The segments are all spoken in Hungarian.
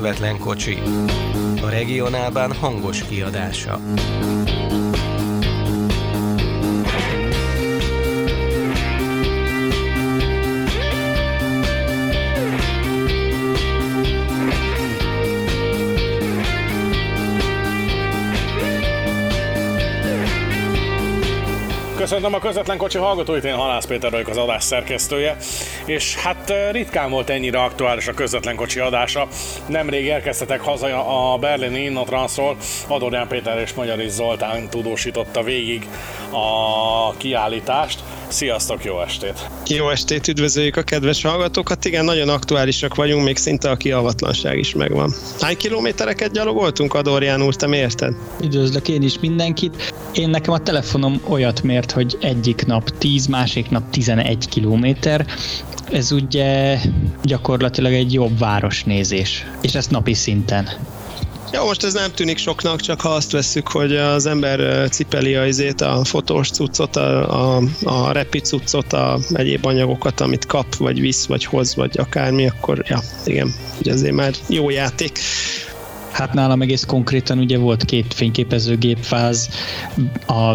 Közvetlen kocsi. A regionálban hangos kiadása. Köszöntöm a közvetlen kocsi hallgatóit, én Halász Péter vagyok az adás szerkesztője, és hát ritkán volt ennyire aktuális a közvetlen kocsi adása. Nemrég érkeztetek haza a berlini Innotransról, Adorján Péter és Magyari Zoltán tudósította végig a kiállítást. Sziasztok, jó estét! Jó estét, üdvözöljük a kedves hallgatókat. Igen, nagyon aktuálisak vagyunk, még szinte a kiavatlanság is megvan. Hány kilométereket gyalogoltunk, Adorján úr, te mérted? Üdvözlök én is mindenkit. Én nekem a telefonom olyat mért, hogy egyik nap 10, másik nap 11 kilométer. Ez ugye gyakorlatilag egy jobb városnézés, és ezt napi szinten. Jó, most ez nem tűnik soknak, csak ha azt vesszük, hogy az ember cipeli a izét, a fotós cuccot, a, a, a repi cuccot, a egyéb anyagokat, amit kap, vagy visz, vagy hoz, vagy akármi, akkor ja, igen, ugye azért már jó játék. Hát nálam egész konkrétan ugye volt két fényképezőgépfáz, a,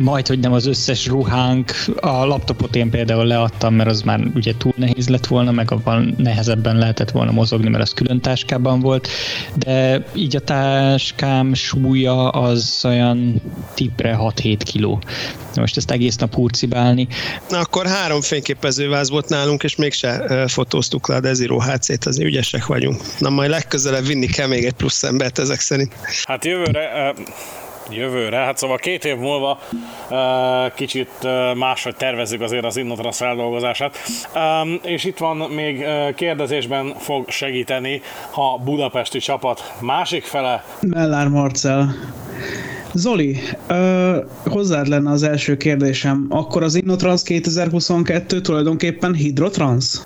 majd, hogy nem az összes ruhánk, a laptopot én például leadtam, mert az már ugye túl nehéz lett volna, meg abban nehezebben lehetett volna mozogni, mert az külön táskában volt, de így a táskám súlya az olyan tipre 6-7 kiló. Most ezt egész nap hurcibálni. Na akkor három fényképezőváz volt nálunk, és mégse fotóztuk le a Desiro HC-t, az ügyesek vagyunk. Na majd legközelebb vinni kell még egy plusz embert ezek szerint. Hát jövőre, jövőre, hát szóval két év múlva kicsit máshogy tervezzük azért az Innotrans feldolgozását. És itt van még kérdezésben fog segíteni a budapesti csapat másik fele. Mellár Marcel. Zoli, ö, hozzád lenne az első kérdésem. Akkor az Innotrans 2022 tulajdonképpen Hidrotrans?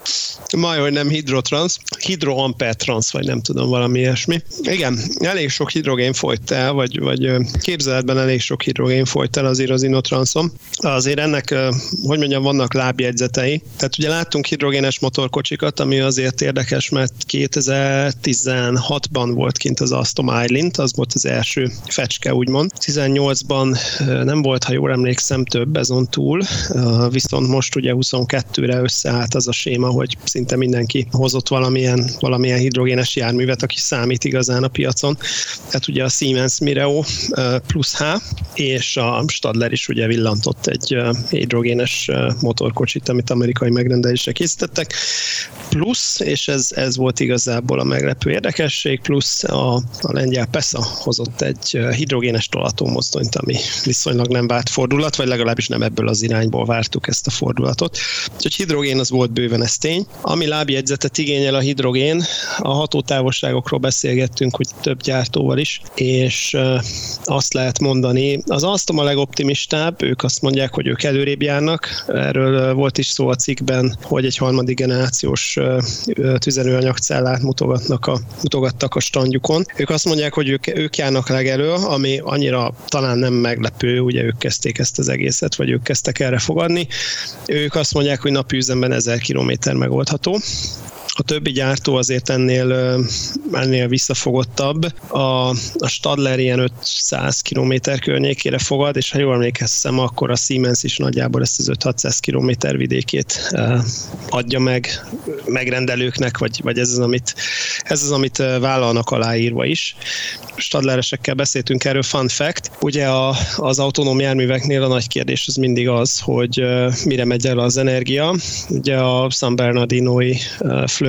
Majd, hogy nem hidrotrans, hidroampertrans, vagy nem tudom, valami ilyesmi. Igen, elég sok hidrogén folyt el, vagy, vagy képzeletben elég sok hidrogén folyt el azért az Innotranszon. Azért ennek, hogy mondjam, vannak lábjegyzetei. Tehát ugye láttunk hidrogénes motorkocsikat, ami azért érdekes, mert 2016-ban volt kint az Aston Island, az volt az első fecske, úgymond. 18-ban nem volt, ha jól emlékszem, több ezon túl, viszont most ugye 22-re összeállt az a séma, hogy szinte mindenki hozott valamilyen, valamilyen hidrogénes járművet, aki számít igazán a piacon. Tehát ugye a Siemens Mireo plusz H, és a Stadler is ugye villantott egy hidrogénes motorkocsit, amit amerikai megrendelésre készítettek. Plusz, és ez, ez volt igazából a meglepő érdekesség, plusz a, a lengyel PESA hozott egy hidrogénes tolatómozdonyt, ami viszonylag nem várt fordulat, vagy legalábbis nem ebből az irányból vártuk ezt a fordulatot. Úgyhogy hidrogén az volt bőven ez tény. Ami lábjegyzetet igényel a hidrogén, a hatótávolságokról beszélgettünk, hogy több gyártóval is, és azt lehet mondani, az Alstom a legoptimistább, ők azt mondják, hogy ők előrébb járnak, erről volt is szó a cikkben, hogy egy harmadik generációs tüzelőanyagcellát mutogatnak a, mutogattak a standjukon. Ők azt mondják, hogy ők, ők járnak legelő, ami annyira talán nem meglepő, ugye ők kezdték ezt az egészet, vagy ők kezdtek erre fogadni. Ők azt mondják, hogy napi üzemben 1000 km megoldható. A többi gyártó azért ennél, ennél visszafogottabb. A, a Stadler ilyen 500 km környékére fogad, és ha jól emlékeztem, akkor a Siemens is nagyjából ezt az 5-600 km vidékét adja meg megrendelőknek, vagy, vagy ez, az, amit, ez az, amit vállalnak aláírva is. Stadleresekkel beszéltünk erről, fun fact. Ugye a, az autonóm járműveknél a nagy kérdés az mindig az, hogy mire megy el az energia. Ugye a San Bernardinoi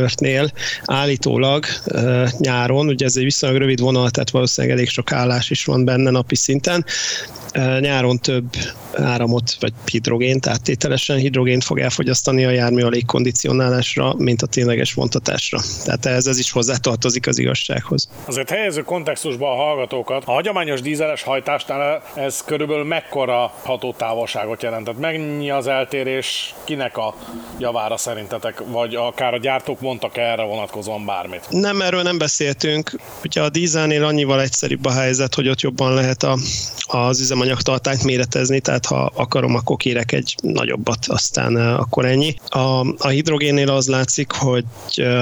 flörtnél állítólag nyáron, ugye ez egy viszonylag rövid vonal, tehát valószínűleg elég sok állás is van benne napi szinten, nyáron több áramot, vagy hidrogént, áttételesen hidrogént fog elfogyasztani a jármű a légkondicionálásra, mint a tényleges vontatásra. Tehát ez, ez is hozzátartozik az igazsághoz. Azért helyező kontextusba a hallgatókat. A hagyományos dízeles hajtásnál ez körülbelül mekkora hatótávolságot jelentett? Mennyi az eltérés, kinek a javára szerintetek, vagy akár a gyártók mondtak erre vonatkozóan bármit? Nem, erről nem beszéltünk. Ugye a dízelnél annyival egyszerűbb a helyzet, hogy ott jobban lehet a, az üzemanyagtartályt méretezni, tehát ha akarom, akkor kérek egy nagyobbat, aztán akkor ennyi. A, a hidrogénnél az látszik, hogy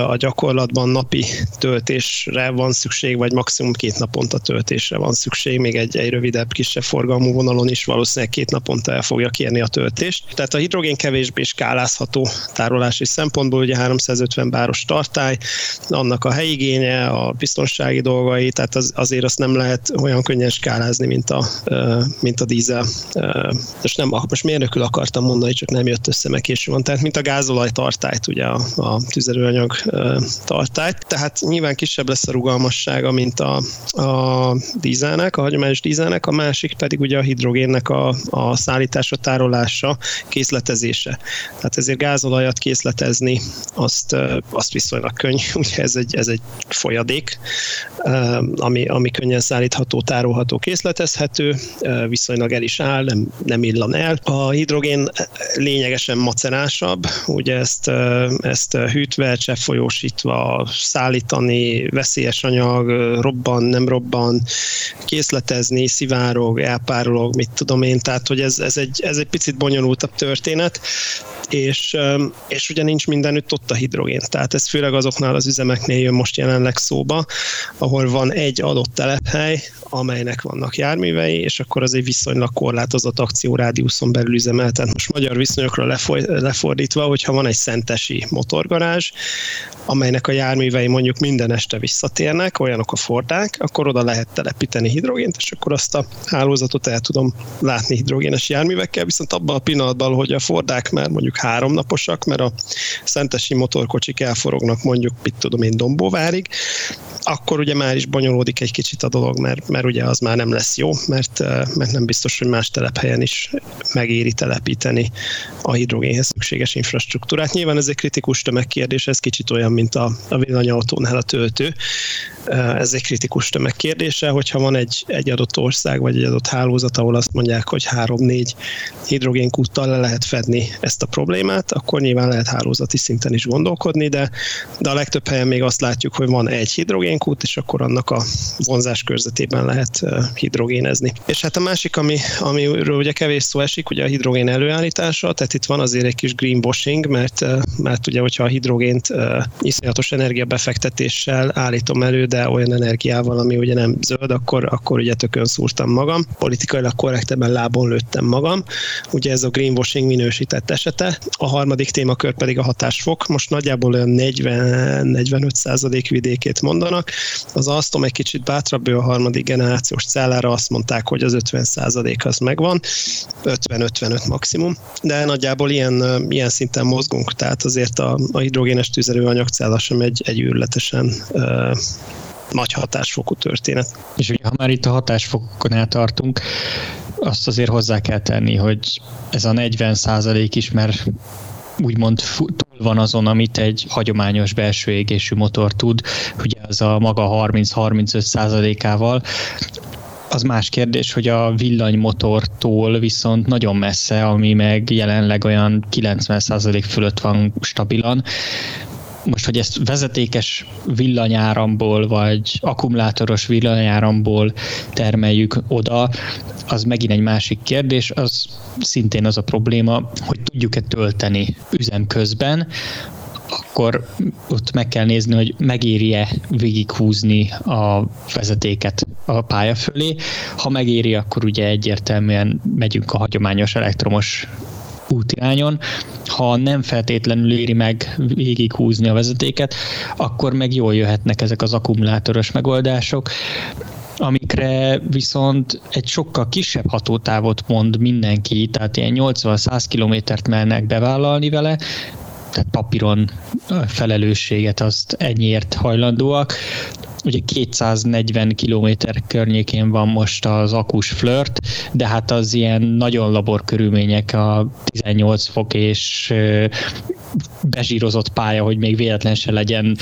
a gyakorlatban napi töltésre van szükség, vagy maximum két naponta töltésre van szükség, még egy, egy rövidebb, kisebb forgalmú vonalon is valószínűleg két naponta el fogja kérni a töltést. Tehát a hidrogén kevésbé skálázható tárolási szempontból, ugye 350 báros tartály, annak a helyigénye, a biztonsági dolgai, tehát az, azért azt nem lehet olyan könnyen skálázni, mint a, mint a dízel. És nem, most mérnökül akartam mondani, csak nem jött össze, meg késő van. Tehát mint a gázolaj tartályt, ugye a, a tüzelőanyag tartályt. Tehát nyilván kisebb lesz a rugalmassága, mint a, a dízelnek, a hagyományos dízelnek, a másik pedig ugye a hidrogénnek a, a szállítása, tárolása, készletezése. Tehát ezért gázolajat készletezni, azt, azt viszonylag könnyű, ugye ez egy, ez egy folyadék, ami, ami könnyen szállítható, tárolható, készletezhető, viszonylag el is áll, nem, nem illan el. A hidrogén lényegesen macerásabb, ugye ezt, ezt hűtve, cseppfolyósítva szállítani, veszélyes anyag, robban, nem robban, készletezni, szivárog, elpárolog, mit tudom én, tehát hogy ez, ez, egy, ez egy picit bonyolultabb történet, és, és ugye nincs mindenütt ott a hidrogén. Tehát ez főleg azoknál az üzemeknél jön most jelenleg szóba, ahol van egy adott telephely, amelynek vannak járművei, és akkor az egy viszonylag korlátozott akciórádiuszon belül üzemel. Tehát most magyar viszonyokra lefordítva, hogyha van egy szentesi motorgarázs, amelynek a járművei mondjuk minden este visszatérnek, olyanok a Fordák, akkor oda lehet telepíteni hidrogént, és akkor azt a hálózatot el tudom látni hidrogénes járművekkel, viszont abban a pillanatban, hogy a Fordák már mondjuk háromnaposak, mert a szentesi motorkocsik elforognak mondjuk, mit tudom én, Dombóvárig, akkor ugye már is bonyolódik egy kicsit a dolog, mert, mert ugye az már nem lesz jó, mert, mert nem biztos, hogy más telephelyen is megéri telepíteni a hidrogénhez szükséges infrastruktúrát. Nyilván ez egy kritikus tömegkérdés, ez kicsit olyan, mint a, a villanyautónál a töltő. Ez egy kritikus tömegkérdése, hogyha van egy, egy adott ország, vagy egy adott hálózat, ahol azt mondják, hogy három-négy hidrogénkúttal le lehet fedni ezt a problémát, akkor nyilván lehet hálózati szinten is gondolkodni, de, de a legtöbb helyen még azt látjuk, hogy van egy hidrogénkút, és akkor annak a vonzás körzetében lehet hidrogénezni. És hát a másik, ami, amiről ugye kevés szó esik, ugye a hidrogén előállítása, tehát itt van azért egy kis greenwashing, mert, mert ugye, hogyha a hidrogént iszonyatos energiabefektetéssel állítom elő, de olyan energiával, ami ugye nem zöld, akkor, akkor ugye tökön szúrtam magam. Politikailag korrektebben lábon lőttem magam. Ugye ez a greenwashing minősített esete. A harmadik témakör pedig a hatásfok. Most nagyjából olyan 40-45 százalék vidékét mondanak. Az Alstom egy kicsit bátrabb, ő a harmadik generációs cellára azt mondták, hogy az 50 százalék az megvan, 50-55 maximum, de nagyjából ilyen, ilyen szinten mozgunk, tehát azért a, a hidrogénes tüzelőanyagcella sem egy, egy űrletesen uh, nagy hatásfokú történet. És ugye, ha már itt a hatásfokokon tartunk, azt azért hozzá kell tenni, hogy ez a 40 százalék is, mert úgymond túl van azon, amit egy hagyományos belső égésű motor tud, ugye az a maga 30-35 százalékával, az más kérdés, hogy a villanymotortól viszont nagyon messze, ami meg jelenleg olyan 90% fölött van stabilan, most, hogy ezt vezetékes villanyáramból, vagy akkumulátoros villanyáramból termeljük oda, az megint egy másik kérdés, az szintén az a probléma, hogy tudjuk-e tölteni üzem közben, akkor ott meg kell nézni, hogy megéri-e végighúzni a vezetéket a pálya fölé. Ha megéri, akkor ugye egyértelműen megyünk a hagyományos elektromos útirányon. Ha nem feltétlenül éri meg végighúzni a vezetéket, akkor meg jól jöhetnek ezek az akkumulátoros megoldások amikre viszont egy sokkal kisebb hatótávot mond mindenki, tehát ilyen 80-100 kilométert mennek bevállalni vele, tehát papíron felelősséget azt ennyiért hajlandóak. Ugye 240 km környékén van most az akus flirt, de hát az ilyen nagyon labor körülmények a 18 fok és bezsírozott pálya, hogy még véletlen se legyen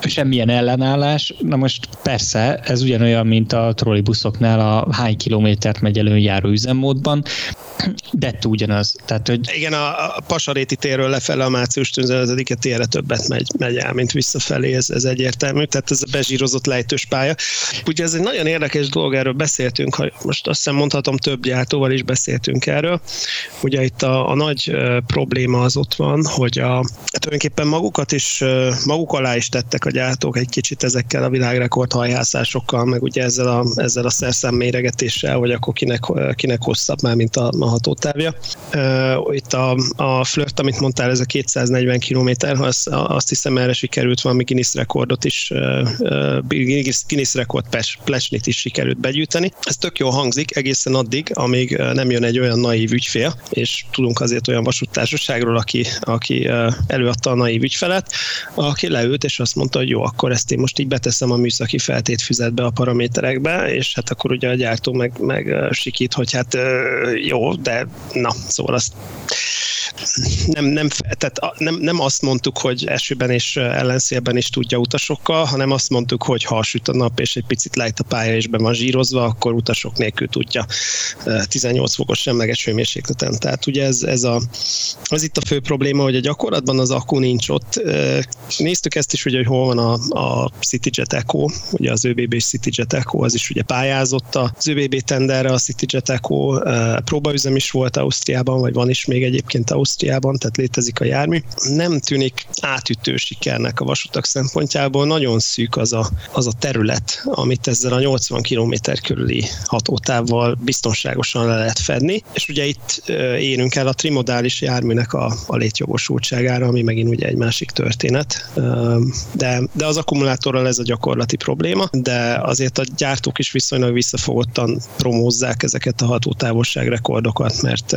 semmilyen ellenállás. Na most persze, ez ugyanolyan, mint a trollibuszoknál a hány kilométert megy előn járó üzemmódban, dettó ugyanaz. Tehát, hogy... Igen, a, a Pasaréti térről lefele a március 15 térre többet megy, megy el, mint visszafelé, ez, ez egyértelmű, tehát ez a bezsírozott lejtős pálya. Ugye ez egy nagyon érdekes dolog, erről beszéltünk, ha most azt hiszem mondhatom több gyártóval is beszéltünk erről. Ugye itt a, a nagy probléma az ott van, hogy a, tulajdonképpen magukat is, maguk alá is tettek a gyártók egy kicsit ezekkel a világrekord hajhászásokkal, meg ugye ezzel a, ezzel a szerszám méregetéssel, hogy akkor kinek, kinek hosszabb már, mint a, a hatótávja. Itt a, a flirt, amit mondtál, ez a 240 km, azt, azt hiszem erre sikerült valami Guinness rekordot is, Guinness rekord plesnit is sikerült begyűjteni. Ez tök jó hangzik egészen addig, amíg nem jön egy olyan naív ügyfél, és tudunk azért olyan vasúttársaságról, aki, aki előadta a naív ügyfelet, aki leült, és azt mondta, hogy jó, akkor ezt én most így beteszem a műszaki feltétfüzetbe a paraméterekbe, és hát akkor ugye a gyártó meg, meg sikít, hogy hát jó, de na, szóval azt nem, nem, tehát nem, nem azt mondtuk, hogy esőben és ellenszélben is tudja utasokkal, hanem azt mondtuk, hogy ha süt a nap és egy picit lejt a pálya és be van zsírozva, akkor utasok nélkül tudja 18 fokos semleges hőmérsékleten. Tehát ugye ez, ez, a, az itt a fő probléma, hogy a gyakorlatban az akku nincs ott. Néztük ezt is, ugye, hogy hol van a, a CityJet Echo, ugye az ÖBB CityJet Echo, az is ugye pályázott az ÖBB tenderre, a CityJet Echo próbaüzem is volt Ausztriában, vagy van is még egyébként Ausztriában, tehát létezik a jármű. Nem tűnik átütő sikernek a vasutak szempontjából, nagyon szűk az a, az a terület, amit ezzel a 80 km körüli hatótávval biztonságosan le lehet fedni, és ugye itt érünk el a trimodális járműnek a, a létjogosultságára, ami megint ugye egy másik történet, de, de az akkumulátorral ez a gyakorlati probléma, de azért a gyártók is viszonylag visszafogottan promózzák ezeket a hatótávolság rekordokat, mert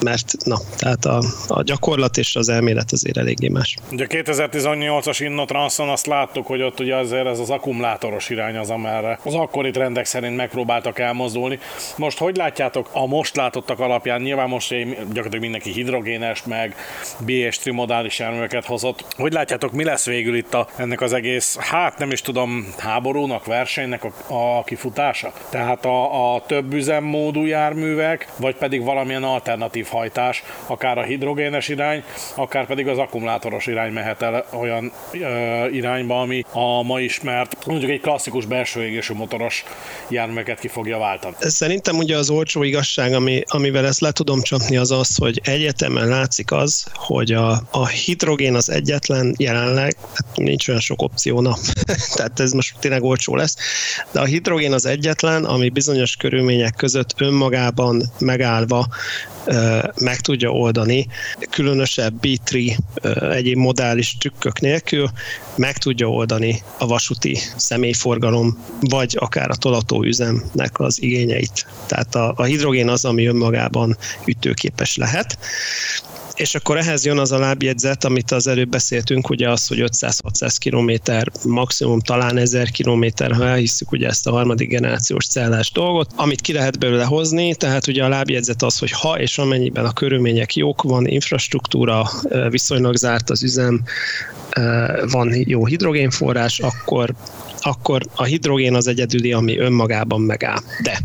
mert na, tehát a, a gyakorlat és az elmélet azért eléggé más. Ugye 2018-as Innotranson azt láttuk, hogy ott ugye azért ez az akkumulátoros irány az, amerre az akkori trendek szerint megpróbáltak elmozdulni. Most hogy látjátok a most látottak alapján, nyilván most gyakorlatilag mindenki hidrogénes, meg BS trimodális járműveket hozott. Hogy látjátok, mi lesz végül itt a, ennek az egész, hát nem is tudom, háborúnak, versenynek a, a kifutása? Tehát a, a több üzemmódú járművek, vagy pedig valamilyen alternatív hajtás, akár a hidrogénes irány, akár pedig az akkumulátoros irány mehet el olyan ö, irányba, ami a ma ismert, mondjuk egy klasszikus belső égésű motoros járműveket ki fogja váltani. Szerintem ugye az olcsó igazság, ami, amivel ezt le tudom csapni, az az, hogy egyetemen látszik az, hogy a, a hidrogén az egyetlen jelenleg, hát nincs olyan sok opció, na, tehát ez most tényleg olcsó lesz, de a hidrogén az egyetlen, ami bizonyos körülmények között önmagában megállva meg tudja oldani, különösebb B3 egyéb modális trükkök nélkül meg tudja oldani a vasúti személyforgalom, vagy akár a tolató üzemnek az igényeit. Tehát a, a hidrogén az, ami önmagában ütőképes lehet. És akkor ehhez jön az a lábjegyzet, amit az előbb beszéltünk, ugye az, hogy 500-600 km, maximum talán 1000 km, ha elhisszük ugye ezt a harmadik generációs cellás dolgot, amit ki lehet belőle hozni, tehát ugye a lábjegyzet az, hogy ha és amennyiben a körülmények jók, van infrastruktúra, viszonylag zárt az üzem, van jó hidrogénforrás, akkor akkor a hidrogén az egyedüli, ami önmagában megáll. De,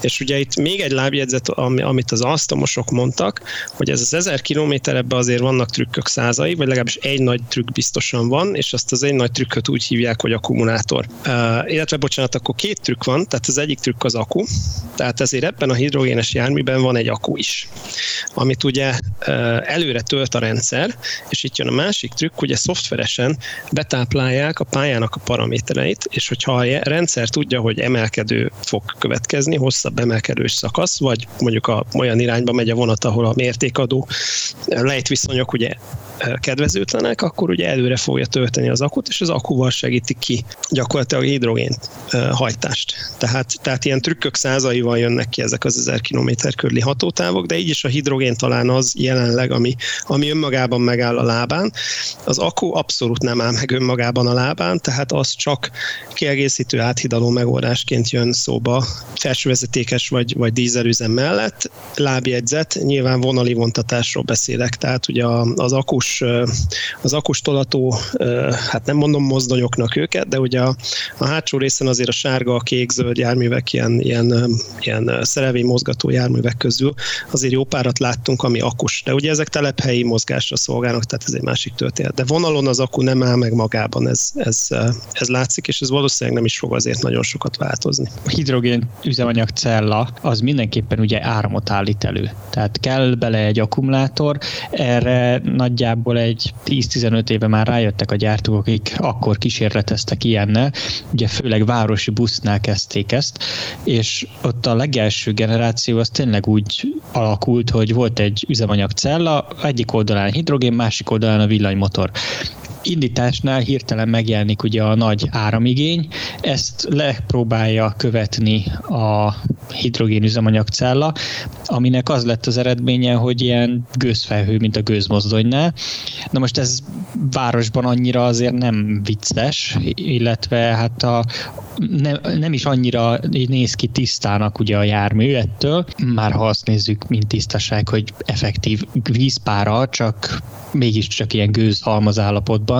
és ugye itt még egy lábjegyzet, ami, amit az asztomosok mondtak, hogy ez az 1000 km ebben azért vannak trükkök százai, vagy legalábbis egy nagy trükk biztosan van, és azt az egy nagy trükköt úgy hívják, hogy akkumulátor. Uh, illetve bocsánat, akkor két trükk van, tehát az egyik trükk az akku, tehát ezért ebben a hidrogénes járműben van egy akku is, amit ugye uh, előre tölt a rendszer, és itt jön a másik trükk, ugye szoftveresen betáplálják a pályának a paramétereit, valamit, és hogyha a rendszer tudja, hogy emelkedő fog következni, hosszabb emelkedős szakasz, vagy mondjuk a, olyan irányba megy a vonat, ahol a mértékadó lejtviszonyok ugye kedvezőtlenek, akkor ugye előre fogja tölteni az akut, és az akuval segíti ki gyakorlatilag a hidrogén hajtást. Tehát, tehát ilyen trükkök százaival jönnek ki ezek az 1000 km körüli hatótávok, de így is a hidrogén talán az jelenleg, ami, ami önmagában megáll a lábán. Az akku abszolút nem áll meg önmagában a lábán, tehát az csak kiegészítő áthidaló megoldásként jön szóba felsővezetékes vagy, vagy dízelüzem mellett. Lábjegyzet, nyilván vonali vontatásról beszélek, tehát ugye az akus, az akus tolató, hát nem mondom mozdonyoknak őket, de ugye a, a hátsó részen azért a sárga, a kék, zöld járművek, ilyen, ilyen, ilyen szerelvény mozgató járművek közül azért jó párat láttunk, ami akus. De ugye ezek telephelyi mozgásra szolgálnak, tehát ez egy másik történet. De vonalon az akku nem áll meg magában, ez, ez, ez látszik, és ez valószínűleg nem is fog azért nagyon sokat változni. A hidrogén üzemanyag cella az mindenképpen ugye áramot állít elő. Tehát kell bele egy akkumulátor, erre nagyjából egy 10-15 éve már rájöttek a gyártók, akik akkor kísérleteztek ilyennel, ugye főleg városi busznál kezdték ezt, és ott a legelső generáció az tényleg úgy alakult, hogy volt egy üzemanyagcella, egyik oldalán hidrogén, másik oldalán a villanymotor indításnál hirtelen megjelenik ugye a nagy áramigény, ezt lepróbálja követni a hidrogén üzemanyagcella, aminek az lett az eredménye, hogy ilyen gőzfelhő, mint a gőzmozdonynál. Na most ez városban annyira azért nem vicces, illetve hát a, nem, nem is annyira néz ki tisztának ugye a jármű ettől, már ha azt nézzük, mint tisztaság, hogy effektív vízpára, csak mégiscsak ilyen gőzhalmaz állapotban,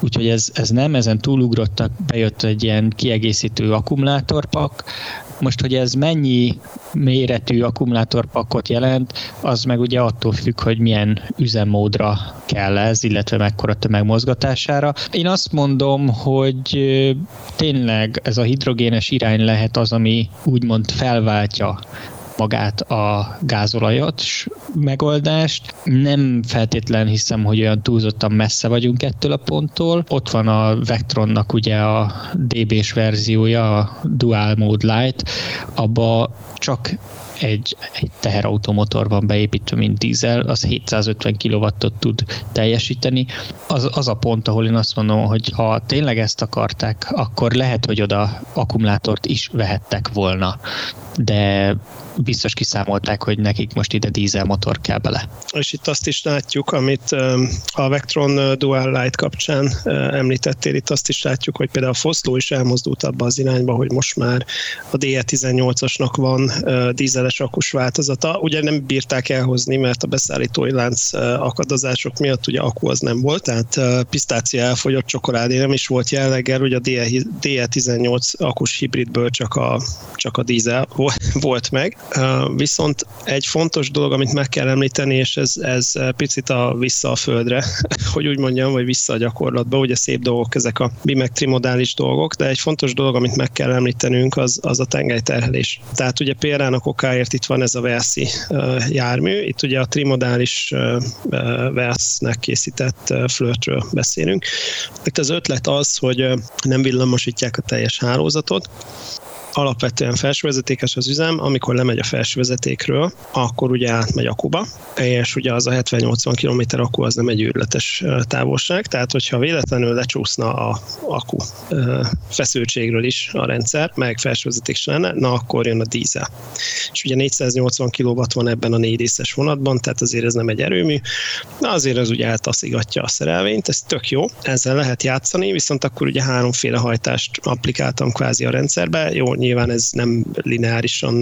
úgyhogy ez, ez nem, ezen túlugrottak, bejött egy ilyen kiegészítő akkumulátorpak, most, hogy ez mennyi méretű akkumulátorpakot jelent, az meg ugye attól függ, hogy milyen üzemmódra kell ez, illetve mekkora tömegmozgatására. Én azt mondom, hogy tényleg ez a hidrogénes irány lehet az, ami úgymond felváltja magát a gázolajat megoldást. Nem feltétlen hiszem, hogy olyan túlzottan messze vagyunk ettől a ponttól. Ott van a Vectronnak ugye a DB-s verziója, a Dual Mode Lite, abba csak egy, egy teherautomotor van beépítve, mint dízel, az 750 kW-ot tud teljesíteni. Az, az a pont, ahol én azt mondom, hogy ha tényleg ezt akarták, akkor lehet, hogy oda akkumulátort is vehettek volna. De biztos kiszámolták, hogy nekik most ide dízelmotor kell bele. És itt azt is látjuk, amit a Vectron Dual Light kapcsán említettél, itt azt is látjuk, hogy például a Foszló is elmozdult abba az irányba, hogy most már a DE18-asnak van dízeles akus változata. Ugye nem bírták elhozni, mert a beszállítói lánc akadozások miatt ugye akku az nem volt, tehát pisztácia elfogyott, csokoládé nem is volt jelleggel, ugye a DE18 akus hibridből csak a, csak a dízel volt meg. Viszont egy fontos dolog, amit meg kell említeni, és ez, ez picit a vissza a földre, hogy úgy mondjam, vagy vissza a gyakorlatba, ugye szép dolgok ezek a bimek trimodális dolgok, de egy fontos dolog, amit meg kell említenünk, az, az a tengelyterhelés. Tehát ugye például a kokáért itt van ez a Verszi jármű, itt ugye a trimodális Versznek készített flörtről beszélünk. Itt az ötlet az, hogy nem villamosítják a teljes hálózatot, alapvetően felsővezetékes az üzem, amikor lemegy a felsővezetékről, akkor ugye átmegy akuba, és ugye az a 70-80 km akku az nem egy őrületes távolság, tehát hogyha véletlenül lecsúszna a akku feszültségről is a rendszer, meg felsővezeték lenne, na akkor jön a dízel. És ugye 480 kW van ebben a négy részes vonatban, tehát azért ez nem egy erőmű, de azért ez ugye eltaszigatja a szerelvényt, ez tök jó, ezzel lehet játszani, viszont akkor ugye háromféle hajtást applikáltam kvázi a rendszerbe, jó, nyilván ez nem lineárisan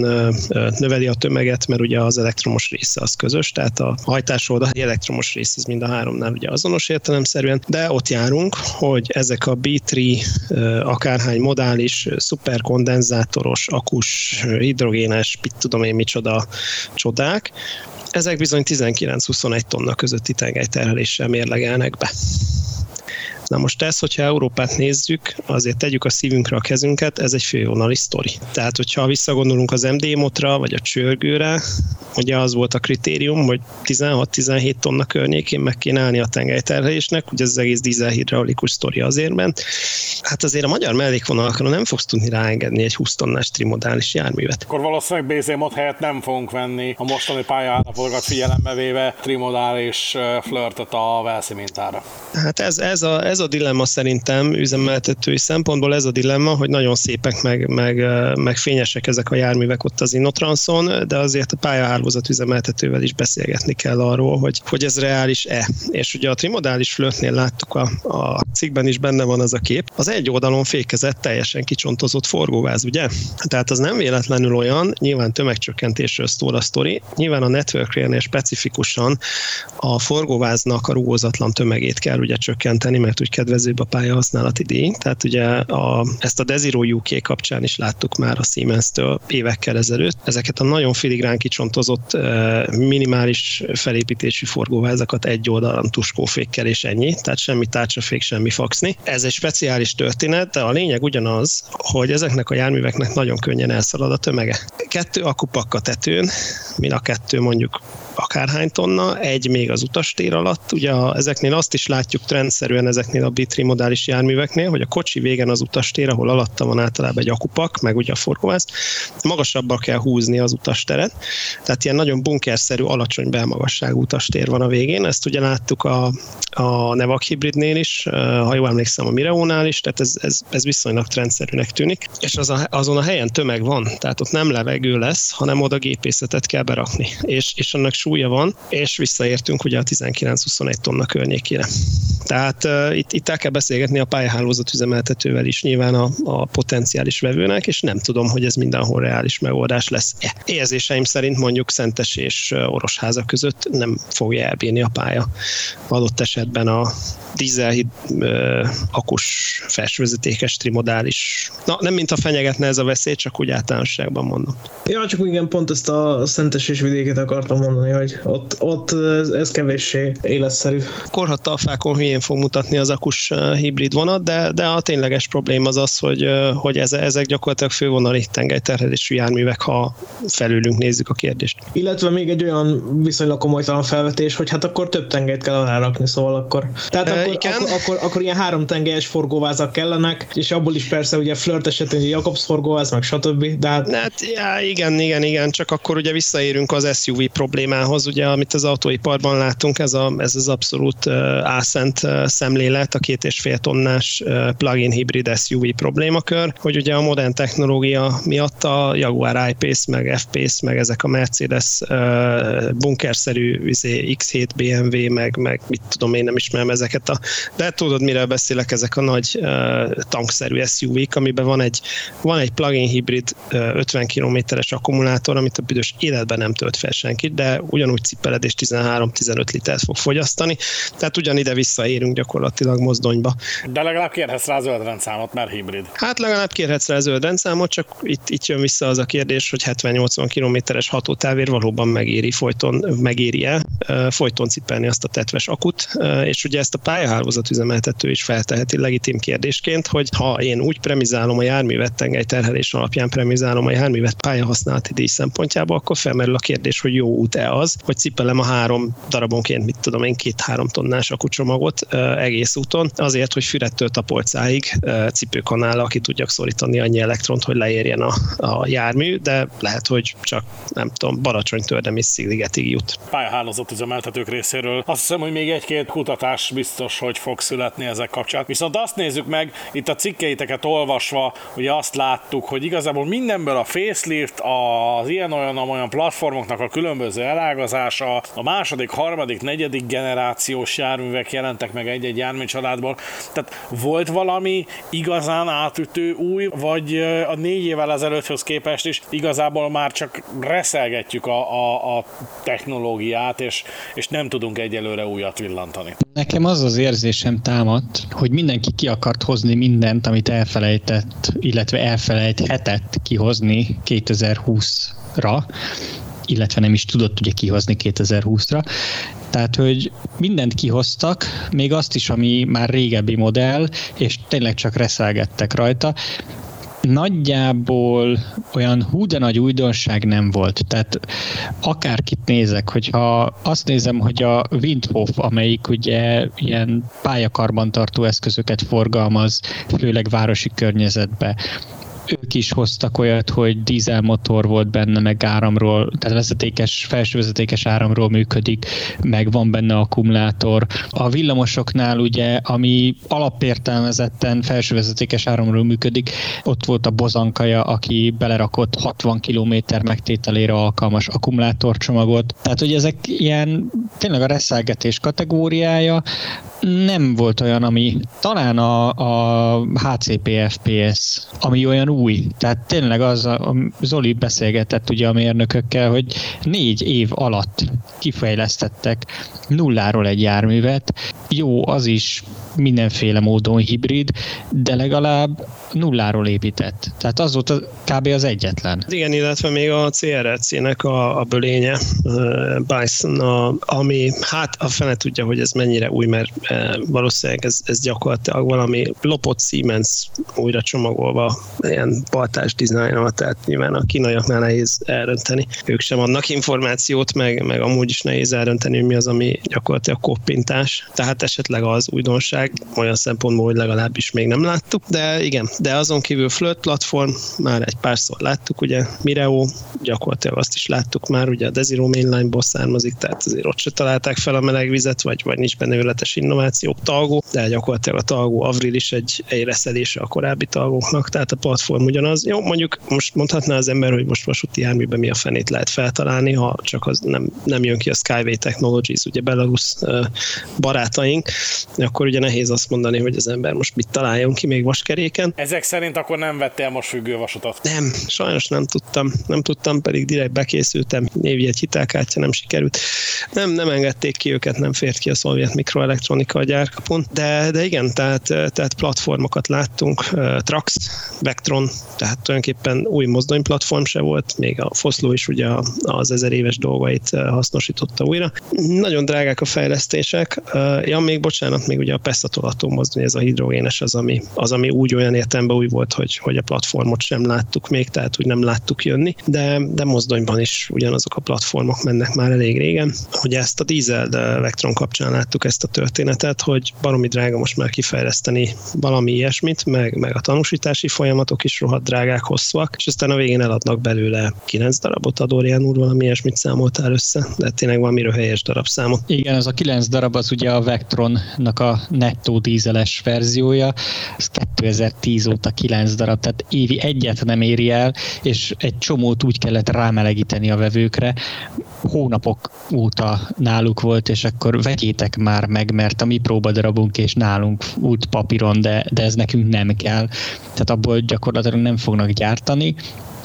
növeli a tömeget, mert ugye az elektromos része az közös, tehát a hajtás oldali elektromos rész az mind a háromnál ugye azonos értelemszerűen, de ott járunk, hogy ezek a B3 akárhány modális, szuperkondenzátoros, akus, hidrogénes, mit tudom én micsoda csodák, ezek bizony 19-21 tonna közötti tengelyterheléssel mérlegelnek be. Na most ez, hogyha Európát nézzük, azért tegyük a szívünkre a kezünket, ez egy fővonali sztori. Tehát, hogyha visszagondolunk az MD motra, vagy a csörgőre, ugye az volt a kritérium, hogy 16-17 tonna környékén meg kéne állni a tengelyterhelésnek, ugye ez az egész dízelhidraulikus sztori azért ment. Hát azért a magyar mellékvonalakra nem fogsz tudni ráengedni egy 20 tonnás trimodális járművet. Akkor valószínűleg BZ mod helyett nem fogunk venni a mostani pályaállapotokat figyelembe véve trimodális flörtöt a Velszi mintára. Hát ez, ez, a, ez ez a dilemma szerintem üzemeltetői szempontból ez a dilemma, hogy nagyon szépek meg, meg, meg fényesek ezek a járművek ott az Innotranson, de azért a pályahálózat üzemeltetővel is beszélgetni kell arról, hogy, hogy ez reális-e. És ugye a trimodális flötnél láttuk a, a cikkben is benne van az a kép, az egy oldalon fékezett, teljesen kicsontozott forgóváz, ugye? Tehát az nem véletlenül olyan, nyilván tömegcsökkentésről szól a sztori, nyilván a network specifikusan a forgóváznak a rúgózatlan tömegét kell ugye csökkenteni, mert úgy kedvezőbb a pályahasználati díj. Tehát ugye a, ezt a Desiro UK kapcsán is láttuk már a Siemens-től évekkel ezelőtt. Ezeket a nagyon filigrán kicsontozott minimális felépítésű forgóvázakat egy oldalon tuskófékkel és ennyi, tehát semmi tárcsafék, semmi faxni. Ez egy speciális történet, de a lényeg ugyanaz, hogy ezeknek a járműveknek nagyon könnyen elszalad a tömege. Kettő akupakka tetőn, mind a kettő mondjuk akárhány tonna, egy még az utastér alatt. Ugye a, ezeknél azt is látjuk trendszerűen ezeknél a modális járműveknél, hogy a kocsi végen az utastér, ahol alatta van általában egy akupak, meg ugye a forgóvász, magasabbra kell húzni az utasteret. Tehát ilyen nagyon bunkerszerű, alacsony belmagasságú utastér van a végén. Ezt ugye láttuk a, a Nevak hibridnél is, ha jól emlékszem a Mireónál is, tehát ez, ez, ez viszonylag trendszerűnek tűnik. És az a, azon a helyen tömeg van, tehát ott nem levegő lesz, hanem oda gépészetet kell berakni. És, és annak súlya van, és visszaértünk ugye a 19-21 tonna környékére. Tehát uh, itt, itt el kell beszélgetni a pályahálózat üzemeltetővel is nyilván a, a potenciális vevőnek, és nem tudom, hogy ez mindenhol reális megoldás lesz. -e. Érzéseim szerint mondjuk Szentes és Orosháza között nem fogja elbírni a pálya. Adott esetben a dízel akus felsővezetékes trimodális. Na, nem mint a fenyegetne ez a veszély, csak úgy általánosságban mondom. Ja, csak igen, pont ezt a Szentes és vidéket akartam mondani, hogy ott, ott ez, kevéssé életszerű. fákon hülyén fog mutatni az akus hibrid vonat, de, de a tényleges probléma az az, hogy, hogy ez, ezek gyakorlatilag fővonali tengelyterhelésű járművek, ha felülünk nézzük a kérdést. Illetve még egy olyan viszonylag komolytalan felvetés, hogy hát akkor több tengelyt kell rárakni, szóval akkor. Tehát akkor, igen. Akkor, akkor, akkor, ilyen három tengelyes forgóvázak kellenek, és abból is persze ugye flirt esetén Jakobs forgóváz, meg stb. De hát... hát já, igen, igen, igen, csak akkor ugye visszaérünk az SUV problémához, ugye, amit az autóiparban látunk, ez, a, ez az abszolút álszent szemlélet, a két és fél tonnás plug-in hibrid SUV problémakör, hogy ugye a modern technológia miatt a Jaguar I-Pace, meg F-Pace, meg ezek a Mercedes bunkerszerű izé, X7 BMW, meg, meg mit tudom én nem ismerem ezeket a de tudod, mire beszélek, ezek a nagy tankszerű SUV-k, amiben van egy, van egy plug-in hibrid uh, 50 kilométeres akkumulátor, amit a büdös életben nem tölt fel senki, de ugyanúgy cipeled és 13-15 litert fog fogyasztani, tehát ugyanide visszaérünk gyakorlatilag mozdonyba. De legalább kérhetsz rá zöld rendszámot, mert hibrid. Hát legalább kérhetsz rá zöld rendszámot, csak itt, itt jön vissza az a kérdés, hogy 70-80 kilométeres hatótávért valóban megéri folyton, megéri-e folyton cipelni azt a tetves akut, és ugye ezt a pályahálózatüzemeltető is felteheti legitim kérdésként, hogy ha én úgy premizálom a járművet tengely terhelés alapján premizálom a járművet pályahasználati díj szempontjából, akkor felmerül a kérdés, hogy jó út-e az, hogy cipelem a három darabonként, mit tudom én, két-három tonnás akucsomagot egész úton, azért, hogy fürettől a polcáig cipőkanállal ki tudjak szorítani annyi elektront, hogy leérjen a, a jármű, de lehet, hogy csak nem tudom, Baracsonytől és Szigligetig jut. Pályahálózatüzemeltetők részéről azt hiszem, hogy még egy-két kutatás biztos, hogy fog születni ezek kapcsán. Viszont azt nézzük meg, itt a cikkeiteket olvasva, ugye azt láttuk, hogy igazából mindenből a facelift, az ilyen-olyan-olyan platformoknak a különböző elágazása, a második, harmadik, negyedik generációs járművek jelentek meg egy-egy járműcsaládból. Tehát volt valami igazán átütő új, vagy a négy évvel ezelőtthöz képest is igazából már csak reszelgetjük a, a, a technológiát, és, és nem tudunk egyelőre újat villantani. Nekem az az érzésem támadt, hogy mindenki ki akart hozni mindent, amit elfelejtett, illetve elfelejthetett kihozni 2020-ra, illetve nem is tudott ugye kihozni 2020-ra. Tehát, hogy mindent kihoztak, még azt is, ami már régebbi modell, és tényleg csak reszelgettek rajta, nagyjából olyan hú de nagy újdonság nem volt. Tehát akárkit nézek, hogyha azt nézem, hogy a Windhof, amelyik ugye ilyen pályakarbantartó eszközöket forgalmaz, főleg városi környezetbe, ők is hoztak olyat, hogy dízelmotor volt benne, meg áramról, tehát vezetékes, felső vezetékes áramról működik, meg van benne akkumulátor. A villamosoknál ugye, ami alapértelmezetten felső vezetékes áramról működik, ott volt a bozankaja, aki belerakott 60 km megtételére alkalmas akkumulátorcsomagot. Tehát, hogy ezek ilyen tényleg a reszelgetés kategóriája, nem volt olyan, ami talán a, a HCP FPS, ami olyan új. Tehát tényleg az, a, Zoli beszélgetett ugye a mérnökökkel, hogy négy év alatt kifejlesztettek nulláról egy járművet. Jó, az is mindenféle módon hibrid, de legalább nulláról épített. Tehát az volt kb. az egyetlen. Igen, illetve még a CRC-nek a, a bölénye, Bison, a, ami hát a fene tudja, hogy ez mennyire új, mert valószínűleg ez, ez gyakorlatilag valami lopott Siemens újra csomagolva, ilyen baltás dizájnal, tehát nyilván a kínaiaknál nehéz elrönteni. Ők sem adnak információt, meg, meg amúgy is nehéz elrönteni, hogy mi az, ami gyakorlatilag koppintás. Tehát esetleg az újdonság olyan szempontból, hogy legalábbis még nem láttuk, de igen, de azon kívül Flirt platform, már egy párszor láttuk, ugye Mireo, gyakorlatilag azt is láttuk már, ugye a Desiro mainline-ból származik, tehát azért ott se találták fel a meleg vizet, vagy, vagy nincs benne őletes innováció, talgó, de gyakorlatilag a talgó Avril is egy, egy reszelése a korábbi talgóknak, tehát a platform ugyanaz. Jó, mondjuk most mondhatná az ember, hogy most vasúti járműben mi a fenét lehet feltalálni, ha csak az nem, nem jön ki a Skyway Technologies, ugye Belarus barátaink, akkor ugye nehéz azt mondani, hogy az ember most mit találjon ki még vaskeréken. Ezek szerint akkor nem vettél most függővasutat? Nem, sajnos nem tudtam. Nem tudtam, pedig direkt bekészültem. Névi egy hitelkártya nem sikerült. Nem, nem engedték ki őket, nem fért ki a szovjet mikroelektronika a gyárkapon. De, de igen, tehát, tehát platformokat láttunk. Trax, Vectron, tehát tulajdonképpen új mozdonyplatform se volt, még a Foszló is ugye az ezer éves dolgait hasznosította újra. Nagyon drágák a fejlesztések. Ja, még bocsánat, még ugye a Pessatolató mozdony, ez a hidrogénes az, ami, az, ami úgy olyan értelemben új volt, hogy, hogy a platformot sem láttuk még, tehát úgy nem láttuk jönni, de, de mozdonyban is ugyanazok a platformok mennek már elég régen. Hogy ezt a dízel Vectron kapcsán láttuk ezt a történetet, hogy baromi drága most már kifejleszteni valami ilyesmit, meg, meg a tanúsítási folyamatok is rohadt drágák, hosszúak, és aztán a végén eladnak belőle 9 darabot, Adorján úr valami ilyesmit számoltál össze, de tényleg valami helyes darabszámot. Igen, az a 9 darab az ugye a Vectronnak a nettó dízeles verziója, ez 2010 óta 9 darab, tehát évi egyet nem éri el, és egy csomót úgy kellett rámelegíteni a vevőkre, hónapok óta náluk volt, és akkor vegyétek már meg, mert a mi próbadarabunk és nálunk út papíron, de, de ez nekünk nem kell. Tehát abból gyakorlatilag nem fognak gyártani,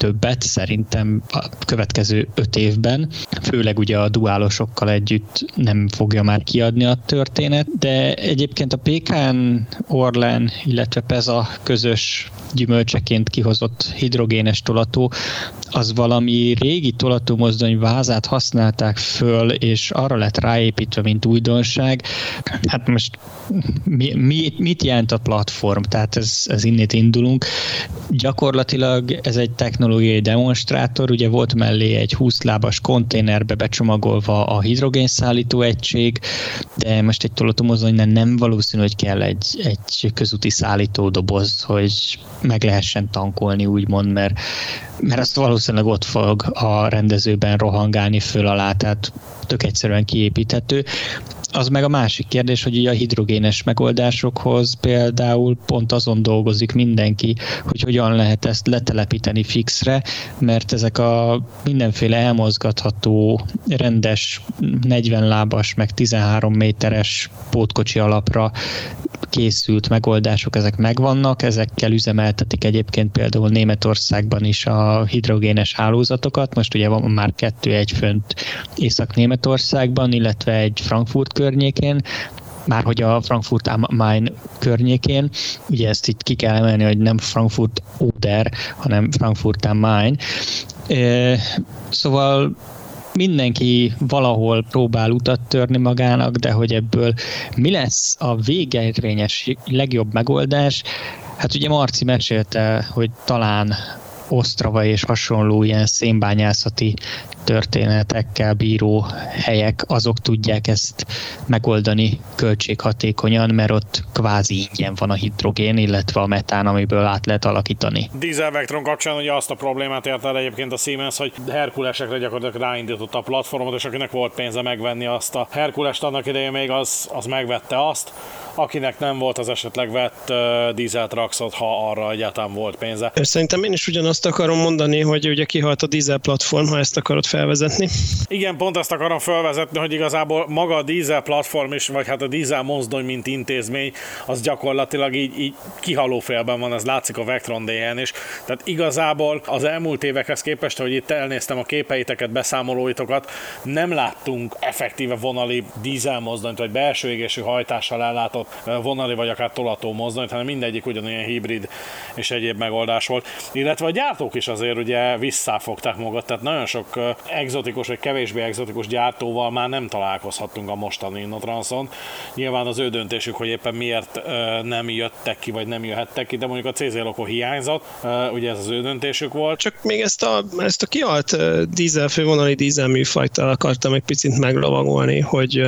többet szerintem a következő öt évben, főleg ugye a duálosokkal együtt nem fogja már kiadni a történet, de egyébként a PKN Orlen, illetve PEZA közös gyümölcseként kihozott hidrogénes tolató, az valami régi tolató mozdony vázát használták föl, és arra lett ráépítve, mint újdonság. Hát most mi, mi, mit jelent a platform? Tehát ez, ez innét indulunk. Gyakorlatilag ez egy technológiai demonstrátor, ugye volt mellé egy 20 lábas konténerbe becsomagolva a hidrogénszállító egység, de most egy tolatomozonynál nem valószínű, hogy kell egy, egy közúti szállító doboz, hogy meg lehessen tankolni, úgymond, mert, mert azt valószínűleg ott fog a rendezőben rohangálni föl alá, tehát tök egyszerűen kiépíthető. Az meg a másik kérdés, hogy a hidrogénes megoldásokhoz például pont azon dolgozik mindenki, hogy hogyan lehet ezt letelepíteni fixre, mert ezek a mindenféle elmozgatható, rendes 40 lábas, meg 13 méteres pótkocsi alapra készült megoldások, ezek megvannak, ezekkel üzemeltetik egyébként például Németországban is a hidrogénes hálózatokat, most ugye van már kettő egy fönt Észak-Németországban, illetve egy Frankfurt környékén, már hogy a Frankfurt am Main környékén, ugye ezt itt ki kell emelni, hogy nem Frankfurt Oder, hanem Frankfurt am Main. Szóval mindenki valahol próbál utat törni magának, de hogy ebből mi lesz a végérvényes legjobb megoldás, hát ugye Marci mesélte, hogy talán Osztrava és hasonló ilyen szénbányászati történetekkel bíró helyek, azok tudják ezt megoldani költséghatékonyan, mert ott kvázi ingyen van a hidrogén, illetve a metán, amiből át lehet alakítani. Diesel Vectron kapcsán ugye azt a problémát ért el egyébként a Siemens, hogy Herkulesekre gyakorlatilag ráindította a platformot, és akinek volt pénze megvenni azt a Herkulest annak idején még az, az megvette azt, akinek nem volt az esetleg vett uh, dízel traxot, ha arra egyáltalán volt pénze. Szerintem én is ugyanazt akarom mondani, hogy ugye kihalt a dízel platform, ha ezt akarod felvezetni. Igen, pont ezt akarom felvezetni, hogy igazából maga a dízel platform is, vagy hát a dízel mozdony, mint intézmény, az gyakorlatilag így, így kihaló félben van, ez látszik a Vectron DN is. Tehát igazából az elmúlt évekhez képest, hogy itt elnéztem a képeiteket, beszámolóitokat, nem láttunk effektíve vonali dízel mozdonyt, vagy belső égésű hajtással ellátott vonali, vagy akár tolató mozdony, hanem mindegyik ugyanilyen hibrid és egyéb megoldás volt. Illetve a gyártók is azért ugye visszafogták magukat, tehát nagyon sok exotikus vagy kevésbé exotikus gyártóval már nem találkozhattunk a mostani Innotranson. Nyilván az ő döntésük, hogy éppen miért nem jöttek ki, vagy nem jöhettek ki, de mondjuk a CZ Loco hiányzott, ugye ez az ő döntésük volt. Csak még ezt a, ezt a kialt dízel, fővonali dízel műfajta akartam egy picit meglovagolni, hogy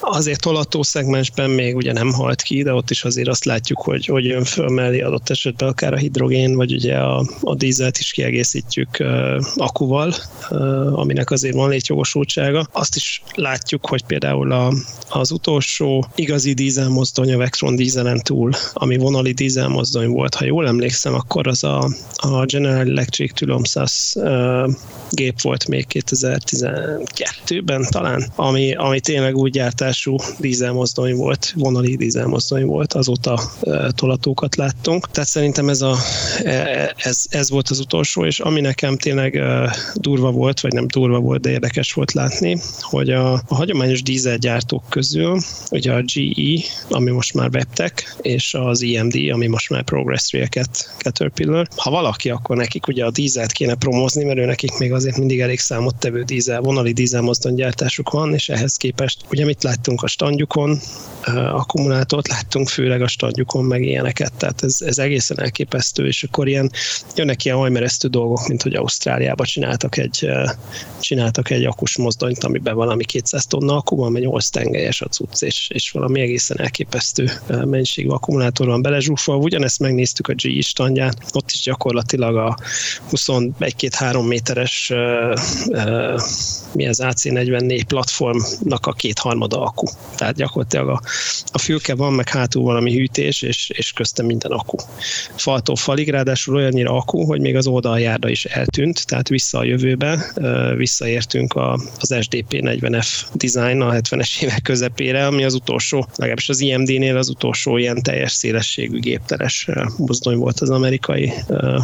azért tolató szegmensben még ugye nem halt ki, de ott is azért azt látjuk, hogy, hogy jön föl mellé adott esetben akár a hidrogén, vagy ugye a, a dízelt is kiegészítjük uh, akuval, uh, aminek azért van létjogosultsága. Azt is látjuk, hogy például a, az utolsó igazi dízelmozdony a Vectron dízelen túl, ami vonali dízelmozdony volt, ha jól emlékszem, akkor az a, a General Electric Tulomsas uh, gép volt még 2012-ben talán, ami, ami tényleg úgy gyártású dízelmozdony volt, vonali dízelmozdony volt, azóta tolatókat láttunk. Tehát szerintem ez, a, e, ez, ez volt az utolsó, és ami nekem tényleg durva volt, vagy nem durva volt, de érdekes volt látni, hogy a, a hagyományos dízelgyártók közül, ugye a GE, ami most már Webtech, és az EMD, ami most már Progress Rail-ket Caterpillar. Ha valaki, akkor nekik ugye a dízelt kéne promózni, mert ő nekik még azért mindig elég számottevő dízel, vonali dízelmozdonygyártásuk van, és ehhez képest ugye mit láttunk a standjukon, akkumulátort láttunk, főleg a standjukon, meg ilyeneket, tehát ez, ez egészen elképesztő, és akkor ilyen, jönnek ilyen hajmeresztő dolgok, mint hogy Ausztráliában csináltak egy, csináltak egy akus mozdonyt, amiben valami 200 tonna akku van, vagy 8 tengelyes a cucc, és, és valami egészen elképesztő mennyiségű akkumulátor van belezsúfolva. Ugyanezt megnéztük a GE standján, ott is gyakorlatilag a 21-2-3 méteres mi az AC44 platformnak a kétharmada akku. Tehát gyakorlatilag a, a fülke van, meg hátul valami hűtés, és, és köztem minden akku. Faltól falig, ráadásul olyannyira akku, hogy még az oldaljárda is eltűnt, tehát vissza a jövőbe, visszaértünk a, az SDP 40F design a 70-es évek közepére, ami az utolsó, legalábbis az IMD-nél az utolsó ilyen teljes szélességű gépteres mozdony volt az amerikai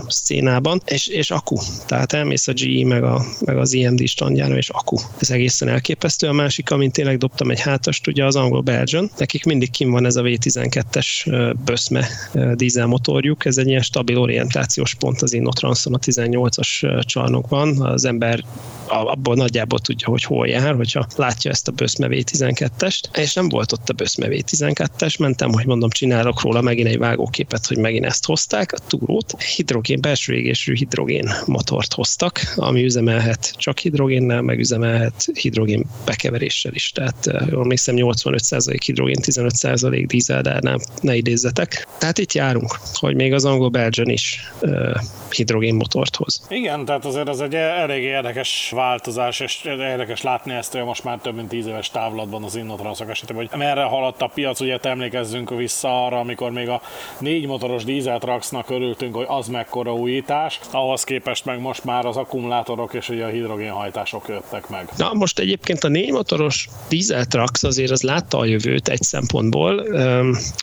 szénában, és, és akku. Tehát elmész a GE meg, a, meg az IMD standjára, és akku. Ez egészen elképesztő. A másik, amint tényleg dobtam egy hátast, ugye az angol Belgian. Nekik mindig kim van ez a V12-es böszme dízelmotorjuk. Ez egy ilyen stabil orientációs pont az Innotranson a 18-as csarnokban. Az ember abból nagyjából tudja, hogy hol jár, hogyha látja ezt a Böszme V12-est, és nem volt ott a Böszme V12-es, mentem, hogy mondom, csinálok róla megint egy vágóképet, hogy megint ezt hozták, a túrót, hidrogén, belső égésű hidrogén motort hoztak, ami üzemelhet csak hidrogénnel, meg üzemelhet hidrogén bekeveréssel is, tehát jól emlékszem 85% hidrogén, 15% dízel, de nem, ne idézzetek. Tehát itt járunk, hogy még az angol Belgian is uh, hidrogén motort hoz. Igen, tehát azért ez egy elég érdekes változás, és érdekes látni ezt, hogy most már több mint 10 éves távlatban az Innotranszak esetében, hogy merre haladt a piac, ugye emlékezzünk vissza arra, amikor még a négy motoros dízeltraxnak örültünk, hogy az mekkora újítás, ahhoz képest meg most már az akkumulátorok és ugye a hidrogénhajtások jöttek meg. Na most egyébként a négy motoros dízeltrax azért az látta a jövőt egy szempontból.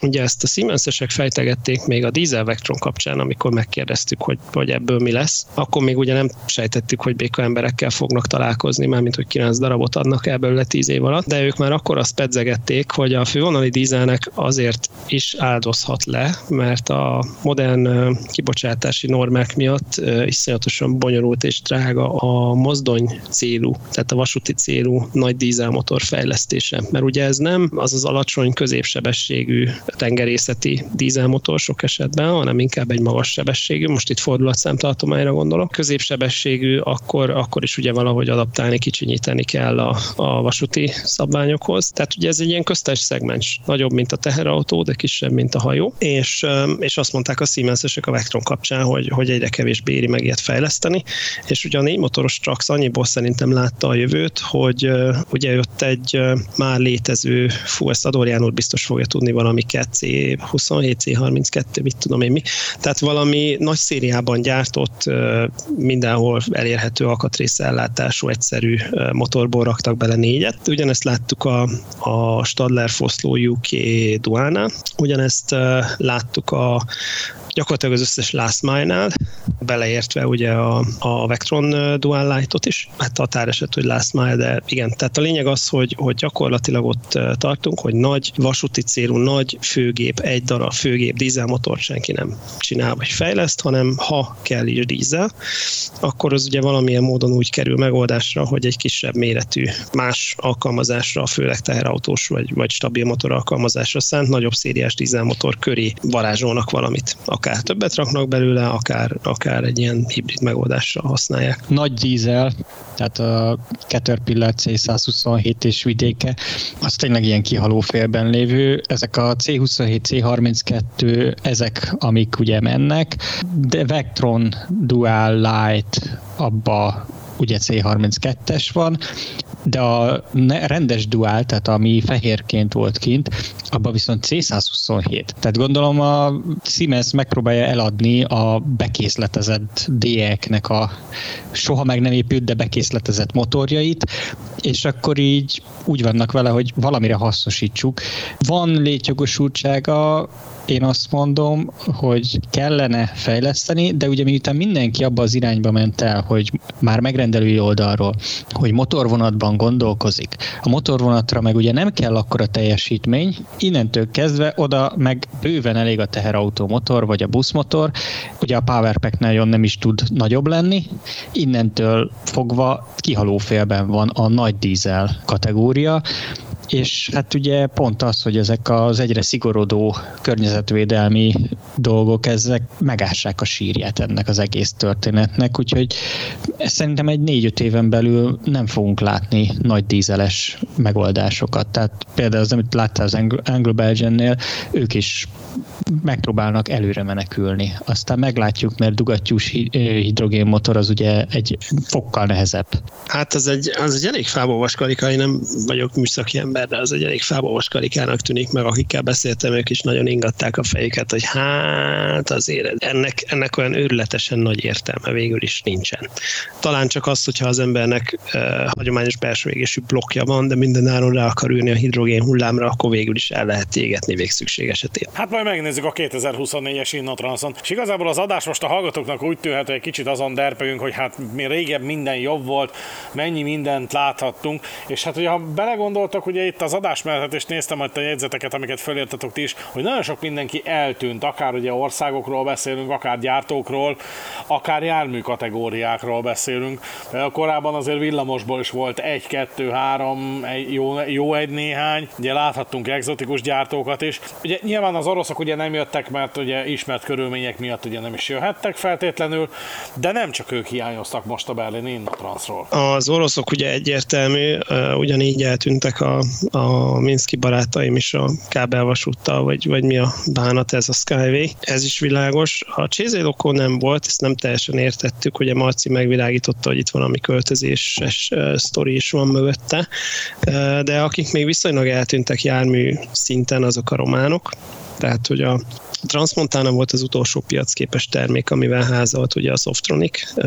Ugye ezt a Siemensesek fejtegették még a dízel Vectron kapcsán, amikor megkérdeztük, hogy, hogy ebből mi lesz. Akkor még ugye nem sejtettük, hogy béka emberekkel fognak találkozni, mármint hogy 9 darabot adnak el belőle 10 év alatt, de ők már akkor azt pedzegették, hogy a fővonali dízelnek azért is áldozhat le, mert a modern kibocsátási normák miatt iszonyatosan bonyolult és drága a mozdony célú, tehát a vasúti célú nagy dízelmotor fejlesztése. Mert ugye ez nem az az alacsony középsebességű tengerészeti dízelmotor sok esetben, hanem inkább egy magas sebességű, most itt fordulatszámtartományra gondolok. Középsebességű, akkor, akkor is ugye valahogy adaptálni, kicsinyíteni kell a, a vasúti szabványokhoz. Tehát ugye ez egy ilyen köztes szegmens, nagyobb, mint a teherautó, de kisebb, mint a hajó. És, és azt mondták a Siemensesek a Vectron kapcsán, hogy, hogy egyre kevésbé éri meg ilyet fejleszteni. És ugye a négy motoros Trax annyiból szerintem látta a jövőt, hogy ugye jött egy már létező, fú, ezt Adorján úr biztos fogja tudni valami C27, C32, mit tudom én mi. Tehát valami nagy szériában gyártott, mindenhol elérhető alkatrészellátású, egyszerű motorból raktak bele négyet. Ugyanezt láttuk a, a Stadler Foszló UK Duánál, ugyanezt láttuk a gyakorlatilag az összes last mile-nál, beleértve ugye a, a Vectron Dual Light-ot is, hát határeset, hogy last mile, de igen, tehát a lényeg az, hogy, hogy gyakorlatilag ott tartunk, hogy nagy vasúti célú, nagy főgép, egy darab főgép, dízelmotor senki nem csinál vagy fejleszt, hanem ha kell is dízel, akkor az ugye valamilyen módon úgy kerül megoldásra, hogy egy kisebb méretű, más alkalmazásra, főleg teherautós vagy, vagy stabil motor alkalmazásra szánt nagyobb szériás dízelmotor köré varázsolnak valamit. Akár többet raknak belőle, akár, akár egy ilyen hibrid megoldásra használják. Nagy dízel, tehát a Caterpillar C127 és vidéke, az tényleg ilyen kihaló félben lévő. Ezek a C27, C32, ezek, amik ugye mennek, de Vectron Dual Light abba ugye C32-es van, de a rendes duál, tehát ami fehérként volt kint, abban viszont C127. Tehát gondolom a Siemens megpróbálja eladni a bekészletezett DE-knek a soha meg nem épült, de bekészletezett motorjait, és akkor így úgy vannak vele, hogy valamire hasznosítsuk. Van létjogosultsága én azt mondom, hogy kellene fejleszteni, de ugye miután mindenki abba az irányba ment el, hogy már megrendelői oldalról, hogy motorvonatban gondolkozik. A motorvonatra meg ugye nem kell akkor a teljesítmény, innentől kezdve oda meg bőven elég a teherautó motor, vagy a buszmotor, ugye a Powerpack nagyon nem is tud nagyobb lenni, innentől fogva kihaló félben van a nagy dízel kategória, és hát ugye pont az, hogy ezek az egyre szigorodó környezetvédelmi dolgok, ezek megássák a sírját ennek az egész történetnek, úgyhogy szerintem egy négy-öt éven belül nem fogunk látni nagy dízeles megoldásokat. Tehát például az, amit láttál az Anglo-Belgiannél, ők is megpróbálnak előre menekülni. Aztán meglátjuk, mert dugattyús hidrogénmotor az ugye egy fokkal nehezebb. Hát az egy, az egy elég fából vaskarika, én nem vagyok műszaki ember, de az egy elég fából vaskarikának tűnik, meg akikkel beszéltem, ők is nagyon ingatták a fejüket, hogy hát azért ennek, ennek olyan őrületesen nagy értelme végül is nincsen. Talán csak az, hogyha az embernek eh, hagyományos belső égésű blokkja van, de minden áron rá akar ülni a hidrogén hullámra, akkor végül is el lehet égetni végszükség esetén. Hát majd megnézzük a 2024-es Innotranszon. És igazából az adás most a hallgatóknak úgy tűnhet, hogy egy kicsit azon derpegünk, hogy hát mi régebb minden jobb volt, mennyi mindent láthattunk, és hát hogyha belegondoltak, ugye itt az adás mellett néztem majd a jegyzeteket, amiket fölírtatok ti is, hogy nagyon sok mindenki eltűnt, akár ugye országokról beszélünk, akár gyártókról, akár jármű kategóriákról beszélünk. Korábban azért villamosból is volt egy, kettő, három, egy, jó, jó egy néhány, ugye láthattunk exotikus gyártókat is. Ugye nyilván az oroszok ugye nem jöttek, mert ugye ismert körülmények miatt ugye nem is jöhettek feltétlenül, de nem csak ők hiányoztak most a berlini Innotransról. Az oroszok ugye egyértelmű, ugyanígy eltűntek a, a Minszki barátaim is a kábelvasúttal, vagy, vagy mi a bánat ez a Skyway. Ez is világos. A Csézélokó nem volt, ezt nem teljesen értettük, hogy a Marci megvilágította, hogy itt valami költözéses sztori is van mögötte, de akik még viszonylag eltűntek jármű szinten, azok a románok, tehát hogy a Transmontana volt az utolsó piacképes termék, amivel házolt ugye a Softronic.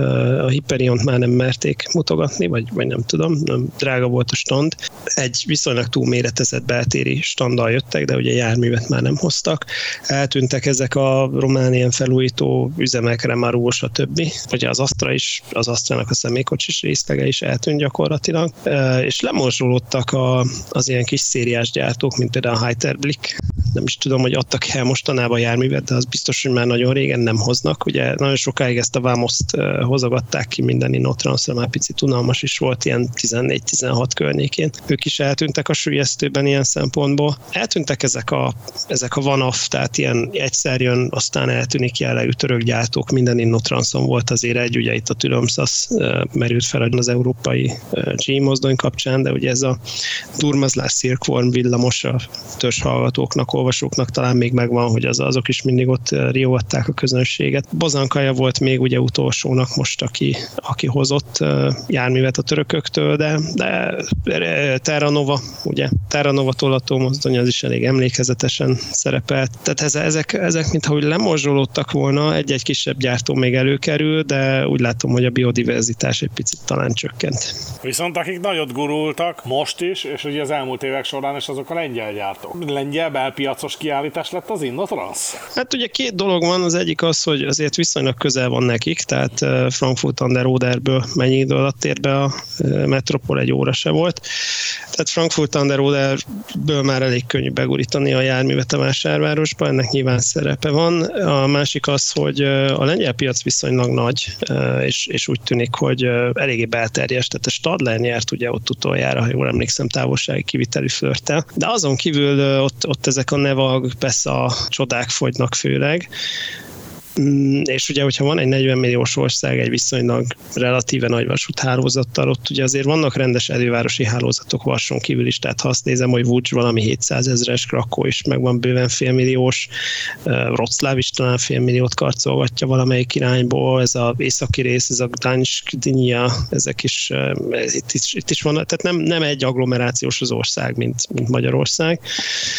A Hyperiont már nem merték mutogatni, vagy, vagy nem tudom, nem drága volt a stand. Egy viszonylag túlméretezett beltéri standal jöttek, de ugye járművet már nem hoztak. Eltűntek ezek a román ilyen felújító üzemek, Remaró, többi. Ugye az Astra is, az Astra-nak a személykocsis részlege is eltűnt gyakorlatilag, és lemorzsolódtak a, az ilyen kis szériás gyártók, mint például a Heiterblick, nem is tudom, hogy adtak el mostanában járművet, de az biztos, hogy már nagyon régen nem hoznak. Ugye nagyon sokáig ezt a Vámoszt hozogatták ki minden Innotranszra, már picit unalmas is volt, ilyen 14-16 környékén. Ők is eltűntek a sülyeztőben ilyen szempontból. Eltűntek ezek a, ezek a vanaf, tehát ilyen egyszer jön, aztán eltűnik jellegű török gyártók, minden Innotranszon volt azért egy, ugye itt a Tülömszasz merült fel az európai G mozdony kapcsán, de ugye ez a Durmazlás Szirkvorm villamos a törzs hallgatóknak, olvasóknak talán még megvan, hogy az, azok is mindig ott riogatták a közönséget. Bozankaja volt még ugye utolsónak most, aki, aki hozott járművet a törököktől, de, de Terra Nova, ugye Terra Nova tollató mozdony az is elég emlékezetesen szerepelt. Tehát ezek, ezek mintha úgy lemorzsolódtak volna, egy-egy kisebb gyártó még előkerül, de úgy látom, hogy a biodiverzitás egy picit talán csökkent. Viszont akik nagyot gurultak most is, és ugye az elmúlt évek során is azok a lengyel gyártók. Lengyel belpiacos kiállítás lett az Innotrans? Hát ugye két dolog van, az egyik az, hogy azért viszonylag közel van nekik, tehát Frankfurt an der Oderből mennyi idő alatt ér be a metropol, egy óra se volt. Tehát Frankfurt an der Oderből már elég könnyű begurítani a járművet a vásárvárosba, ennek nyilván szerepe van. A másik az, hogy a lengyel piac viszonylag nagy, és, és úgy tűnik, hogy eléggé belterjes, tehát a Stadler nyert ugye ott utoljára, ha jól emlékszem, távolsági kiviteli flörtel. De azon kívül ott, ott ezek a nevag, a csodák fogynak főleg, és ugye, hogyha van egy 40 milliós ország egy viszonylag relatíve nagy vasúthálózattal, ott ugye azért vannak rendes elővárosi hálózatok Varson kívül is, tehát ha azt nézem, hogy Vucs valami 700 ezeres, Krakó is meg van bőven félmilliós, Wroclaw is talán félmilliót karcolgatja valamelyik irányból, ez az északi rész, ez a Gdansk, Dinya, ezek is, itt is, itt is van, tehát nem, nem egy agglomerációs az ország, mint, mint Magyarország.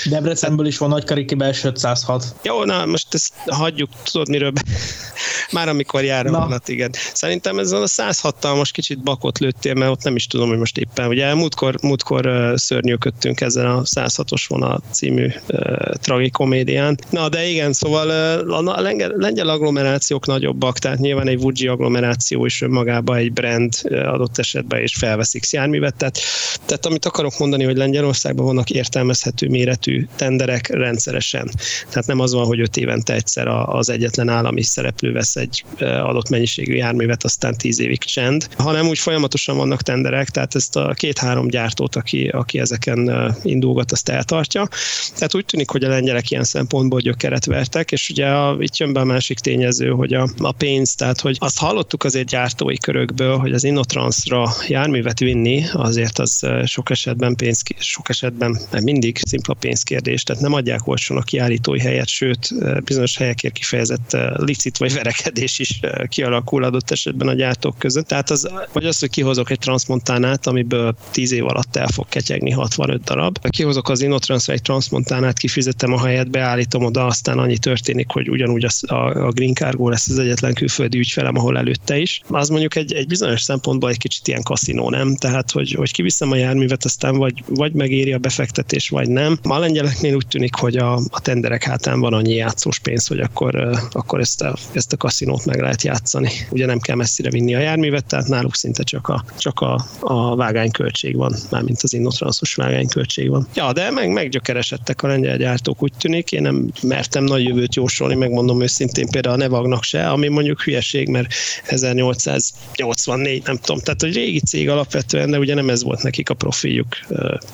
Debrecenből is van nagykariki belső 506. Jó, na most ezt hagyjuk, tudod miről be... Már amikor járom alatt, igen. Szerintem ez a 106 most kicsit bakot lőttél, mert ott nem is tudom, hogy most éppen. Ugye múltkor, múltkor szörnyűködtünk ezen a 106-os vonal című uh, tragikomédián. Na, de igen, szóval uh, a lengyel, agglomerációk nagyobbak, tehát nyilván egy Vudzsi agglomeráció is önmagában egy brand uh, adott esetben is felveszik járművet. Tehát, tehát amit akarok mondani, hogy Lengyelországban vannak értelmezhető méretű tenderek rendszeresen. Tehát nem az van, hogy öt évente egyszer az egyetlen állami szereplő vesz egy adott mennyiségű járművet, aztán tíz évig csend, hanem úgy folyamatosan vannak tenderek, tehát ezt a két-három gyártót, aki, aki ezeken indulgat, azt eltartja. Tehát úgy tűnik, hogy a lengyelek ilyen szempontból gyökeret vertek, és ugye a, itt jön be a másik tényező, hogy a, a pénz, tehát hogy azt hallottuk azért gyártói körökből, hogy az Innotransra járművet vinni, azért az sok esetben pénz, sok esetben nem mindig szimpla pénzkérdés, tehát nem adják olcsón a kiállítói helyet, sőt bizonyos helyekért kifejezett licit vagy verekedés is kialakul adott esetben a gyártók között. Tehát az, vagy az, hogy kihozok egy transmontánát, amiből 10 év alatt el fog ketyegni 65 darab. Kihozok az Innotrans egy transmontánát, kifizetem a helyet, beállítom oda, aztán annyi történik, hogy ugyanúgy a, a Green Cargo lesz az egyetlen külföldi ügyfelem, ahol előtte is. Az mondjuk egy, egy bizonyos szempontból egy kicsit ilyen kaszinó, nem? Tehát, hogy, hogy kiviszem a járművet, aztán vagy, vagy megéri a befektetés, vagy nem. Ma a lengyeleknél úgy tűnik, hogy a, a tenderek hátán van annyi játszós pénz, hogy akkor, akkor ezt a, ezt a kaszinót meg lehet játszani. Ugye nem kell messzire vinni a járművet, tehát náluk szinte csak a, csak a, a vágányköltség van, mármint az innotranszos vágányköltség van. Ja, de meg, meggyökeresedtek a lengyel gyártók, úgy tűnik. Én nem mertem nagy jövőt jósolni, megmondom őszintén például a Nevagnak se, ami mondjuk hülyeség, mert 1884, nem tudom, tehát egy régi cég alapvetően, de ugye nem ez volt nekik a profiljuk,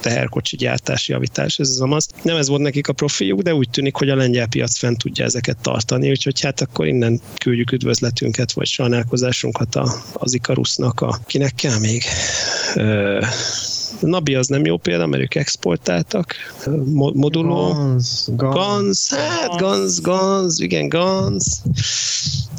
teherkocsi gyártás, javítás, ez az amaz. Nem ez volt nekik a profiljuk, de úgy tűnik, hogy a lengyel piac fent tudja ezeket tartani, úgyhogy hát akkor innen küldjük üdvözletünket, vagy sajnálkozásunkat a, az Ikarusznak, a, kinek kell még. Nabi az nem jó példa, mert ők exportáltak. Moduló. Gans, Gans. Gans, hát Gans, Gans, igen, Gans.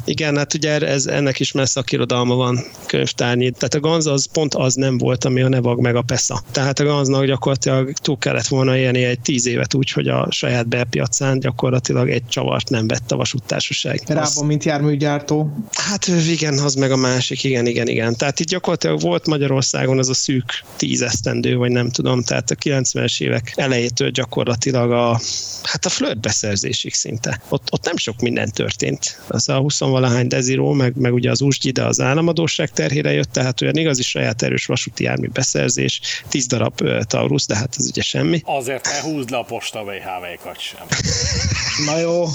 Igen, hát ugye ez, ennek is messze szakirodalma van könyvtárnyi. Tehát a Ganz az pont az nem volt, ami a Nevag meg a Pesa. Tehát a Ganznak gyakorlatilag túl kellett volna élni egy tíz évet úgy, hogy a saját belpiacán gyakorlatilag egy csavart nem vett a vasúttársaság. Rában, mint járműgyártó? Hát igen, az meg a másik, igen, igen, igen. Tehát itt gyakorlatilag volt Magyarországon az a szűk tíz esztendő, vagy nem tudom, tehát a 90-es évek elejétől gyakorlatilag a, hát a flirt beszerzésig szinte. Ott, ott nem sok minden történt. Az a 20 valahány deziró, meg, meg ugye az USG, de az államadóság terhére jött, tehát olyan igazi saját erős vasúti jármű beszerzés, 10 darab Taurus, de hát ez ugye semmi. Azért ne húzd le a posta VHV-kat sem. Na jó.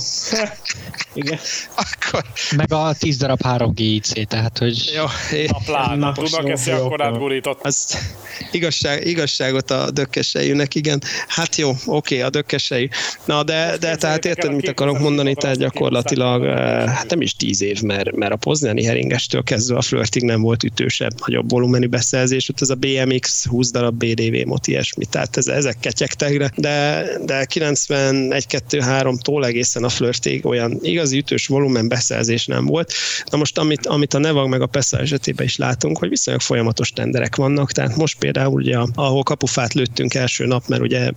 Igen. Akkor... Meg a 10 darab 3 GIC, tehát hogy... Jó, Na pláne, tudnak ezt akkor átgurított. Az igazság, igazságot a dökkesejűnek, igen. Hát jó, oké, a dökkesejű. Na, de, de tehát érted, mit akarok mondani, tehát gyakorlatilag hát nem is tíz év, mert, mert a Poznani heringestől kezdve a flirtig nem volt ütősebb, nagyobb volumenű beszerzés, ott ez a BMX 20 darab BDV mot ilyesmi, tehát ez, ezek ketyegtek, de, de 91-2-3-tól egészen a flirtig olyan igazi ütős volumen beszerzés nem volt. Na most, amit, amit a Nevag meg a PESA esetében is látunk, hogy viszonylag folyamatos tenderek vannak, tehát most például ugye, ahol kapufát lőttünk első nap, mert ugye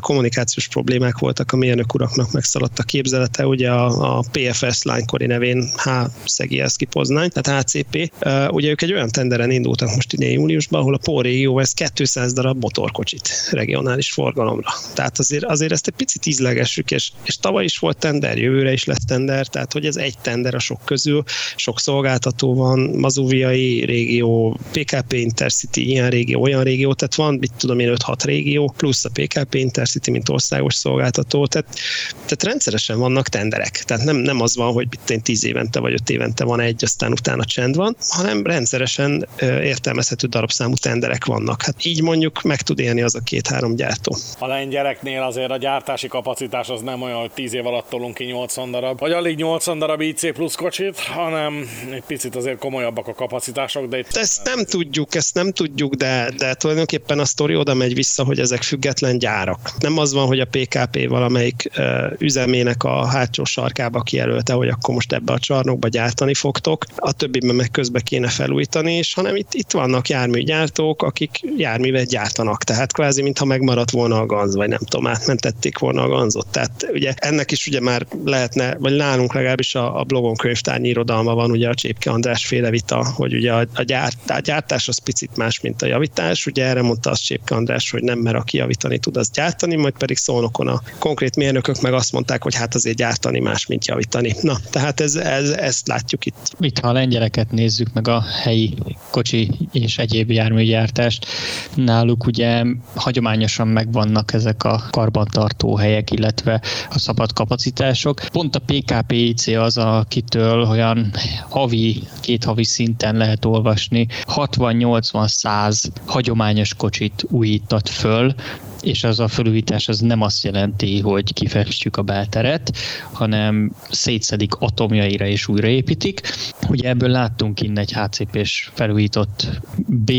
kommunikációs problémák voltak, a mérnök uraknak megszaladt a képzelete, ugye a, a PFS lánykori nevén H. Szegielszki Poznány, tehát HCP. Ugye ők egy olyan tenderen indultak most idén júniusban, ahol a POR régió vesz 200 darab motorkocsit regionális forgalomra. Tehát azért, azért ezt egy picit ízlegessük, és, és tavaly is volt tender, jövőre is lesz tender, tehát hogy ez egy tender a sok közül, sok szolgáltató van, Mazuviai régió, PKP Intercity, ilyen régió, olyan régió, tehát van, mit tudom én, 5-6 régió, plusz a PKP Intercity, mint országos szolgáltató, tehát, tehát rendszeresen vannak tenderek. Tehát nem, nem az van, hogy itt én 10 évente vagy 5 évente van egy, aztán utána csend van, hanem rendszeresen értelmezhető darabszámú tenderek vannak. Hát így mondjuk meg tud élni az a két-három gyártó. A lengyeleknél azért a gyártási kapacitás az nem olyan, hogy 10 év alatt tolunk ki 80 darab, vagy alig 80 darab IC plusz kocsit, hanem egy picit azért komolyabbak a kapacitások. De itt... Ezt nem tudjuk, ezt nem tudjuk, de, de tulajdonképpen a sztori oda megy vissza, hogy ezek független gyárak. Nem az van, hogy a PKP valamelyik üzemének a hátsó sarkába kijelölte, hogy akkor most ebbe a csarnokba gyártani fogtok, a többiben meg közbe kéne felújítani, és hanem itt, itt vannak járműgyártók, akik járművet gyártanak, tehát kvázi mintha megmaradt volna a ganz, vagy nem tudom, átmentették volna a ganzot. Tehát ugye ennek is ugye már lehetne, vagy nálunk legalábbis a, a blogon könyvtárnyi irodalma van, ugye a Csépke András féle vita, hogy ugye a, a, gyárt, a gyártás az picit más, mint a javítás. Ugye erre mondta azt Csépke András, hogy nem mer aki javítani tud, az gyártani, majd pedig szónokon a konkrét mérnökök meg azt mondták, hogy hát azért gyártani más, mint javítani. Na, tehát ez, ez, ezt látjuk itt. Itt, ha a lengyeleket nézzük, meg a helyi kocsi és egyéb járműgyártást, náluk ugye hagyományosan megvannak ezek a karbantartó helyek, illetve a szabad kapacitások. Pont a PKPIC az, akitől olyan havi, két havi szinten lehet olvasni, 60-80-100 hagyományos kocsit újított föl, és az a felújítás az nem azt jelenti, hogy kifestjük a belteret, hanem szétszedik atomjaira és újraépítik. Ugye ebből láttunk innen egy HCP-s felújított B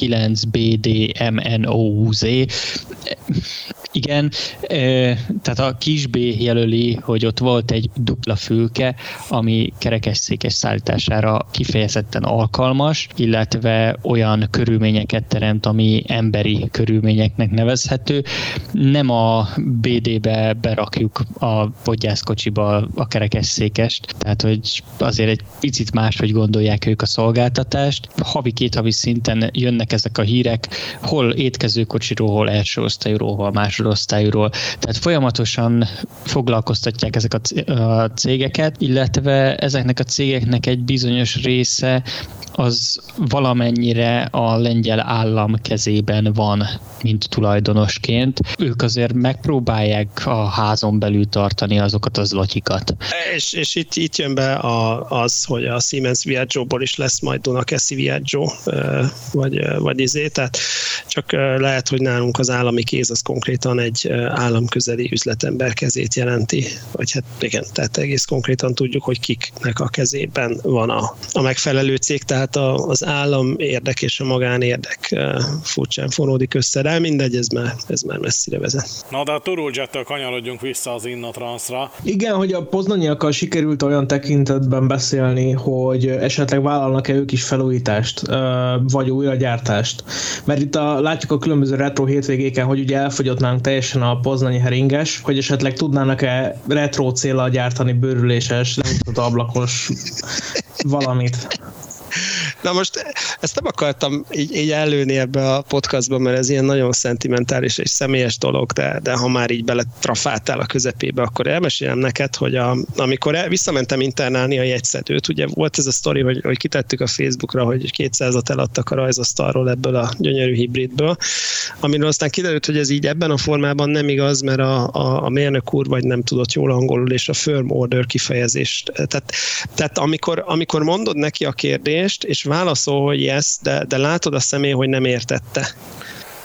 9BDMNOZ. Igen, tehát a kis B jelöli, hogy ott volt egy dupla fülke, ami kerekesszékes szállítására kifejezetten alkalmas, illetve olyan körülményeket teremt, ami emberi körülményeknek nevezhető. Nem a BD-be berakjuk a podgyászkocsiba a kerekesszékest, tehát hogy azért egy picit máshogy gondolják ők a szolgáltatást. Havi-két havi szinten jönnek ezek a hírek, hol étkezőkocsiról, hol első osztályról, hol másodosztályról. Tehát folyamatosan foglalkoztatják ezek a cégeket, illetve ezeknek a cégeknek egy bizonyos része az valamennyire a lengyel állam kezében van, mint tulajdonosként. Ők azért megpróbálják a házon belül tartani azokat az lotyikat. És, és itt, itt jön be a, az, hogy a Siemens Viaggio-ból is lesz majd Dunakeszi Viaggio, vagy, vagy izé, tehát csak lehet, hogy nálunk az állami kéz az konkrétan egy államközeli üzletember kezét jelenti, vagy hát igen, tehát egész konkrétan tudjuk, hogy kiknek a kezében van a, a megfelelő cég, tehát a, az állam érdek és a magánérdek furcsán forródik össze, de mindegy, ez már, ez már messzire vezet. Na de a Turuljet-től kanyarodjunk vissza az Innotransra. Igen, hogy a poznanyiakkal sikerült olyan tekintetben beszélni, hogy esetleg vállalnak-e ők is felújítást, vagy újragyártást. Mert itt a, látjuk a különböző retro hétvégéken, hogy ugye elfogyott nálunk teljesen a poznanyi heringes, hogy esetleg tudnának-e retro célra gyártani bőrüléses, nem ablakos valamit. Na most ezt nem akartam így, így előni ebbe a podcastba, mert ez ilyen nagyon szentimentális és személyes dolog, de, de ha már így beletrafáltál a közepébe, akkor elmesélem neked, hogy a, amikor el, visszamentem internálni a jegyszedőt, ugye volt ez a sztori, hogy, hogy kitettük a Facebookra, hogy 200-at eladtak a rajzasztalról ebből a gyönyörű hibridből, amiről aztán kiderült, hogy ez így ebben a formában nem igaz, mert a, a, a mérnök úr vagy nem tudott jól angolul, és a firm order kifejezést. Tehát, tehát amikor, amikor mondod neki a kérdést, és válaszol, hogy yes, de, de látod a személy, hogy nem értette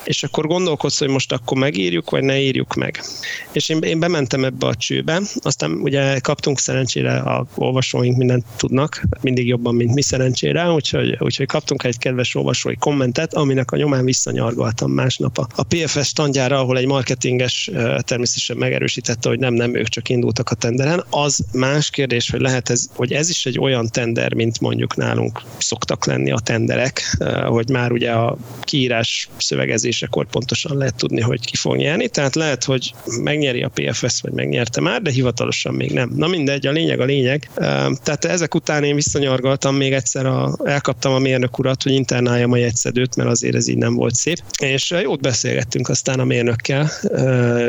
és akkor gondolkodsz, hogy most akkor megírjuk, vagy ne írjuk meg. És én, én bementem ebbe a csőbe, aztán ugye kaptunk szerencsére, a olvasóink mindent tudnak, mindig jobban, mint mi szerencsére, úgyhogy, úgyhogy kaptunk egy kedves olvasói kommentet, aminek a nyomán visszanyargaltam másnap a, PFS standjára, ahol egy marketinges természetesen megerősítette, hogy nem, nem, ők csak indultak a tenderen. Az más kérdés, hogy lehet ez, hogy ez is egy olyan tender, mint mondjuk nálunk szoktak lenni a tenderek, hogy már ugye a kiírás szövegezés döntésekor pontosan lehet tudni, hogy ki fog nyerni. Tehát lehet, hogy megnyeri a PFS, vagy megnyerte már, de hivatalosan még nem. Na mindegy, a lényeg a lényeg. Tehát ezek után én visszanyargaltam még egyszer, a, elkaptam a mérnök urat, hogy internáljam a jegyszedőt, mert azért ez így nem volt szép. És jót beszélgettünk aztán a mérnökkel,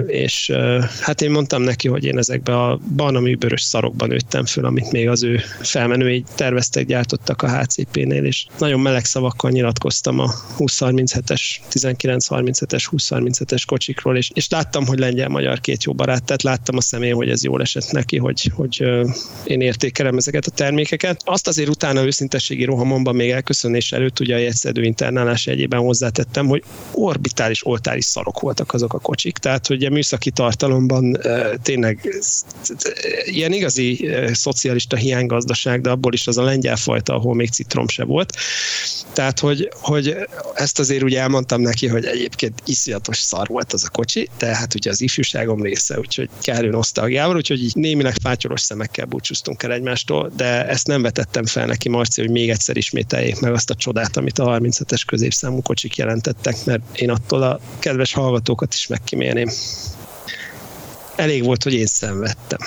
és hát én mondtam neki, hogy én ezekbe a barna műbörös szarokban nőttem föl, amit még az ő felmenői terveztek, gyártottak a HCP-nél, és nagyon meleg szavakkal nyilatkoztam a 2037-es 19 937-es, 2037-es kocsikról, és, és láttam, hogy lengyel-magyar két jó barát, tehát láttam a személy, hogy ez jól esett neki, hogy, hogy én értékelem ezeket a termékeket. Azt azért utána őszintességi rohamomban még elköszönés előtt ugye a jegyszedő internálás egyében hozzátettem, hogy orbitális, oltáris szarok voltak azok a kocsik, tehát hogy a műszaki tartalomban tényleg ilyen igazi szocialista hiánygazdaság, de abból is az a lengyel fajta, ahol még citrom se volt. Tehát, hogy, hogy ezt azért ugye elmondtam neki, hogy egyébként iszonyatos szar volt az a kocsi, de hát ugye az ifjúságom része, úgyhogy kellő nosztalgiával, úgyhogy így némileg fátyolos szemekkel búcsúztunk el egymástól, de ezt nem vetettem fel neki, Marci, hogy még egyszer ismételjék meg azt a csodát, amit a 37-es középszámú kocsik jelentettek, mert én attól a kedves hallgatókat is megkímélném. Elég volt, hogy én szenvedtem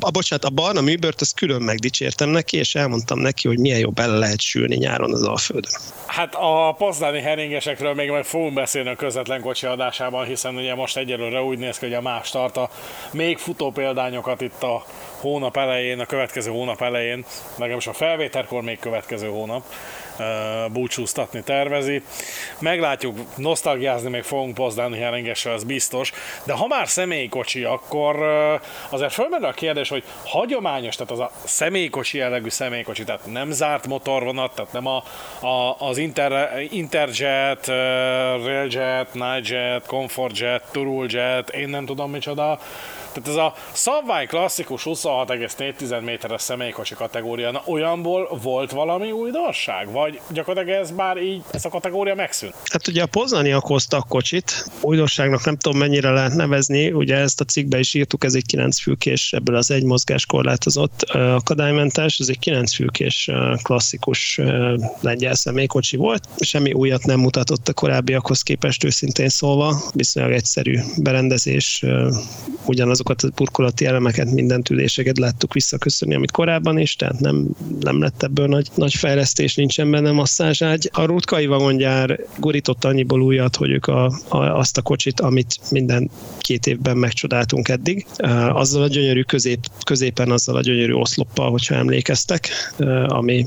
a, bocsánat, a barna műbört, azt külön megdicsértem neki, és elmondtam neki, hogy milyen jó bele lehet sülni nyáron az Alföldön. Hát a poznáni heringesekről még majd fogunk beszélni a közvetlen kocsi adásában, hiszen ugye most egyelőre úgy néz ki, hogy a más tart még futó példányokat itt a hónap elején, a következő hónap elején, legalábbis a felvételkor még következő hónap búcsúztatni tervezi. Meglátjuk, nosztalgiázni még fogunk Pozdáni Herengesre, az biztos, de ha már személykocsi, akkor azért fölmerül a kérdés, hogy hagyományos, tehát az a személykocsi jellegű személykocsi, tehát nem zárt motorvonat, tehát nem a, a, az Inter, Interjet, Railjet, Nightjet, Comfortjet, Turuljet, én nem tudom micsoda, tehát ez a szabvány klasszikus 26,4 méteres személykocsi kategória, na olyanból volt valami újdonság? Vagy gyakorlatilag ez már így, ez a kategória megszűnt? Hát ugye a Poznaniak hoztak kocsit, újdonságnak nem tudom mennyire lehet nevezni, ugye ezt a cikkbe is írtuk, ez egy 9 fülkés, ebből az egy mozgás korlátozott akadálymentes, ez egy 9 fülkés klasszikus lengyel személykocsi volt, semmi újat nem mutatott a korábbiakhoz képest őszintén szólva, viszonylag egyszerű berendezés, ugyanaz azokat a burkolati elemeket, minden tüléseket láttuk visszaköszönni, amit korábban is, tehát nem, nem lett ebből nagy, nagy fejlesztés, nincsen benne masszázságy. A rutkai vagongyár gurított annyiból újat, hogy ők a, a, azt a kocsit, amit minden két évben megcsodáltunk eddig, azzal a gyönyörű közép, középen, azzal a gyönyörű oszloppal, hogyha emlékeztek, ami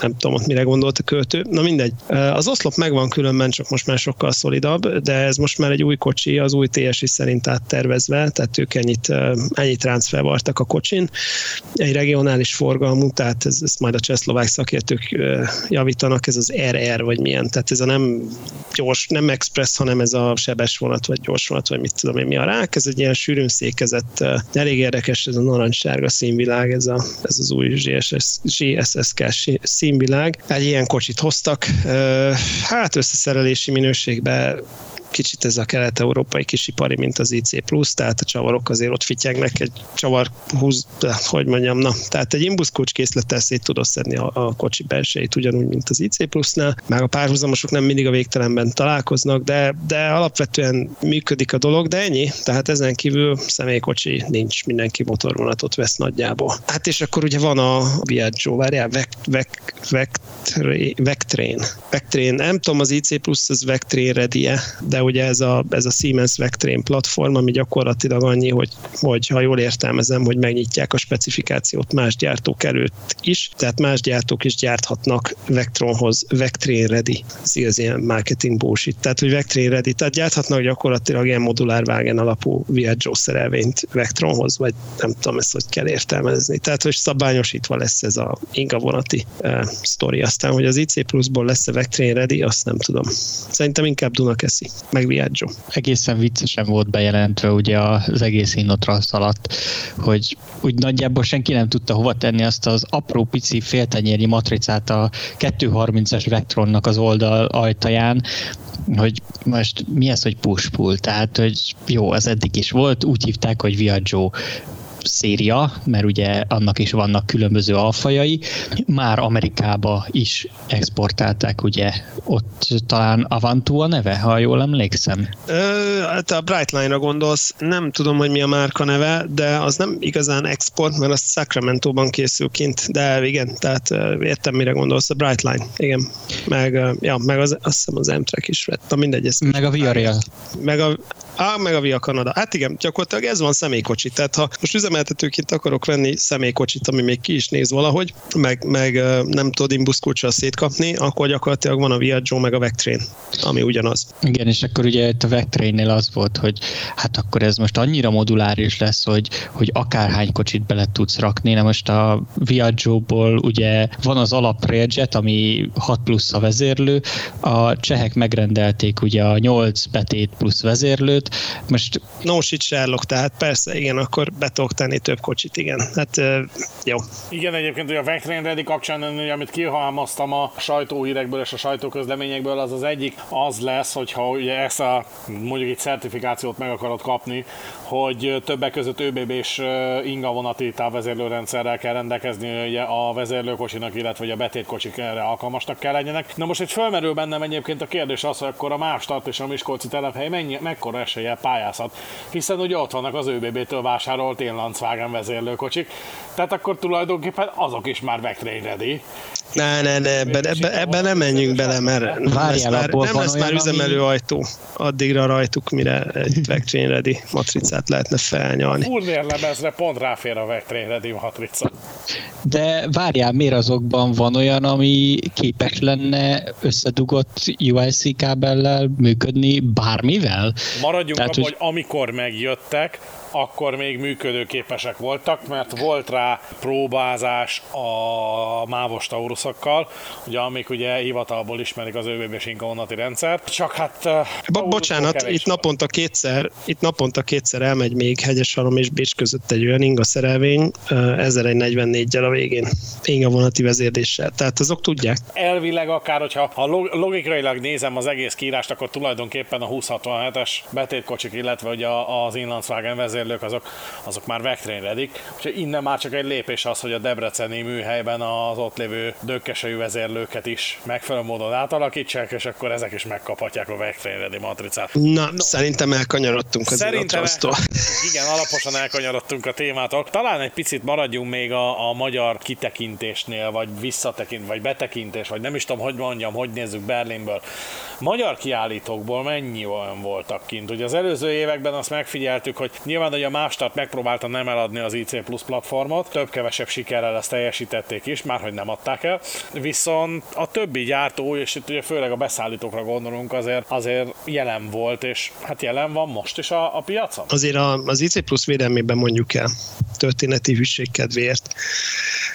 nem tudom ott mire gondolt a költő. Na mindegy. Az oszlop megvan különben, csak most már sokkal szolidabb, de ez most már egy új kocsi, az új TSI szerint áttervezve, tehát ők ennyit, ennyit ráncfelvartak a kocsin. Egy regionális forgalmú, tehát ez, ezt majd a csehszlovák szakértők javítanak, ez az RR vagy milyen, tehát ez a nem gyors, nem express, hanem ez a sebes vonat, vagy gyors vonat, vagy mit tudom én mi a rák, ez egy ilyen sűrűn székezett, elég érdekes ez a narancssárga színvilág, ez, a, ez az új GSS, GSSK szín színvilág. Egy ilyen kocsit hoztak, hát összeszerelési minőségben kicsit ez a kelet-európai kisipari, mint az IC+, tehát a csavarok azért ott fityegnek, egy csavar húz, hogy mondjam, na, tehát egy imbuszkulcs készlettel szét tudod szedni a, a kocsi belsejét, ugyanúgy, mint az IC nál már a párhuzamosok nem mindig a végtelenben találkoznak, de, de alapvetően működik a dolog, de ennyi, tehát ezen kívül személykocsi nincs, mindenki motorvonatot vesz nagyjából. Hát és akkor ugye van a Viaggio, várjál, Vect, Vect, Vect, Vectrain. Vectrain, nem tudom, az IC Plus az Vectrain ready de ugye ez a, ez a Siemens Vectrain platform, ami gyakorlatilag annyi, hogy, hogy ha jól értelmezem, hogy megnyitják a specifikációt más gyártók előtt is, tehát más gyártók is gyárthatnak Vectronhoz Vectrain ready, ez ilyen marketing bullshit, tehát hogy Vectrain ready, tehát gyárthatnak gyakorlatilag ilyen modulár vágen alapú Viaggio szerelvényt Vectronhoz, vagy nem tudom ezt, hogy kell értelmezni. Tehát, hogy szabályosítva lesz ez a inga vonati uh, sztori. Aztán, hogy az IC Plus-ból lesz a Vectrain ready, azt nem tudom. Szerintem inkább Dunakeszi, meg Viaggio. Egészen viccesen volt bejelentve ugye az egész Innotrans alatt, hogy úgy nagyjából senki nem tudta hova tenni azt az apró pici féltenyérnyi matricát a 230-es Vectronnak az oldal ajtaján, hogy most mi ez, hogy push-pull, tehát hogy jó, az eddig is volt, úgy hívták, hogy Viaggio széria, mert ugye annak is vannak különböző alfajai, már Amerikába is exportálták, ugye ott talán Avantu a neve, ha jól emlékszem. Ö, hát a Brightline-ra gondolsz, nem tudom, hogy mi a márka neve, de az nem igazán export, mert az Sacramento-ban készül kint, de igen, tehát értem, mire gondolsz, a Brightline, igen. Meg, ja, meg az, azt hiszem az M-Track is vett, na mindegy. Ez meg a Viareal. Meg a, Á, meg a Via Canada. Hát igen, gyakorlatilag ez van személykocsi. Tehát ha most üzemeltetőként akarok venni személykocsit, ami még ki is néz valahogy, meg, meg nem tudod imbuszkulcsal szétkapni, akkor gyakorlatilag van a Viaggio meg a Vectrain, ami ugyanaz. Igen, és akkor ugye itt a Vectrainnél az volt, hogy hát akkor ez most annyira moduláris lesz, hogy, hogy akárhány kocsit bele tudsz rakni. Na most a Viaggio-ból ugye van az alap Railjet, ami 6 plusz a vezérlő, a csehek megrendelték ugye a 8 betét plusz vezérlőt, sőt, most... No shit Sherlock, tehát persze, igen, akkor be tudok tenni több kocsit, igen. Hát jó. Igen, egyébként hogy a Vectrain Ready kapcsán, amit kihalmaztam a sajtóhírekből és a sajtóközleményekből, az az egyik az lesz, hogyha ugye ezt a mondjuk egy certifikációt meg akarod kapni, hogy többek között ÖBB-s ingavonati távvezérlőrendszerrel kell rendelkezni ugye a vezérlőkocsinak, illetve a betétkocsik erre alkalmasnak kell legyenek. Na most egy fölmerül bennem egyébként a kérdés az, hogy akkor a más tart és a Miskolci telephely mennyi, mekkora eséllyel pályázhat, hiszen ugye ott vannak az ÖBB-től vásárolt Lancwagen vezérlőkocsik, tehát akkor tulajdonképpen azok is már Vectrain ready. Ne, ne, ne, ebbe, ebbe, ebbe nem menjünk bele, mert nem lesz már, nem lesz már üzemelő ami... ajtó addigra rajtuk, mire egy Vectrain ready matricát lehetne felnyalni. Furnier lemezre pont ráfér a Vectrain ready matrica. De várjál, miért azokban van olyan, ami képes lenne összedugott UIC kábellel működni bármivel? Maradjunk abban, hogy... hogy amikor megjöttek, akkor még működőképesek voltak, mert volt rá próbázás a mávos tauruszokkal, ugye amik ugye hivatalból ismerik az ÖBB sinkonati rendszert, csak hát... Bo- bocsánat, itt naponta kétszer, itt naponta kétszer elmegy még Hegyeshalom és Bécs között egy olyan inga szerelvény, 1144-jel a végén, inga vonati tehát azok tudják. Elvileg akár, hogyha ha logikailag nézem az egész kiírást, akkor tulajdonképpen a 2067-es betétkocsik, illetve ugye az Inlandswagen vezér vezérlők azok, azok már vektrényredik, úgyhogy innen már csak egy lépés az, hogy a Debreceni műhelyben az ott lévő dökkesejű vezérlőket is megfelelő módon átalakítsák, és akkor ezek is megkaphatják a vektrényredi matricát. Na, no. szerintem elkanyarodtunk az szerintem el, Igen, alaposan elkanyarodtunk a témától. Talán egy picit maradjunk még a, a magyar kitekintésnél, vagy visszatekint, vagy betekintés, vagy nem is tudom, hogy mondjam, hogy nézzük Berlinből. Magyar kiállítókból mennyi olyan voltak kint? Ugye az előző években azt megfigyeltük, hogy nyilván hogy a Mástart megpróbálta nem eladni az IC Plus platformot, több-kevesebb sikerrel ezt teljesítették is, már hogy nem adták el. Viszont a többi gyártó, és itt ugye főleg a beszállítókra gondolunk, azért, azért jelen volt, és hát jelen van most is a, a piacon. Azért a, az IC Plus védelmében mondjuk el, történeti hűség kedvéért.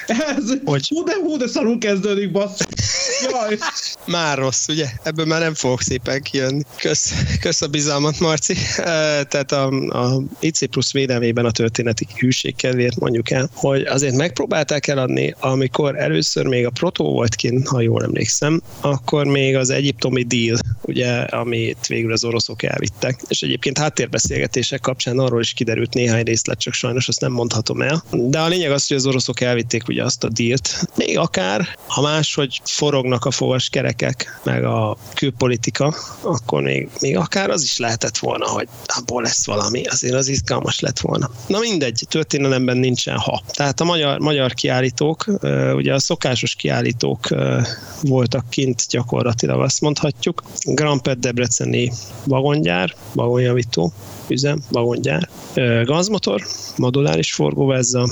Ez, hogy... hú de, hú de szarul kezdődik, bassz. Jaj. Már rossz, ugye? Ebből már nem fogok szépen kijönni. Kösz, kösz a bizalmat, Marci. Tehát a, a IC plusz védelmében a történeti hűség kedvéért mondjuk el, hogy azért megpróbálták eladni, amikor először még a Proto volt kint, ha jól emlékszem, akkor még az egyiptomi deal, ugye, amit végül az oroszok elvittek. És egyébként háttérbeszélgetések kapcsán arról is kiderült néhány részlet, csak sajnos azt nem mondhatom el. De a lényeg az, hogy az oroszok elvitték ugye azt a dílt. Még akár, ha máshogy forognak a fogaskerekek, meg a külpolitika, akkor még, még akár az is lehetett volna, hogy abból lesz valami, azért az izgalmas lett volna. Na mindegy, történelemben nincsen ha. Tehát a magyar, magyar kiállítók, ugye a szokásos kiállítók voltak kint gyakorlatilag azt mondhatjuk. Grampet Debreceni vagongyár, vagonjavító üzem, vagongyár, gazmotor, moduláris forgóvezza,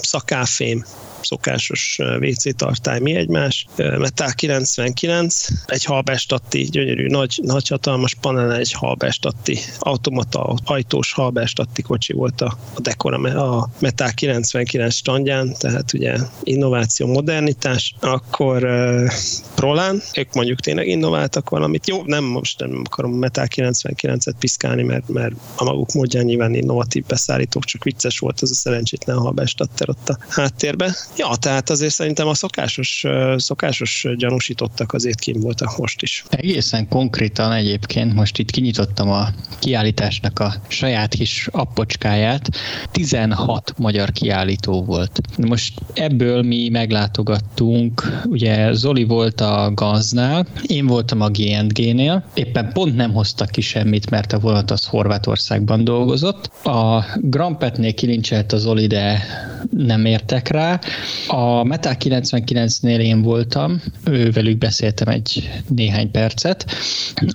szakáfém, szokásos WC tartály, mi egymás, Metal 99, egy halbestatti, gyönyörű, nagy, nagy hatalmas panel, egy halbestatti, automata, ajtós halbestatti kocsi volt a, a dekora, a Metal 99 standján, tehát ugye innováció, modernitás, akkor uh, Prolán, ők mondjuk tényleg innováltak valamit. Jó, nem most nem akarom Metal 99-et piszkálni, mert, mert a maguk módján nyilván innovatív beszállítók, csak vicces volt az a szerencsétlen halbestatter ott a háttérbe. Ja, tehát azért szerintem a szokásos, szokásos gyanúsítottak azért kim voltak most is. Egészen konkrétan egyébként most itt kinyitottam a kiállításnak a saját kis appocskáját. 16 magyar kiállító volt. Most ebből mi meglátogattunk, ugye Zoli volt a Gaznál, én voltam a G&G-nél, éppen pont nem hoztak ki semmit, mert a vonat az Horvátországban dolgozott. A Grampetnél kilincselt a Zoli, de nem értek rá. A Metal 99-nél én voltam, ővelük beszéltem egy néhány percet.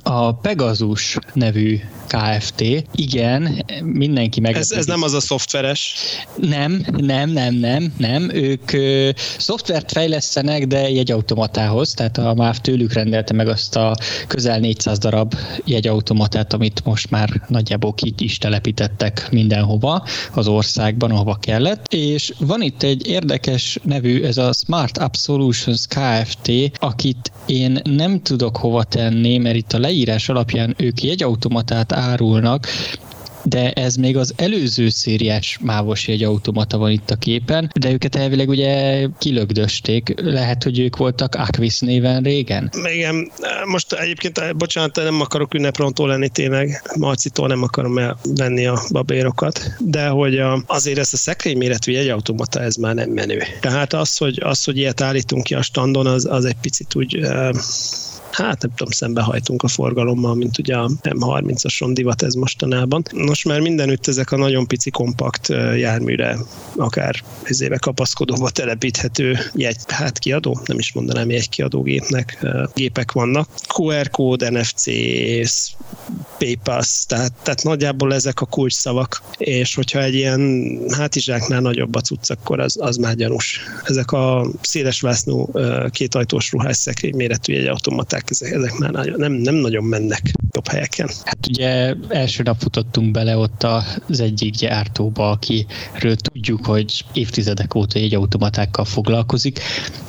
A Pegasus nevű KFT, igen, mindenki meg. Ez, ez nem az a szoftveres? Nem, nem, nem, nem, nem. Ők ö, szoftvert fejlesztenek, de jegyautomatához, tehát a MÁV tőlük rendelte meg azt a közel 400 darab jegyautomatát, amit most már nagyjából ki is telepítettek mindenhova az országban, ahova kellett. És van itt egy érdekes nevű, ez a Smart App Solutions Kft., akit én nem tudok hova tenni, mert itt a leírás alapján ők jegyautomatát árulnak, de ez még az előző szériás mávos automata van itt a képen, de őket elvileg ugye kilögdösték. Lehet, hogy ők voltak Aquis néven régen? Igen, most egyébként, bocsánat, nem akarok ünneprontó lenni tényleg, Marcitól nem akarom elvenni a babérokat, de hogy azért ez a szekrény méretű jegyautomata, ez már nem menő. Tehát az, hogy, az, hogy ilyet állítunk ki a standon, az, az egy picit úgy hát nem tudom, szembehajtunk a forgalommal, mint ugye a M30-ason divat ez mostanában. Most már mindenütt ezek a nagyon pici kompakt járműre, akár ezébe kapaszkodóba telepíthető jegy, hát kiadó, nem is mondanám kiadó gépnek, gépek vannak. QR kód, NFC, PayPass, tehát, tehát nagyjából ezek a kulcsszavak, és hogyha egy ilyen hátizsáknál nagyobb a cucc, akkor az, az már gyanús. Ezek a széles vásznú kétajtós ruhás szekrény méretű egy automaták ezek, már nem, nem nagyon mennek jobb helyeken. Hát ugye első nap futottunk bele ott az egyik gyártóba, akiről tudjuk, hogy évtizedek óta egy automatákkal foglalkozik,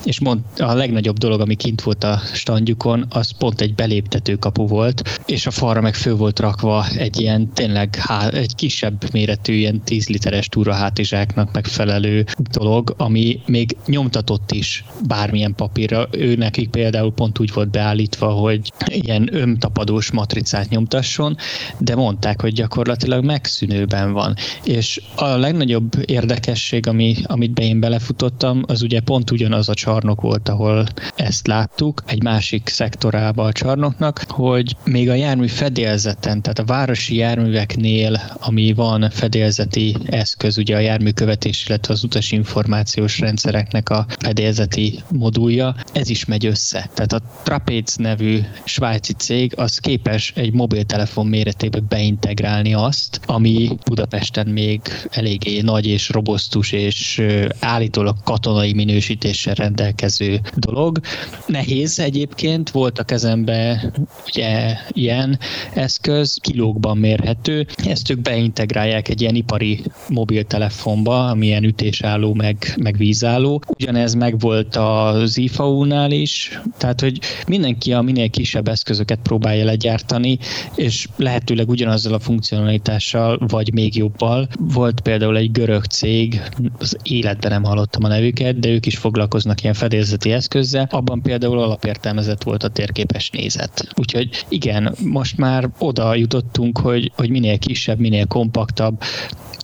és mond, a legnagyobb dolog, ami kint volt a standjukon, az pont egy beléptető kapu volt, és a falra meg fő volt rakva egy ilyen tényleg há, egy kisebb méretű, ilyen 10 literes túrahátizsáknak megfelelő dolog, ami még nyomtatott is bármilyen papírra. Ő nekik például pont úgy volt beállítva, beállítva, hogy ilyen ömtapadós matricát nyomtasson, de mondták, hogy gyakorlatilag megszűnőben van. És a legnagyobb érdekesség, ami, amit be én belefutottam, az ugye pont ugyanaz a csarnok volt, ahol ezt láttuk, egy másik szektorába a csarnoknak, hogy még a jármű fedélzeten, tehát a városi járműveknél, ami van fedélzeti eszköz, ugye a járműkövetés, illetve az utasinformációs rendszereknek a fedélzeti modulja, ez is megy össze. Tehát a Trapez nevű svájci cég az képes egy mobiltelefon méretébe beintegrálni azt, ami Budapesten még eléggé nagy és robosztus és állítólag katonai minősítéssel rendelkező dolog. Nehéz egyébként, volt a kezembe ugye ilyen eszköz, kilókban mérhető, ezt ők beintegrálják egy ilyen ipari mobiltelefonba, amilyen ütésálló meg, meg vízálló. Ugyanez meg volt az IFAU-nál is, tehát hogy mindenki a minél kisebb eszközöket próbálja legyártani, és lehetőleg ugyanazzal a funkcionalitással, vagy még jobbal. Volt például egy görög cég, az életben nem hallottam a nevüket, de ők is foglalkoznak ilyen fedélzeti eszközzel, abban például alapértelmezett volt a térképes nézet. Úgyhogy igen, most már oda jutottunk, hogy, hogy minél kisebb, minél kompaktabb,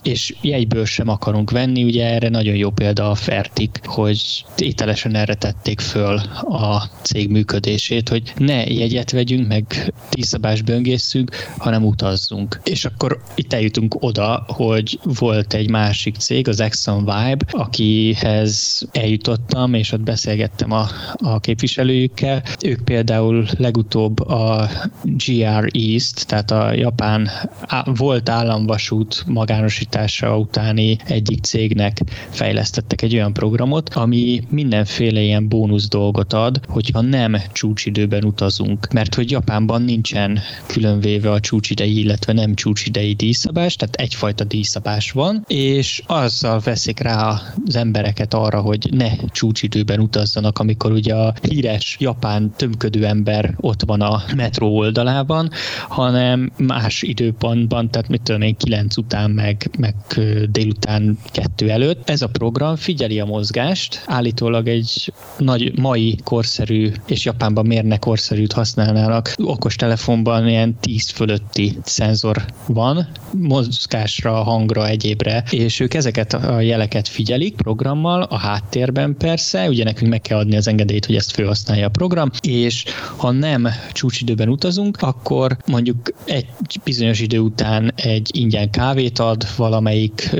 és jegyből sem akarunk venni, ugye erre nagyon jó példa a Fertik, hogy ételesen erre tették föl a cég működését, hogy ne jegyet vegyünk, meg díszabás böngészünk, hanem utazzunk. És akkor itt eljutunk oda, hogy volt egy másik cég, az Exxon Vibe, akihez eljutottam, és ott beszélgettem a, a képviselőjükkel. Ők például legutóbb a GR East, tehát a japán volt államvasút magánosítás alapítása utáni egyik cégnek fejlesztettek egy olyan programot, ami mindenféle ilyen bónusz dolgot ad, hogyha nem csúcsidőben utazunk. Mert hogy Japánban nincsen különvéve a csúcsidei, illetve nem csúcsidei díjszabás, tehát egyfajta díjszabás van, és azzal veszik rá az embereket arra, hogy ne csúcsidőben utazzanak, amikor ugye a híres japán tömködő ember ott van a metró oldalában, hanem más időpontban, tehát mit tudom én, kilenc után meg, meg délután kettő előtt. Ez a program figyeli a mozgást, állítólag egy nagy mai korszerű, és Japánban mérnek korszerűt használnának, okos telefonban ilyen 10 fölötti szenzor van, mozgásra, hangra, egyébre, és ők ezeket a jeleket figyelik programmal, a háttérben persze, ugye nekünk meg kell adni az engedélyt, hogy ezt felhasználja a program, és ha nem csúcsidőben utazunk, akkor mondjuk egy bizonyos idő után egy ingyen kávét ad, valamelyik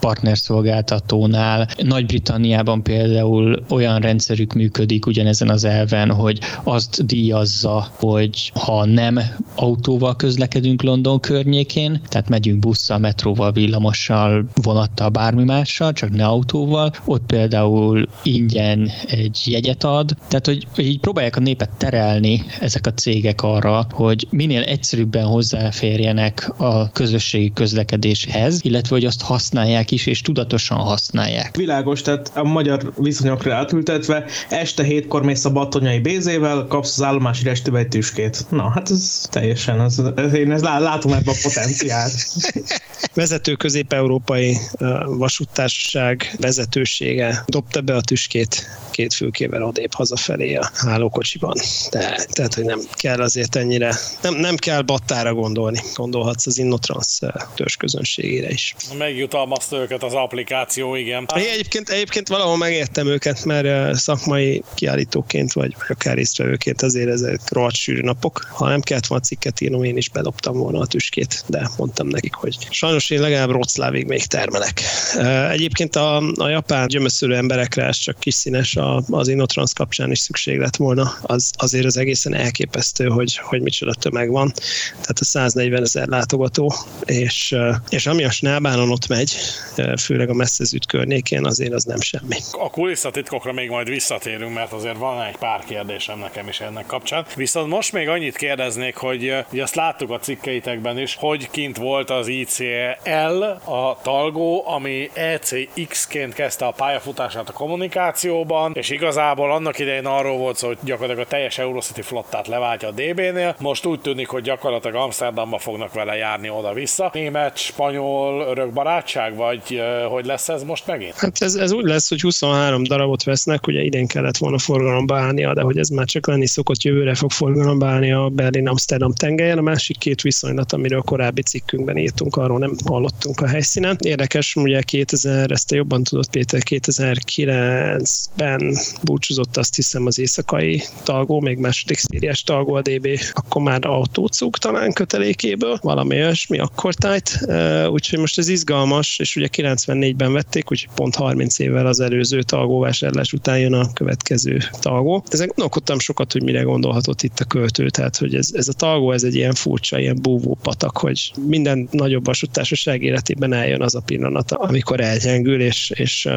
partnerszolgáltatónál. Nagy-Britanniában például olyan rendszerük működik ugyanezen az elven, hogy azt díjazza, hogy ha nem autóval közlekedünk London környékén, tehát megyünk busszal, metróval, villamossal, vonattal, bármi mással, csak ne autóval, ott például ingyen egy jegyet ad. Tehát, hogy, így próbálják a népet terelni ezek a cégek arra, hogy minél egyszerűbben hozzáférjenek a közösségi közlekedéshez, illetve hogy azt használják is, és tudatosan használják. Világos, tehát a magyar viszonyokra átültetve, este hétkor mész a batonyai bézével, kapsz az állomási restőbe egy tüskét. Na, hát ez teljesen, ez, ez, én ez látom ebben a potenciált. Vezető közép-európai vasúttársaság vezetősége dobta be a tüskét két fülkével odébb hazafelé a hálókocsiban. De, tehát, hogy nem kell azért ennyire, nem, nem kell battára gondolni. Gondolhatsz az Innotrans törzsközönségére is. Megjutalmazta őket az applikáció, igen. Én egyébként, egyébként valahol megértem őket, mert szakmai kiállítóként, vagy akár résztvevőként azért ezek rohadt sűrű napok. Ha nem kellett volna cikket írnom, én is bedobtam volna a tüskét, de mondtam nekik, hogy sajnos én legalább Roclávig még termelek. Egyébként a, a japán gyömöszörű emberekre ez csak kis színes a, az Innotrans kapcsán is szükség lett volna. Az, azért az egészen elképesztő, hogy, hogy micsoda tömeg van. Tehát a 140 ezer látogató, és, és ami a Snábánon ott megy, főleg a messzezűt környékén, azért az nem semmi. A kulisszatitkokra még majd visszatérünk, mert azért van egy pár kérdésem nekem is ennek kapcsán. Viszont most még annyit kérdeznék, hogy ugye azt láttuk a cikkeitekben is, hogy kint volt az ICL, a Talgó, ami ECX-ként kezdte a pályafutását a kommunikációban, és igazából annak idején arról volt szó, hogy gyakorlatilag a teljes Eurocity flottát leváltja a DB-nél. Most úgy tűnik, hogy gyakorlatilag Amsterdamba fognak vele járni oda-vissza. Német, spanyol, örök barátság, vagy hogy lesz ez most megint? Hát ez, ez úgy lesz, hogy 23 darabot vesznek, ugye idén kellett volna forgalomba állnia, de hogy ez már csak lenni szokott, jövőre fog forgalomba állni a Berlin-Amsterdam tengelyen. A másik két viszonylat, amiről korábbi cikkünkben írtunk, arról nem hallottunk a helyszínen. Érdekes, ugye 2000, ezt te jobban tudod Péter, 2009-ben búcsúzott azt hiszem az éjszakai talgó, még második szériás talgó a DB, akkor már autócuk talán kötelékéből, valami olyasmi, akkor tájt, Úgyhogy most ez izgalmas, és ugye 94-ben vették, úgyhogy pont 30 évvel az előző talgóvásárlás után jön a következő talgó. Ezen gondolkodtam sokat, hogy mire gondolhatott itt a költő, tehát hogy ez, ez a talgó, ez egy ilyen furcsa, ilyen búvó patak, hogy minden nagyobb vasútársaság életében eljön az a pillanat, amikor elgyengül, és, és,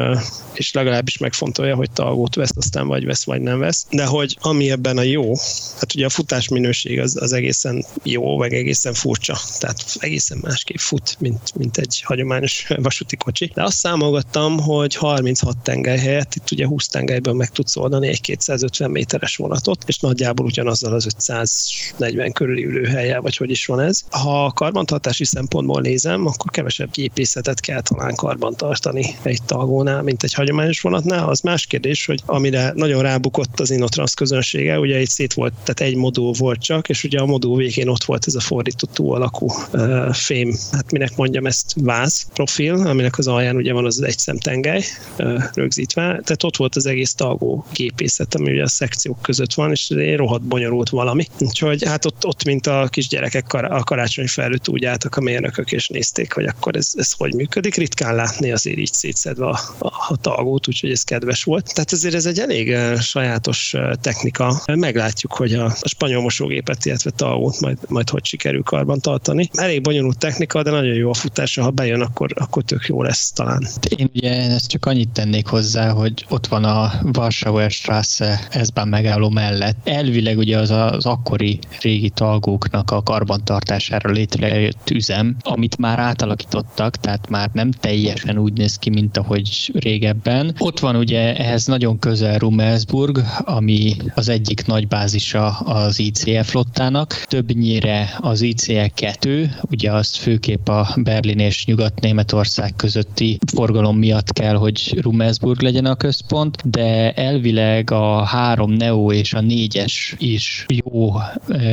és legalábbis megfontolja, hogy talgót vesz, aztán vagy vesz, vagy nem vesz. De hogy ami ebben a jó, hát ugye a futás minőség az, az egészen jó, meg egészen furcsa, tehát egészen másképp fut, mint, mint egy hagyományos vasúti kocsi. De azt számolgattam, hogy 36 tengely helyett itt ugye 20 tengelyből meg tudsz oldani egy 250 méteres vonatot, és nagyjából ugyanazzal az 540 körüli ülőhelyel, vagy hogy is van ez. Ha karbantartási szempontból nézem, akkor kevesebb gépészetet kell talán karbantartani egy talgónál, mint egy hagyományos vonatnál. Az más kérdés, hogy amire nagyon rábukott az Inotrans közönsége, ugye itt szét volt, tehát egy modul volt csak, és ugye a modul végén ott volt ez a fordított alakú uh, fém, hát minek mondjam ezt, váz profil, aminek az alján ugye van az egy szemtengely uh, rögzítve, tehát ott volt az egész talgó gépészet, ami ugye a szekciók között van, és egy rohadt bonyolult valami. Úgyhogy hát ott, ott mint a kisgyerekek kar- a karácsony felőtt úgy álltak a mérnökök, és nézték, hogy akkor ez, ez hogy működik. Ritkán látni azért így szétszedve a, a, a talgót, úgyhogy ez kedves volt. Tehát azért ez egy elég sajátos technika. Meglátjuk, hogy a, a spanyol mosógépet, illetve talgót majd, majd hogy sikerül karban tartani. Elég bonyolult technika, de nagyon jó a futása, ha bejön, akkor, akkor tök jó lesz talán. Én ugye ezt csak annyit tennék hozzá, hogy ott van a Warschauer Strasse ezben megálló mellett. Elvileg ugye az az akkori régi talgóknak a karbantartására létrejött üzem, amit már átalakítottak, tehát már nem teljesen úgy néz ki, mint ahogy régebben. Ott van ugye ehhez nagyon közel Rummelsburg, ami az egyik nagy bázisa az ICE flottának. Többnyire az ICE 2, ugye azt főképp a Berlin és Nyugat-Németország közötti forgalom miatt kell, hogy Rummelsburg legyen a központ, de elvileg a három Neo és a négyes is jó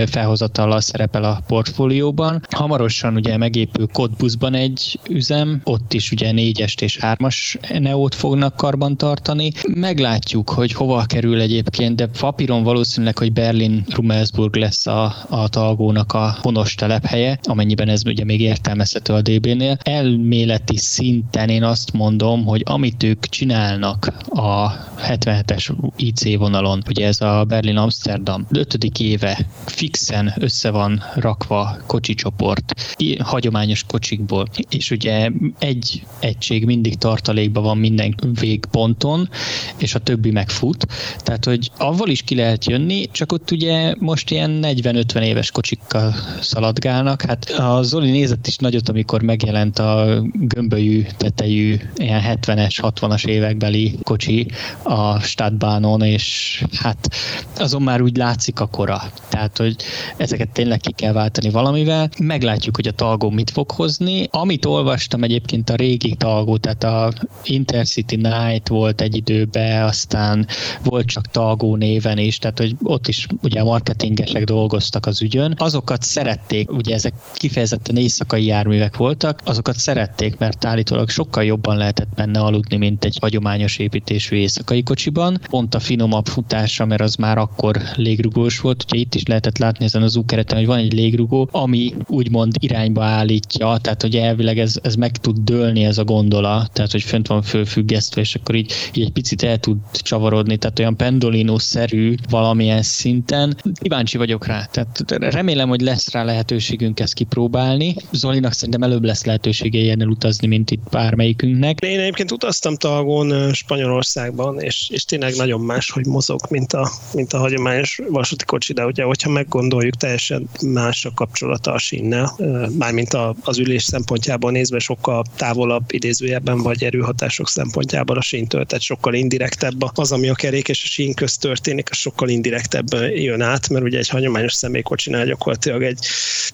felhozatallal szerepel a portfólióban. Hamarosan ugye megépül Cottbusban egy üzem, ott is ugye négyest és hármas Neót fognak karban tartani. Meglátjuk, hogy hova kerül egyébként, de papíron valószínűleg, hogy Berlin Rummelsburg lesz a, a talgónak a honos telephelye, amennyiben ez ugye még értelmezhető a DB-nél. Elméleti szinten én azt mondom, hogy amit ők csinálnak a 77-es IC vonalon, ugye ez a Berlin-Amsterdam ötödik éve fixen össze van rakva kocsicsoport, hagyományos kocsikból, és ugye egy egység mindig tartalékban van minden végponton, és a többi megfut, tehát hogy avval is ki lehet jönni, csak ott ugye most ilyen 40-50 éves kocsikkal szaladgálnak, hát a Zoli nézett is nagyot, amikor megjelent a gömbölyű tetejű ilyen 70-es, 60-as évekbeli kocsi a Stadtbahnon, és hát azon már úgy látszik a kora. Tehát, hogy ezeket tényleg ki kell váltani valamivel. Meglátjuk, hogy a talgó mit fog hozni. Amit olvastam egyébként a régi talgó, tehát a Intercity Night volt egy időben, aztán volt csak talgó néven is, tehát hogy ott is ugye a marketingesek dolgoztak az ügyön. Azokat szerették, ugye ezek kifejezetten éjszakai járművek voltak, azokat szerették, mert állítólag sokkal jobban lehetett benne aludni, mint egy hagyományos építésű éjszakai kocsiban. Pont a finomabb futása, mert az már akkor légrugós volt. Ugye itt is lehetett látni ezen az úkereten, hogy van egy légrugó, ami úgymond irányba állítja, tehát hogy elvileg ez, ez meg tud dőlni ez a gondola, tehát hogy fönt van fölfüggesztve, és akkor így, így egy picit el tud csavarodni, tehát olyan pendolino-szerű valamilyen szinten. Kíváncsi vagyok rá, tehát remélem, hogy lesz rá lehetőségünk ezt kipróbálni. Zolinak szerintem előbb lesz lehetősége ilyennel utazni, mint itt bármelyikünknek. Én egyébként utaztam Talgón Spanyolországban, és, és tényleg nagyon más, hogy mozog, mint a, mint a hagyományos vasúti kocsi, de ugye, hogyha meggondoljuk, teljesen más a kapcsolata a sínnel, mármint a, az ülés szempontjából nézve sokkal távolabb idézőjebben, vagy erőhatások szempontjából a síntől, tehát sokkal indirektebb az, ami a kerék és a sín közt történik, az sokkal indirektebben jön át, mert ugye egy hagyományos személykocsinál gyakorlatilag egy,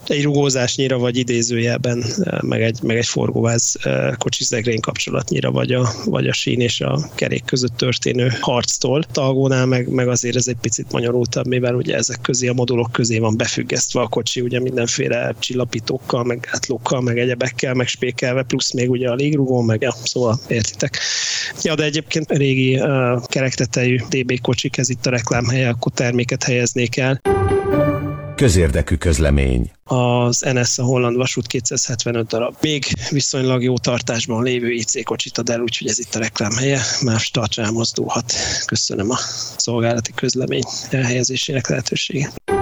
egy rugózásnyira, vagy idézőjelben, meg egy, meg egy forgóváz kocsizegrény kapcsolatnyira, vagy a, vagy a sín és a kerék között történő harctól. Talgónál meg, meg azért ez egy picit bonyolultabb, mivel ugye ezek közé, a modulok közé van befüggesztve a kocsi, ugye mindenféle csillapítókkal, meg gátlókkal, meg egyebekkel, meg spékelve, plusz még ugye a légrugó, meg ja, szóval értitek. Ja, de egyébként régi uh, kerektetejű DB kocsik, ez itt a reklámhelye, akkor terméket helyeznék el. Közérdekű közlemény. Az NS a holland vasút 275 darab. Még viszonylag jó tartásban lévő IC kocsit ad el, úgyhogy ez itt a reklám helye. Más tartsá mozdulhat. Köszönöm a szolgálati közlemény elhelyezésének lehetőséget.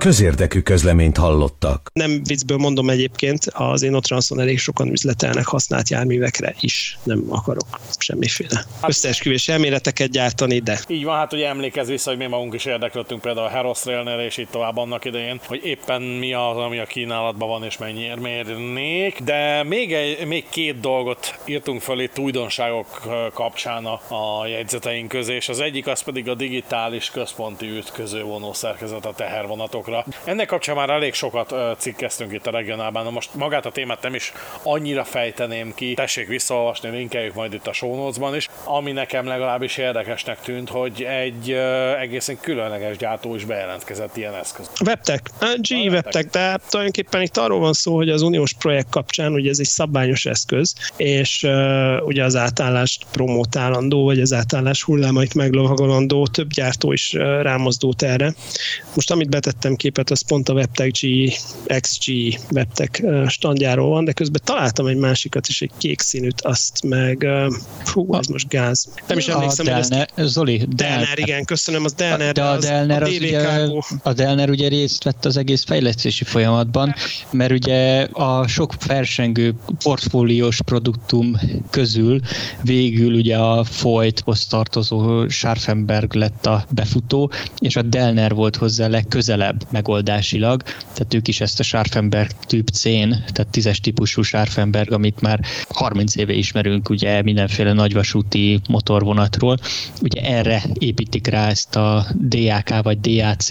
Közérdekű közleményt hallottak. Nem viccből mondom egyébként, az Inotranszon elég sokan üzletelnek használt járművekre is. Nem akarok semmiféle összeesküvés elméleteket gyártani, de... Így van, hát ugye emlékez vissza, hogy mi magunk is érdeklődtünk például a Herostrailnél és itt tovább annak idején, hogy éppen mi az, ami a kínálatban van és mennyiért mérnék. De még, egy, még két dolgot írtunk föl itt újdonságok kapcsán a, a jegyzeteink közé, és az egyik az pedig a digitális központi ütköző vonószerkezet a tehervonatokra dolgokra. Ennek kapcsán már elég sokat cikkeztünk itt a regionálban, na most magát a témát nem is annyira fejteném ki, tessék visszaolvasni, linkeljük majd itt a show is, ami nekem legalábbis érdekesnek tűnt, hogy egy egészen különleges gyártó is bejelentkezett ilyen eszköz. Webtech, G Webtech, de tulajdonképpen itt arról van szó, hogy az uniós projekt kapcsán ugye ez egy szabványos eszköz, és uh, ugye az átállást promotálandó, vagy az átállás hullámait meglovagolandó több gyártó is uh, rámozdult erre. Most amit betettem képet, az pont a WebTech G, XG WebTech standjáról van, de közben találtam egy másikat is, egy kék színűt, azt meg, fú, az most gáz. Nem is emlékszem, a Delner, hogy ezt... Zoli, Delner, igen, köszönöm, az Delner, de a Delner, az, a, ugye, a Delner ugye részt vett az egész fejlesztési folyamatban, mert ugye a sok versengő portfóliós produktum közül végül ugye a Foythoz tartozó Scharfenberg lett a befutó, és a Delner volt hozzá legközelebb megoldásilag, tehát ők is ezt a Scharfenberg Typ C-n, tehát tízes típusú Scharfenberg, amit már 30 éve ismerünk ugye mindenféle nagyvasúti motorvonatról, ugye erre építik rá ezt a DAK vagy DAC,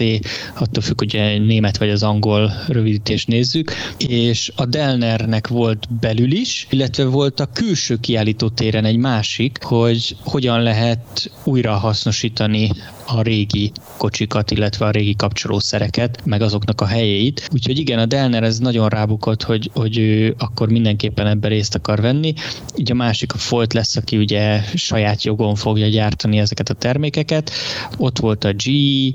attól függ, hogy német vagy az angol rövidítést nézzük, és a Delnernek volt belül is, illetve volt a külső kiállító téren egy másik, hogy hogyan lehet újra hasznosítani a régi kocsikat, illetve a régi kapcsolószereket, meg azoknak a helyét. Úgyhogy igen, a Delner ez nagyon rábukott, hogy, hogy ő akkor mindenképpen ebbe részt akar venni. Ugye a másik a Folt lesz, aki ugye saját jogon fogja gyártani ezeket a termékeket. Ott volt a G,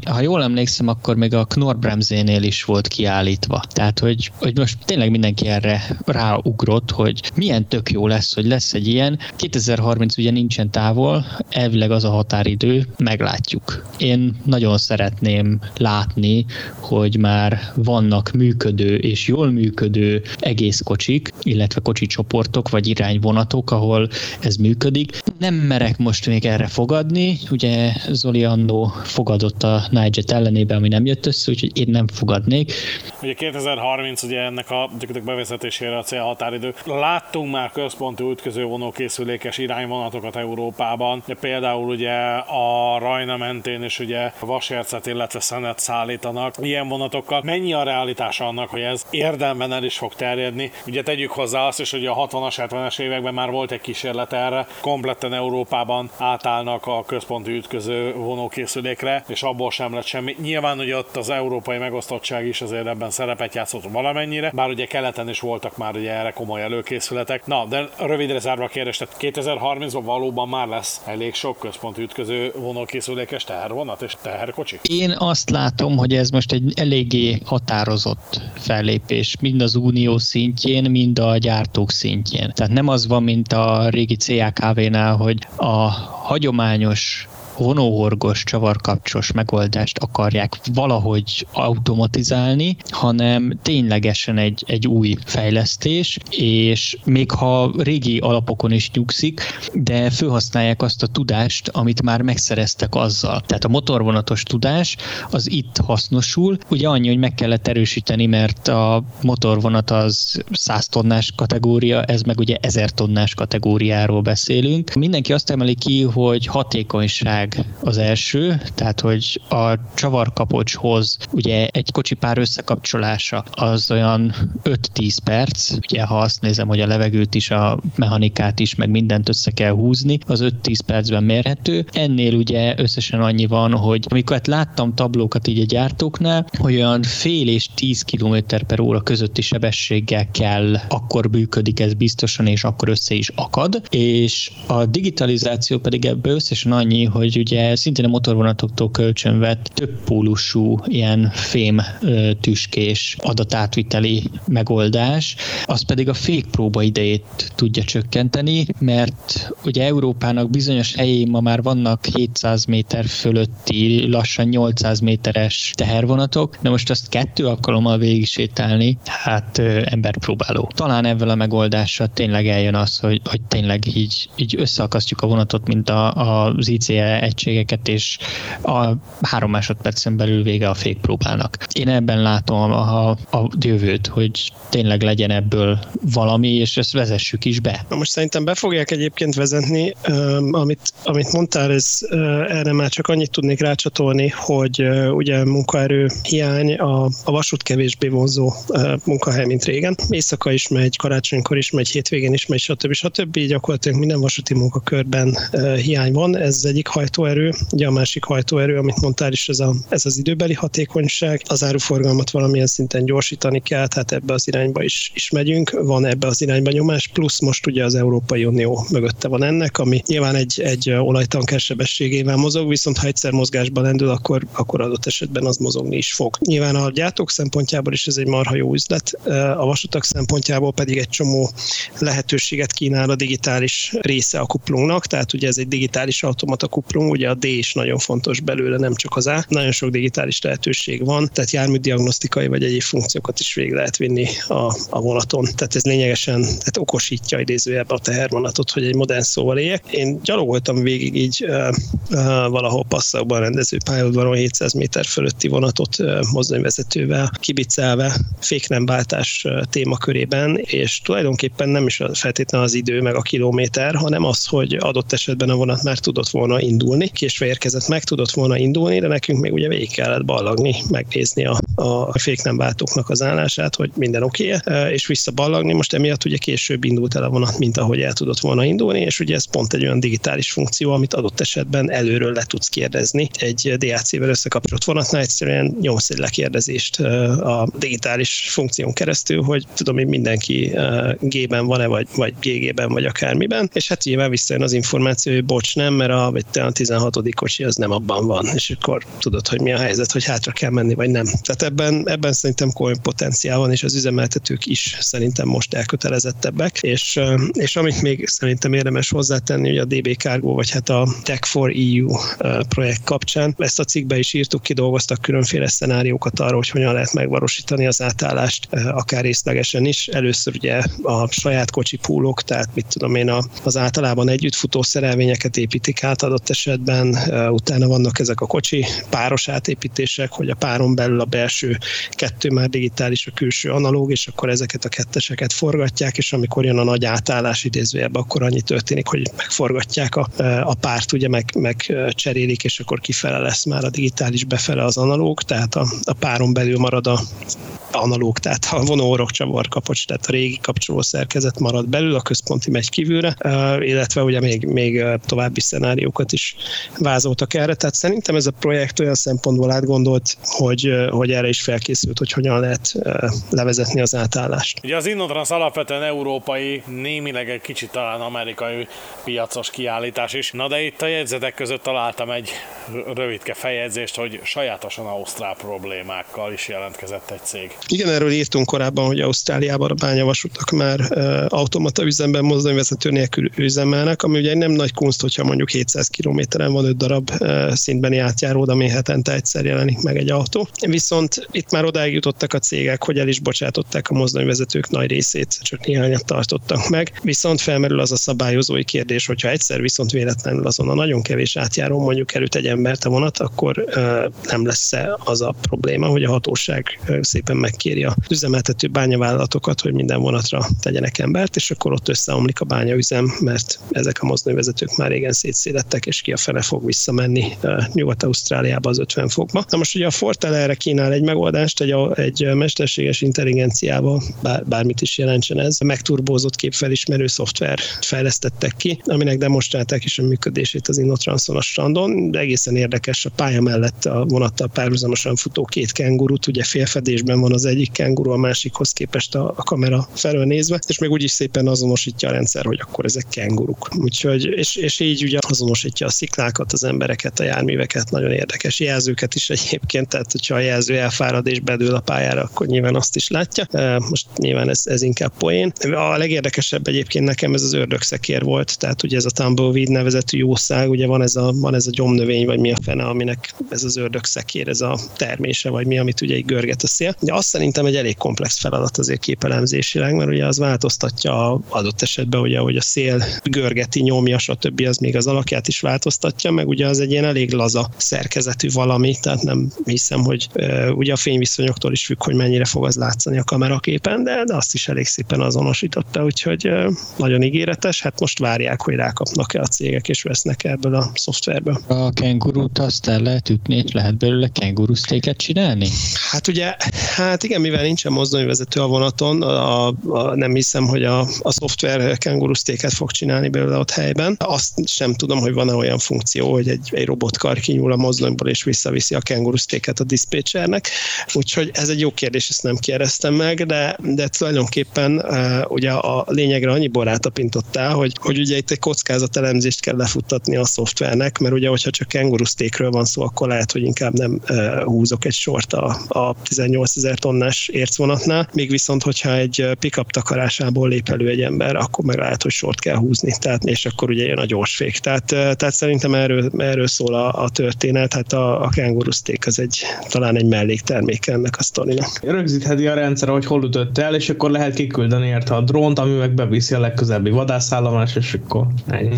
ha jól emlékszem, akkor még a Knorr-bremzénél is volt kiállítva. Tehát, hogy, hogy most tényleg mindenki erre ráugrott, hogy milyen tök jó lesz, hogy lesz egy ilyen. 2030 ugye nincsen távol, elvileg az a határidő, meglátjuk. Én nagyon szeretném látni, hogy már vannak működő és jól működő egész kocsik, illetve kocsi csoportok vagy irányvonatok, ahol ez működik. Nem merek most még erre fogadni, ugye Zoli Annó fogadott a Niget ellenében, ami nem jött össze, úgyhogy én nem fogadnék. Ugye 2030 ugye ennek a bevezetésére a célhatáridő. Láttunk már központi ütköző vonókészülékes irányvonatokat Európában, de például ugye a Rajna mentén mentén is ugye vasércet, illetve szenet szállítanak ilyen vonatokkal. Mennyi a realitása annak, hogy ez érdemben el is fog terjedni? Ugye tegyük hozzá azt is, hogy a 60-as, 70-es években már volt egy kísérlet erre, kompletten Európában átállnak a központi ütköző vonókészülékre, és abból sem lett semmi. Nyilván ugye ott az európai megosztottság is azért ebben szerepet játszott valamennyire, bár ugye keleten is voltak már ugye erre komoly előkészületek. Na, de rövidre zárva a kérdést, tehát 2030-ban valóban már lesz elég sok központi ütköző vonókészülékes tehát tehervonat és teherkocsi? Én azt látom, hogy ez most egy eléggé határozott fellépés, mind az unió szintjén, mind a gyártók szintjén. Tehát nem az van, mint a régi CAKV-nál, hogy a hagyományos vonóhorgos, csavarkapcsos megoldást akarják valahogy automatizálni, hanem ténylegesen egy, egy új fejlesztés, és még ha régi alapokon is nyugszik, de felhasználják azt a tudást, amit már megszereztek azzal. Tehát a motorvonatos tudás az itt hasznosul, ugye annyi, hogy meg kellett erősíteni, mert a motorvonat az 100 tonnás kategória, ez meg ugye 1000 tonnás kategóriáról beszélünk. Mindenki azt emeli ki, hogy hatékonyság meg az első, tehát hogy a csavarkapocshoz ugye egy kocsipár összekapcsolása az olyan 5-10 perc, ugye ha azt nézem, hogy a levegőt is, a mechanikát is, meg mindent össze kell húzni, az 5-10 percben mérhető. Ennél ugye összesen annyi van, hogy amikor hát láttam tablókat így a gyártóknál, hogy olyan fél és 10 km per óra közötti sebességgel kell, akkor működik ez biztosan, és akkor össze is akad, és a digitalizáció pedig ebből összesen annyi, hogy hogy ugye szintén a motorvonatoktól kölcsönvett több pólusú ilyen fém tüskés adatátviteli megoldás, az pedig a fékpróba idejét tudja csökkenteni, mert ugye Európának bizonyos helyén ma már vannak 700 méter fölötti, lassan 800 méteres tehervonatok, de most azt kettő alkalommal végig sétálni, hát emberpróbáló. Talán ebben a megoldással tényleg eljön az, hogy, hogy tényleg így, így összeakasztjuk a vonatot, mint a, az ICE egységeket, és a három másodpercen belül vége a fékpróbának. Én ebben látom a, a, jövőt, hogy tényleg legyen ebből valami, és ezt vezessük is be. Na most szerintem be fogják egyébként vezetni, amit, amit mondtál, ez, erre már csak annyit tudnék rácsatolni, hogy ugye munkaerő hiány, a, a vasút kevésbé vonzó munkahely, mint régen. Éjszaka is megy, karácsonykor is megy, hétvégén is megy, stb. stb. Gyakorlatilag minden vasúti munkakörben hiány van, ez egyik hajtóerő. Ugye a másik hajtóerő, amit mondtál is, ez, a, ez az időbeli hatékonyság. Az áruforgalmat valamilyen szinten gyorsítani kell, tehát ebbe az irányba is, is megyünk. Van ebbe az irányba nyomás, plusz most ugye az Európai Unió mögötte van ennek, ami nyilván egy, egy olajtanker sebességével mozog, viszont ha egyszer mozgásba lendül, akkor, akkor adott esetben az mozogni is fog. Nyilván a gyártók szempontjából is ez egy marha jó üzlet, a vasutak szempontjából pedig egy csomó lehetőséget kínál a digitális része a kuplungnak, tehát ugye ez egy digitális automata ugye a D is nagyon fontos belőle, nem csak az A. Nagyon sok digitális lehetőség van, tehát járműdiagnosztikai vagy egyéb funkciókat is végig lehet vinni a, a vonaton. Tehát ez lényegesen tehát okosítja idézőjelbe a tehervonatot, hogy egy modern szóval éljek. Én gyalogoltam végig így uh, uh, valahol passzakban rendező pályaudvaron 700 méter fölötti vonatot uh, mozdonyvezetővel kibicelve féknemváltás témakörében, és tulajdonképpen nem is feltétlenül az idő meg a kilométer, hanem az, hogy adott esetben a vonat már tudott volna indulni, késve érkezett meg tudott volna indulni, de nekünk még ugye végig kellett ballagni, megnézni a, a féknemváltóknak az állását, hogy minden oké, okay és visszaballagni. Most emiatt ugye később indult el a vonat, mint ahogy el tudott volna indulni, és ugye ez pont egy olyan digitális funkció, amit adott esetben előről le tudsz kérdezni. Egy DAC-vel összekapcsolt vonatnál egyszerűen nyomsz egy lekérdezést a digitális funkción keresztül, hogy tudom hogy mindenki G-ben van-e, vagy, vagy GG-ben, vagy akármiben, és hát nyilván visszajön az információ, hogy bocs, nem, mert a, vagy a 16. kocsi az nem abban van, és akkor tudod, hogy mi a helyzet, hogy hátra kell menni, vagy nem. Tehát ebben, ebben szerintem komoly potenciál van, és az üzemeltetők is szerintem most elkötelezettebbek, és, és amit még szerintem érdemes hozzátenni, hogy a DB Cargo, vagy hát a Tech for EU projekt kapcsán, ezt a cikkbe is írtuk, kidolgoztak különféle szenáriókat arról, hogy hogyan lehet megvalósítani az átállást, akár részlegesen is. Először ugye a saját kocsi púlok, tehát mit tudom én, az általában együttfutó szerelvényeket építik át adott esetben, utána vannak ezek a kocsi páros átépítések, hogy a páron belül a belső kettő már digitális, a külső analóg, és akkor ezeket a ketteseket forgatják, és amikor jön a nagy átállás idézőjebb, akkor annyi történik, hogy megforgatják a, a párt, ugye meg, meg cserélik, és akkor kifele lesz már a digitális, befele az analóg, tehát a, a páron belül marad a analóg, tehát a vonóorok csavar kapocs, tehát a régi kapcsoló szerkezet marad belül, a központi megy kívülre, illetve ugye még, még további szenáriókat is vázoltak erre, tehát szerintem ez a projekt olyan szempontból átgondolt, hogy, hogy erre is felkészült, hogy hogyan lehet levezetni az átállást. Ugye az Innotrans alapvetően európai, némileg egy kicsit talán amerikai piacos kiállítás is, na de itt a jegyzetek között találtam egy rövidke feljegyzést, hogy sajátosan ausztrál problémákkal is jelentkezett egy cég. Igen, erről írtunk korábban, hogy Ausztráliában a bányavasutak már automata üzemben mozdonyvezető nélkül üzemelnek, ami ugye nem nagy kunst, hogyha mondjuk 700 kilométeren van 5 darab szintbeni átjáró, ami hetente egyszer jelenik meg egy autó. Viszont itt már odáig jutottak a cégek, hogy el is bocsátották a mozdonyvezetők nagy részét, csak néhányat tartottak meg. Viszont felmerül az a szabályozói kérdés, hogyha egyszer viszont véletlenül azon a nagyon kevés átjáró mondjuk előtt egy embert a vonat, akkor nem lesz az a probléma, hogy a hatóság szépen megkéri a üzemeltető bányavállalatokat, hogy minden vonatra tegyenek embert, és akkor ott összeomlik a bányaüzem, mert ezek a mozdonyvezetők már régen szétszélettek, és ki a fele fog visszamenni Nyugat-Ausztráliába az 50 fokba. Na most ugye a Fortel erre kínál egy megoldást, egy, egy mesterséges intelligenciával, bár, bármit is jelentsen ez, megturbózott képfelismerő szoftver fejlesztettek ki, aminek demonstrálták is a működését az Innotranson a strandon, de egészen érdekes a pálya mellett a vonattal párhuzamosan futó két kengurut, ugye félfedésben van az egyik kenguru, a másikhoz képest a, a kamera felől nézve, és még úgy is szépen azonosítja a rendszer, hogy akkor ezek kenguruk. Úgyhogy, és, és így ugye azonosítja a sziklákat, az embereket, a járműveket, nagyon érdekes jelzőket is egyébként, tehát hogyha a jelző elfárad és bedől a pályára, akkor nyilván azt is látja. Most nyilván ez, ez inkább poén. A legérdekesebb egyébként nekem ez az ördögszekér volt, tehát ugye ez a tumbleweed nevezetű jószág, ugye van ez a, van ez a gyomnövény, vagy mi a fene, aminek ez az ördögszekér, ez a termése, vagy mi, amit ugye így görget a szél. De azt szerintem egy elég komplex feladat azért képelemzésileg, mert ugye az változtatja adott esetben, ugye, hogy a szél görgeti, nyomja, stb. az még az alakját is változtatja, meg ugye az egy ilyen elég laza szerkezetű valami, tehát nem hiszem, hogy ugye a fényviszonyoktól is függ, hogy mennyire fog az látszani a kameraképen, de, de azt is elég szépen azonosította, úgyhogy nagyon ígéretes. Hát most várják, hogy rákapnak-e a cégek, és vesznek ebből a szoftverből. A kengurút azt el lehet ütni, és lehet belőle kengurusztéket csinálni? Hát ugye, hát igen, mivel nincsen mozdonyvezető a vonaton, a, a, nem hiszem, hogy a, a szoftver kengurusztéket fog csinálni belőle ott helyben. Azt sem tudom, hogy van-e olyan funkció, hogy egy, egy robotkar kinyúl a mozdonyból és visszaviszi a kengurusztéket a diszpécsernek. Úgyhogy ez egy jó kérdés, ezt nem kérdeztem meg, de, de tulajdonképpen uh, ugye a lényegre annyiból rátapintottál, hogy, hogy ugye itt egy kockázatelemzést kell lefuttatni a szoftvernek, mert ugye, hogyha csak kengurusztékről van szó, akkor lehet, hogy inkább nem uh, húzok egy sort a, a 18 ezer tonnás ércvonatnál, még viszont, hogyha egy pickup takarásából lép elő egy ember, akkor meg lehet, hogy sort kell húzni, tehát, és akkor ugye jön a gyorsfék. Tehát, tehát szerintem erről, erről szól a, a történet, hát a, a kenguruszték az egy, talán egy mellékterméke ennek a sztorinak. Rögzítheti a rendszer, hogy hol ütött el, és akkor lehet kiküldeni érte a drónt, ami meg beviszi a legközelebbi vadászállomás, és akkor ennyi.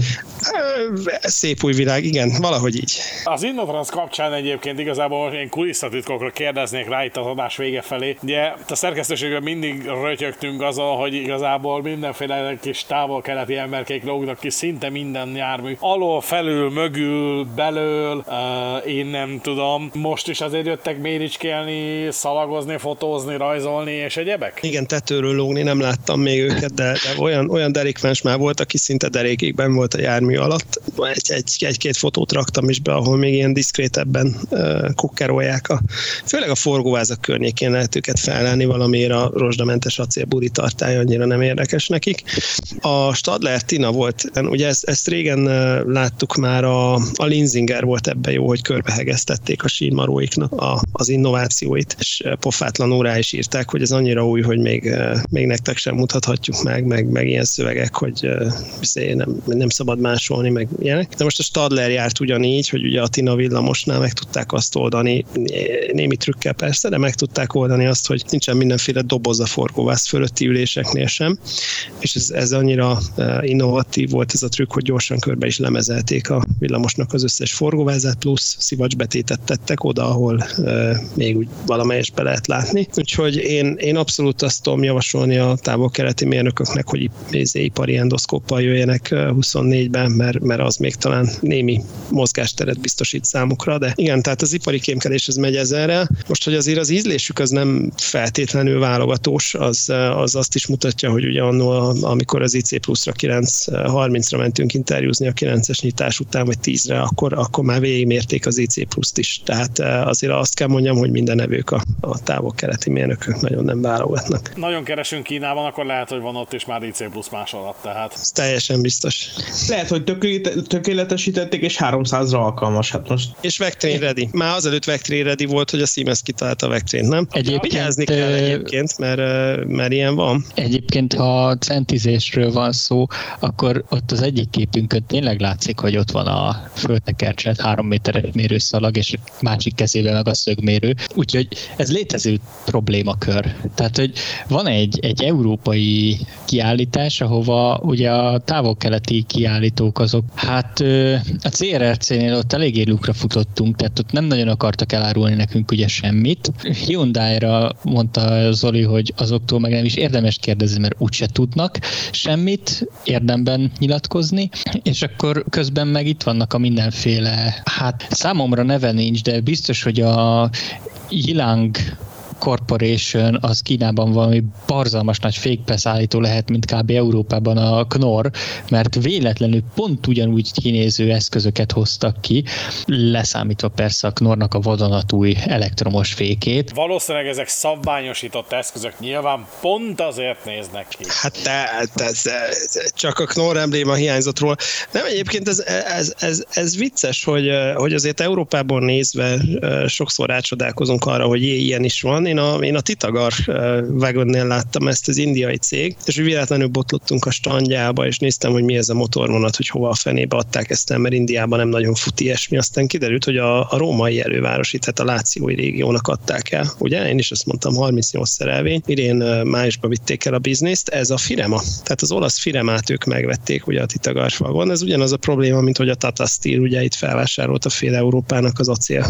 Szép új világ, igen, valahogy így. Az Innotrans kapcsán egyébként igazából én kulisszatitkokra kérdeznék rá itt az adás vége felé. Ugye a szerkesztőségben mindig rötyögtünk azon, hogy igazából mindenféle kis távol-keleti emberkék lógnak ki szinte minden jármű. Alól, felül, mögül, belől, uh, én nem tudom. Most is azért jöttek méricskélni, szalagozni, fotózni, rajzolni és egyebek? Igen, tetőről lógni nem láttam még őket, de, de olyan, olyan derékvens már volt, aki szinte derékigben volt a jármű alatt. Egy, egy, egy-két fotót raktam is be, ahol még ilyen diszkrétebben uh, kukkerolják. A, főleg a forgóvázak környékén lehet őket felelni, valamiért a rozsdamentes acél tartály annyira nem érdekes nekik. A Stadler Tina volt, ugye ezt, ezt régen láttuk már, a, a Linzinger volt ebben jó, hogy körbehegeztették a sírmaróiknak a, az innovációit, és pofátlanul rá is írták, hogy ez annyira új, hogy még, még nektek sem mutathatjuk meg, meg, meg ilyen szövegek, hogy nem, nem szabad másolni, meg ilyenek. De most a Stadler járt ugyanígy, hogy ugye a Tina villamosnál meg tudták azt oldani, némi trükkel persze, de meg tudták oldani azt, hogy nincsen mindenféle doboz a forgóvász fölötti üléseknél sem, és ez, ez annyira innovatív volt ez a trükk, hogy gyorsan körbe is lemezelték a villamosnak az összes forgóvázát, plusz szivacsbetétet tettek oda, ahol még úgy valamelyes be lehet látni. Úgyhogy én, én abszolút azt tudom javasolni a távol-keleti mérnököknek, hogy ipari endoszkóppal jöjjenek 24-ben, mert, mert az még talán némi mozgásteret biztosít számukra, de igen, tehát az ipari kémkedés ez megy ezerrel. Most, hogy azért az ízlésük az nem feltétlenül válogatós, az, az azt is mutatja, hogy ugye annó, amikor az IC pluszra 9.30-ra mentünk interjúzni a 9-es nyitás után, vagy 10-re, akkor, akkor már végigmérték az IC pluszt is. Tehát azért azt kell mondjam, hogy minden nevők a, a távol-keleti mérnökök nagyon nem válogatnak. Nagyon keresünk Kínában, akkor lehet, hogy van ott is már IC plusz másolat, tehát. Ez teljesen biztos. Lehet, hogy tökéletesítették, és 300-ra alkalmas, hát most. És Vectrain ready. Már azelőtt Vectrain ready volt, hogy a Siemens kitalálta a Vectrain, nem? Egyébként, Vigyázni kell egyébként, mert, mert ilyen van. Egyébként, ha centizésről van szó, akkor ott az egyik képünkön tényleg látszik, hogy ott van a földtekercset, három méteres mérőszalag, és másik kezében meg a szögmérő. Úgyhogy ez létező problémakör. Tehát, hogy van egy, egy európai kiállítás, ahova ugye a távol-keleti kiállítók azok, hát a CRRC-nél ott eléggé lukra futottunk, tehát ott nem nagyon akartak elárulni nekünk ugye semmit. Hyundai-ra mondta Zoli, hogy azoktól meg nem is érdemes kérdezni, mert úgyse tudnak semmit érdemben nyilatkozni, és akkor közben meg itt vannak a mindenféle, hát számomra neve nincs, de biztos, hogy a Yilang Corporation az Kínában valami barzalmas nagy fake állító lehet, mint kb. Európában a Knorr, mert véletlenül pont ugyanúgy kinéző eszközöket hoztak ki, leszámítva persze a Knorrnak a vadonatúj elektromos fékét. Valószínűleg ezek szabványosított eszközök nyilván pont azért néznek ki. Hát te, ez, ez, csak a Knorr embléma hiányzott róla. Nem, egyébként ez, ez, ez, ez vicces, hogy, hogy azért Európában nézve sokszor rácsodálkozunk arra, hogy ilyen is van. Én a, én a Titagar wagonnél láttam ezt az indiai cég, és véletlenül botlottunk a standjába, és néztem, hogy mi ez a motorvonat, hogy hova a fenébe adták ezt mert Indiában nem nagyon fut ilyesmi. Aztán kiderült, hogy a, a római elővárosi, tehát a Lációi régiónak adták el. Ugye én is azt mondtam, 38 szerelvény, idén májusban vitték el a bizniszt, ez a Firema. Tehát az olasz Firemát ők megvették, ugye a Titagar vagon. Ez ugyanaz a probléma, mint hogy a Tata Steel ugye itt felvásárolt a fél Európának az acél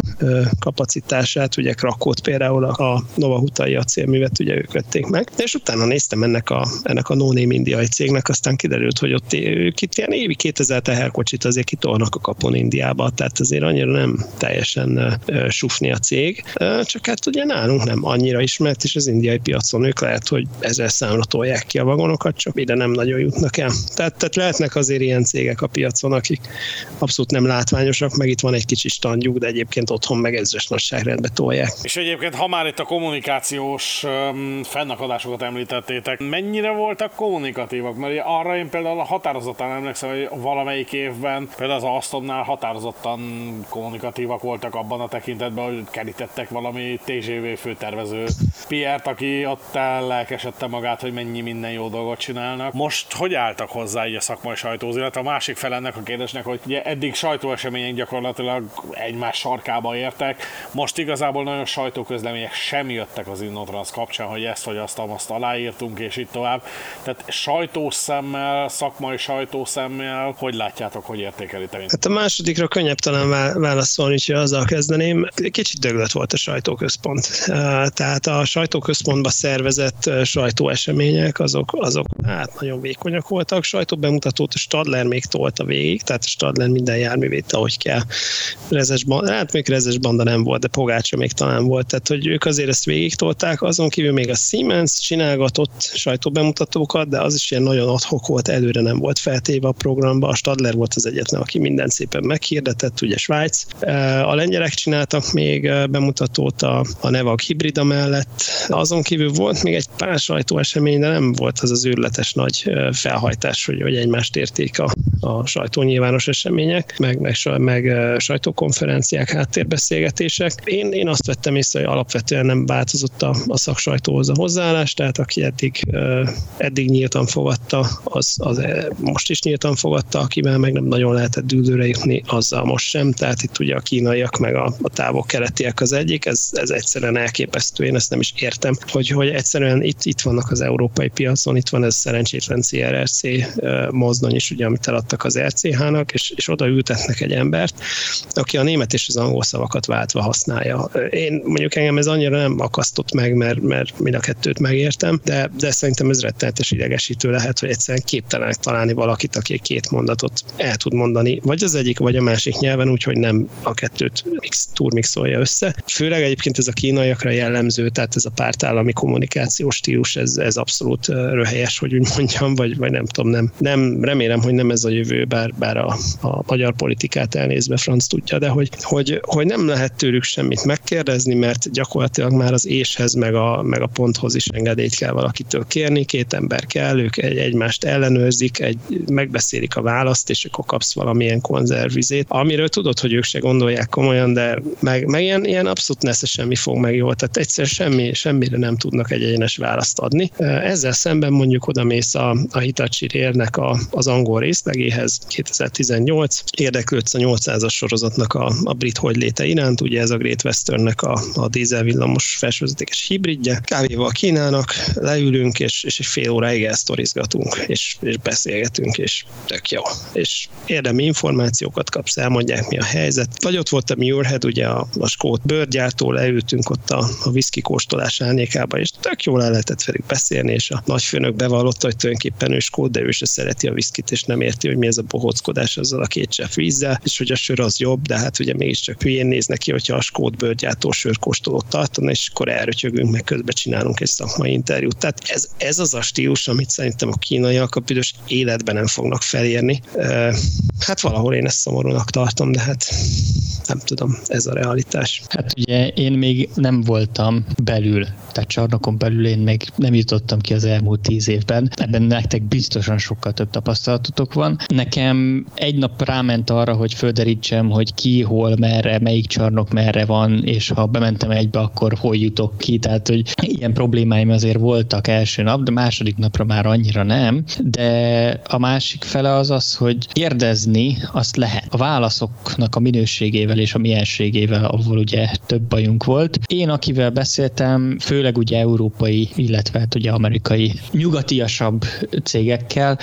kapacitását, ugye Krakót például a Nova Hutai acélművet ugye ők vették meg, és utána néztem ennek a, ennek a no indiai cégnek, aztán kiderült, hogy ott ők itt ilyen évi 2000 teherkocsit azért kitolnak a kapon Indiába, tehát azért annyira nem teljesen sufni a cég, csak hát ugye nálunk nem annyira ismert, és az indiai piacon ők lehet, hogy ezer számra tolják ki a vagonokat, csak ide nem nagyon jutnak el. Tehát, tehát lehetnek azért ilyen cégek a piacon, akik abszolút nem látványosak, meg itt van egy kicsi standjuk, de egyébként otthon meg ezres nagyságrendbe tolják. És egyébként, ha már itt a kommunikációs fennakadásokat említettétek, mennyire voltak kommunikatívak? Mert arra én például határozottan emlékszem, hogy valamelyik évben például az Astonnál határozottan kommunikatívak voltak abban a tekintetben, hogy kerítettek valami TGV főtervező Piert, aki ott lelkesedte magát, hogy mennyi minden jó dolgot csinálnak. Most hogy álltak hozzá így a szakmai sajtóz, illetve a másik fel ennek a kérdésnek, hogy ugye eddig sajtóesemények gyakorlatilag egymás sarkába értek, most igazából nagyon sajtóközlemények sem jöttek az Innotrans kapcsán, hogy ezt vagy azt, azt aláírtunk, és itt tovább. Tehát sajtószemmel, szakmai sajtószemmel, hogy látjátok, hogy értékelitek? Hát a másodikra könnyebb talán válaszolni, hogy azzal kezdeném. Kicsit döglött volt a sajtóközpont. Tehát a sajtóközpontba szervezett sajtóesemények, azok, azok hát nagyon vékonyak voltak. Sajtóbemutatót a Stadler még tolta végig, tehát a Stadler minden járművét, ahogy kell. Rezes hát még rezes banda nem volt, de Pogácsa még talán volt. Tehát, hogy ők azért ezt végig tolták, azon kívül még a Siemens csinálgatott sajtóbemutatókat, de az is ilyen nagyon adhok volt, előre nem volt feltéve a programba. A Stadler volt az egyetlen, aki minden szépen meghirdetett, ugye Svájc. A lengyelek csináltak még bemutatót a, a Nevag hibrida mellett. Azon kívül volt még egy pár sajtóesemény, de nem volt az az őrletes nagy felhajtás, hogy, hogy egymást érték a, a sajtó nyilvános események, meg, meg, meg sajtókonferenciák, háttérbeszélgetések. Én, én azt vettem észre, hogy alapvetően nem változott a, a szaksajtóhoz a hozzáállás, tehát aki eddig, eddig nyíltan fogadta, az, az most is nyíltan fogadta, akivel meg nem nagyon lehetett dűlőre jutni, azzal most sem. Tehát itt ugye a kínaiak meg a, a távok keletiek az egyik, ez, ez egyszerűen elképesztő, én ezt nem is értem, hogy, hogy egyszerűen itt, itt vannak az európai piacon, itt van ez szerencsétlen CRRC mozdony is, ugye, amit eladtak az RCH-nak, és, és oda ültetnek egy embert, aki a német és az angol szavakat váltva használja. Én mondjuk engem ez annyira nem akasztott meg, mert, mert mind a kettőt megértem, de, de szerintem ez rettenetes idegesítő lehet, hogy egyszerűen képtelenek találni valakit, aki két mondatot el tud mondani, vagy az egyik, vagy a másik nyelven, úgyhogy nem a kettőt mix, turmixolja össze. Főleg egyébként ez a kínaiakra jellemző, tehát ez a pártállami kommunikációs stílus, ez, ez abszolút röhelyes, hogy úgy mondjam, vagy, vagy nem tudom, nem, nem remélem, hogy nem ez a jövő, bár, bár a, a magyar politikát elnézve franc tudja, de hogy, hogy, hogy nem lehet tőlük semmit megkérdezni, mert gyakorlatilag már az éshez, meg a, meg a ponthoz is engedélyt kell valakitől kérni, két ember kell, ők egy, egymást ellenőrzik, egy, megbeszélik a választ, és akkor kapsz valamilyen konzervizét, amiről tudod, hogy ők se gondolják komolyan, de meg, meg ilyen, ilyen abszolút nesze semmi fog meg jól, tehát egyszer semmi, semmire nem tudnak egy egyenes választ adni. Ezzel szemben mondjuk oda mész a, a Hitachi érnek a, az angol részlegéhez 2018, érdeklődsz a 800-as sorozatnak a, a brit léte iránt, ugye ez a Great Westernnek a, a dízel villamos felsővezetékes hibridje, kávéval kínálnak, leülünk, és, és egy fél óráig elsztorizgatunk, és, és beszélgetünk, és tök jó. És érdemi információkat kapsz, elmondják mi a helyzet. Vagy ott volt a Muirhead, ugye a, a skót bőrgyártó, leültünk ott a, a whisky kóstolás árnyékába, és tök jól el lehetett velük beszélni, és a nagyfőnök bevallotta, hogy tulajdonképpen ő skót, de ő se szereti a viszkit, és nem érti, hogy mi ez a bohóckodás azzal a két csepp vízzel, és hogy a sör az jobb, de hát ugye mégiscsak hülyén néz neki, hogyha a skót bőrgyártó sörkóstolót tartana, és akkor elrötyögünk, meg közben csinálunk egy szakmai interjút. Tehát ez, ez az a stílus, amit szerintem a kínaiak a büdös életben nem fognak felérni. Hát valahol én ezt szomorúnak tartom, de hát nem tudom, ez a realitás. Hát ugye én még nem voltam belül, tehát csarnokon belül én még nem jutottam ki az elmúlt tíz évben. Ebben nektek biztosan sokkal több tapasztalatotok van. Nekem egy nap ráment arra, hogy földerítsem, hogy ki, hol, merre, melyik csarnok merre van, és ha bementem egybe, akkor hol jutok ki. Tehát, hogy ilyen problémáim azért voltak első nap, de második napra már annyira nem. De a másik fele az az, hogy kérdezni azt lehet. A válaszoknak a minőségével és a mienségével, ahol ugye több bajunk volt. Én, akivel beszéltem, főleg ugye európai, illetve hát ugye amerikai nyugatiasabb cégekkel,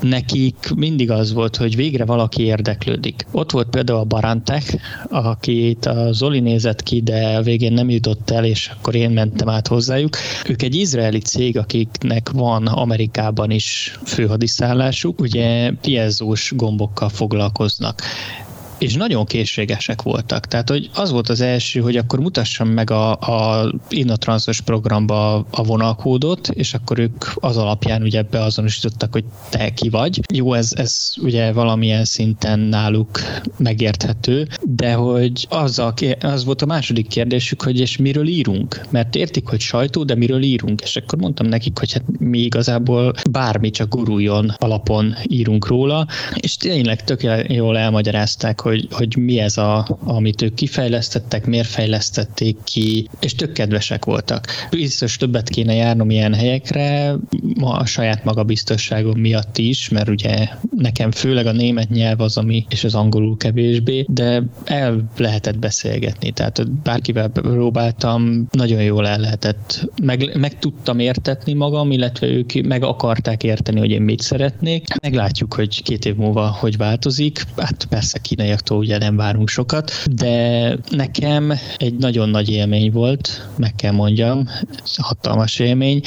nekik mindig az volt, hogy végre valaki érdeklődik. Ott volt például a Barantek, akit a Zoli nézett ki, de a végén nem jutott el, és akkor én mentem át hozzájuk. Ők egy izraeli cég, akiknek van Amerikában is főhadiszállásuk, ugye piezós gombokkal foglalkoznak és nagyon készségesek voltak. Tehát, hogy az volt az első, hogy akkor mutassam meg a, a Innotranszos programba a vonalkódot, és akkor ők az alapján ugye beazonosítottak, hogy te ki vagy. Jó, ez, ez ugye valamilyen szinten náluk megérthető, de hogy az, a, az volt a második kérdésük, hogy és miről írunk? Mert értik, hogy sajtó, de miről írunk? És akkor mondtam nekik, hogy hát mi igazából bármi csak guruljon alapon írunk róla, és tényleg tök jól elmagyarázták, hogy hogy, hogy mi ez, a, amit ők kifejlesztettek, miért fejlesztették ki, és tök kedvesek voltak. Biztos többet kéne járnom ilyen helyekre, ma a saját magabiztosságom miatt is, mert ugye nekem főleg a német nyelv az, ami, és az angolul kevésbé, de el lehetett beszélgetni, tehát bárkivel próbáltam, nagyon jól el lehetett, meg, meg tudtam értetni magam, illetve ők meg akarták érteni, hogy én mit szeretnék. Meglátjuk, hogy két év múlva hogy változik. Hát persze kínaiak kínaiaktól ugye nem várunk sokat, de nekem egy nagyon nagy élmény volt, meg kell mondjam, hatalmas élmény.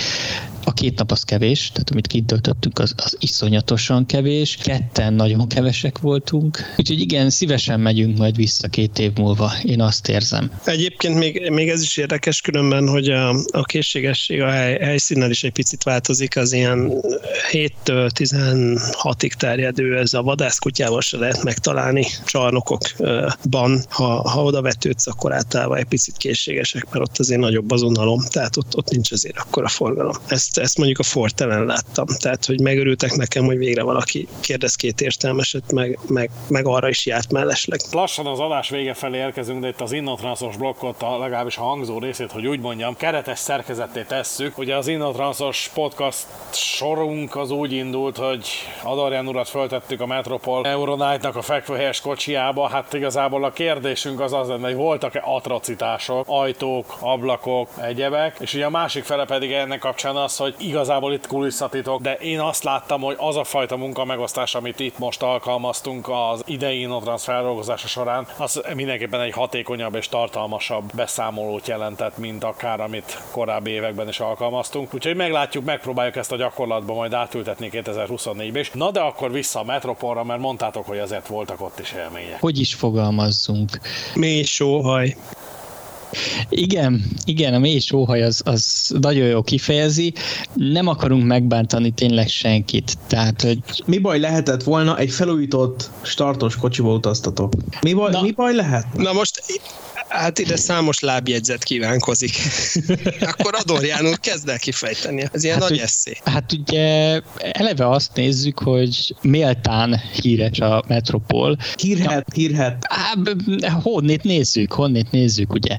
A két nap az kevés, tehát amit kint töltöttünk, az, az iszonyatosan kevés. Ketten nagyon kevesek voltunk. Úgyhogy igen, szívesen megyünk majd vissza két év múlva. Én azt érzem. Egyébként még, még ez is érdekes különben, hogy a, a készségesség a hely, helyszínnel is egy picit változik, az ilyen 7-től 16-ig terjedő, ez a vadászkutyával se lehet megtalálni csarnokokban. Ha, ha oda vetődsz, akkor általában egy picit készségesek, mert ott azért nagyobb az unalom, tehát ott, ott nincs azért akkora forgalom. Ezt ezt, ezt mondjuk a Fortelen láttam. Tehát, hogy megörültek nekem, hogy végre valaki kérdez két értelmeset, meg, meg, meg arra is járt mellesleg. Lassan az adás vége felé érkezünk, de itt az Innotranszos blokkot, a, legalábbis a hangzó részét, hogy úgy mondjam, keretes szerkezetté tesszük. Ugye az Innotranszos podcast sorunk az úgy indult, hogy Adarján urat föltettük a Metropol Euronight-nak a fekvőhelyes kocsiába. Hát igazából a kérdésünk az az lenne, hogy voltak-e atrocitások, ajtók, ablakok, egyebek, és ugye a másik fele pedig ennek kapcsán az, hogy igazából itt kulisszatitok, de én azt láttam, hogy az a fajta munkamegosztás, amit itt most alkalmaztunk az idei Innotrans feldolgozása során, az mindenképpen egy hatékonyabb és tartalmasabb beszámolót jelentett, mint akár amit korábbi években is alkalmaztunk. Úgyhogy meglátjuk, megpróbáljuk ezt a gyakorlatban majd átültetni 2024-ben is. Na de akkor vissza a Metropolra, mert mondtátok, hogy azért voltak ott is élmények. Hogy is fogalmazzunk? Mély sóhaj. Igen, igen, a mély sóhaj az, az nagyon jó kifejezi. Nem akarunk megbántani tényleg senkit. Tehát, hogy... Mi baj lehetett volna, egy felújított startos kocsiba utaztatok? Mi baj, mi baj lehet? Na most Hát ide számos lábjegyzet kívánkozik. Akkor Adorján úr kezd el kifejteni. Ez ilyen hát, nagy eszé. Hát ugye eleve azt nézzük, hogy méltán híres a Metropol. Hírhet, hírhet. honnét nézzük, honnét nézzük, ugye.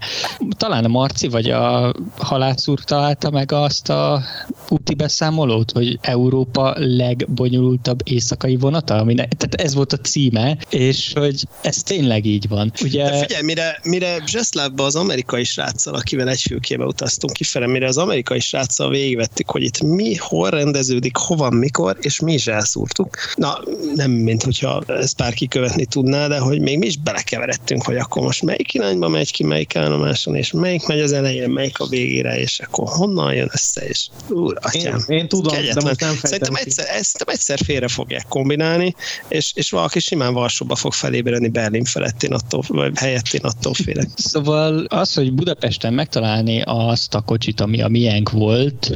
Talán a Marci vagy a Halász úr találta meg azt a úti beszámolót, hogy Európa legbonyolultabb éjszakai vonata, aminek, tehát ez volt a címe, és hogy ez tényleg így van. Ugye... De figyelj, mire, mire Breslavba az amerikai sráccal, akivel egy fülkébe utaztunk kifele, mire az amerikai sráccal végigvettük, hogy itt mi, hol rendeződik, hova, mikor, és mi is elszúrtuk. Na, nem, mint hogyha ezt bárki követni tudná, de hogy még mi is belekeveredtünk, hogy akkor most melyik irányba megy ki, melyik állomáson, és és melyik megy az elejére, melyik a végére, és akkor honnan jön össze, és úr, atyám, én, én tudom, kegyetlen. de most nem Szerintem egyszer, ezt egyszer félre fogják kombinálni, és, és valaki simán Varsóba fog felébredni Berlin felett, én attól, vagy helyett én attól félek. Szóval az, hogy Budapesten megtalálni azt a kocsit, ami a miénk volt,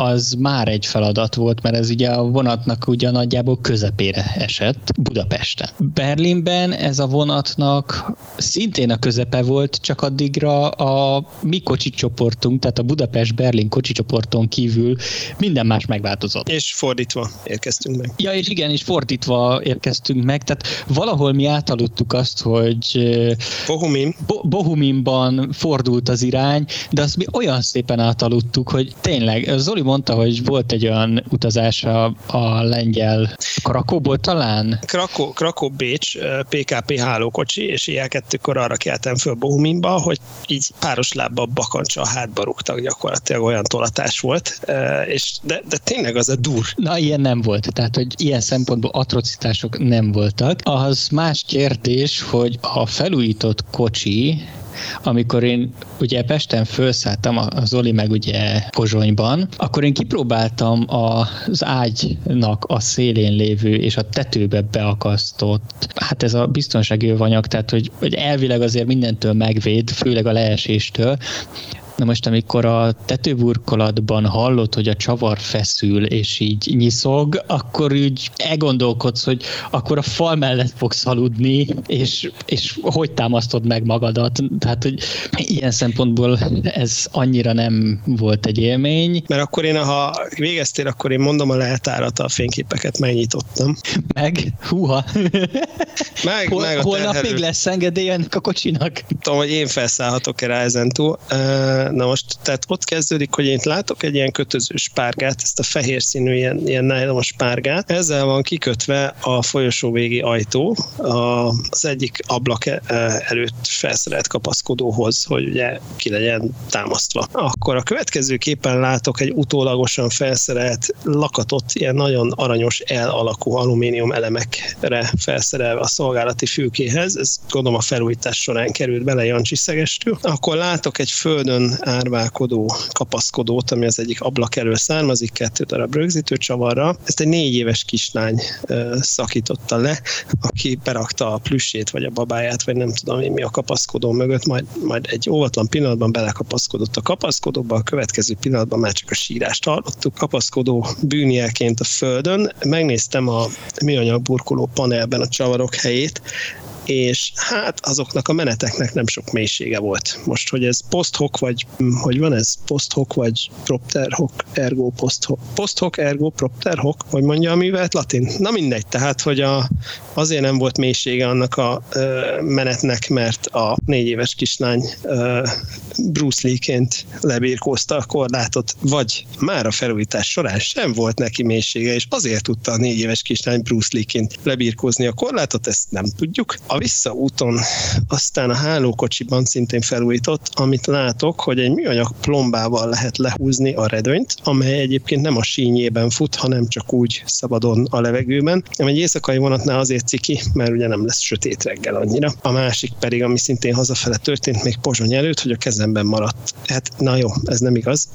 az már egy feladat volt, mert ez ugye a vonatnak ugye nagyjából közepére esett Budapesten. Berlinben ez a vonatnak szintén a közepe volt, csak addigra a mi kocsi csoportunk, tehát a Budapest-Berlin kocsi csoporton kívül minden más megváltozott. És fordítva érkeztünk meg. Ja, és igen, és fordítva érkeztünk meg, tehát valahol mi átaludtuk azt, hogy Bohumin. Bo- Bohuminban fordult az irány, de azt mi olyan szépen átaludtuk, hogy tényleg, Zoli mondta, hogy volt egy olyan utazása a lengyel Krakóból talán? Krakó, Krakó Bécs PKP hálókocsi, és ilyen kettőkor arra keltem föl Bohuminba, hogy így páros lábbal bakancsa a hátba rúgtak gyakorlatilag olyan tolatás volt, és de, de tényleg az a dur. Na, ilyen nem volt, tehát hogy ilyen szempontból atrocitások nem voltak. Az más kérdés, hogy a felújított kocsi amikor én ugye Pesten felszálltam, a Zoli meg ugye Pozsonyban, akkor én kipróbáltam az ágynak a szélén lévő és a tetőbe beakasztott, hát ez a biztonsági anyag, tehát hogy, hogy elvileg azért mindentől megvéd, főleg a leeséstől, Na most, amikor a tetőburkolatban hallod, hogy a csavar feszül, és így nyiszog, akkor úgy elgondolkodsz, hogy akkor a fal mellett fogsz aludni, és, és hogy támasztod meg magadat. Tehát, hogy ilyen szempontból ez annyira nem volt egy élmény. Mert akkor én, ha végeztél, akkor én mondom a leltárat, a fényképeket megnyitottam. Meg? Húha! Meg, Hol, meg a holnap még lesz engedély ennek a kocsinak? Tudom, hogy én felszállhatok-e rá ezentúl. Na most, tehát ott kezdődik, hogy én látok egy ilyen kötöző spárgát, ezt a fehér színű ilyen, ilyen nylon spárgát. Ezzel van kikötve a folyosó végi ajtó az egyik ablak e, előtt felszerelt kapaszkodóhoz, hogy ugye ki legyen támasztva. Akkor a következő képen látok egy utólagosan felszerelt lakatot, ilyen nagyon aranyos L alakú alumínium elemekre felszerelve a szolgálati fülkéhez. Ez gondolom a felújítás során került bele Jancsi Szegestől. Akkor látok egy földön árválkodó kapaszkodót, ami az egyik ablak elől származik, kettő darab rögzítő csavarra. Ezt egy négy éves kislány szakította le, aki berakta a plüssét, vagy a babáját, vagy nem tudom én mi a kapaszkodó mögött, majd, majd egy óvatlan pillanatban belekapaszkodott a kapaszkodóba, a következő pillanatban már csak a sírást hallottuk. Kapaszkodó bűnjelként a földön. Megnéztem a műanyag burkoló panelben a csavarok helyét, és hát azoknak a meneteknek nem sok mélysége volt. Most, hogy ez post-hoc, vagy hogy van ez? Post-hoc, vagy propter-hoc, ergo post-hoc. Ergo propter-hoc, hogy mondja a művelt latin. Na mindegy, tehát, hogy a, azért nem volt mélysége annak a ö, menetnek, mert a négy éves kislány ö, Bruce Lee-ként lebírkózta a korlátot, vagy már a felújítás során sem volt neki mélysége, és azért tudta a négy éves kislány Bruce Lee-ként lebírkózni a korlátot, ezt nem tudjuk. A visszaúton aztán a hálókocsiban szintén felújított, amit látok, hogy egy műanyag plombával lehet lehúzni a redőnyt, amely egyébként nem a sínyében fut, hanem csak úgy szabadon a levegőben. Egy éjszakai vonatnál azért ciki, mert ugye nem lesz sötét reggel annyira. A másik pedig, ami szintén hazafele történt még Pozsony előtt, hogy a kezemben maradt. Hát na jó, ez nem igaz.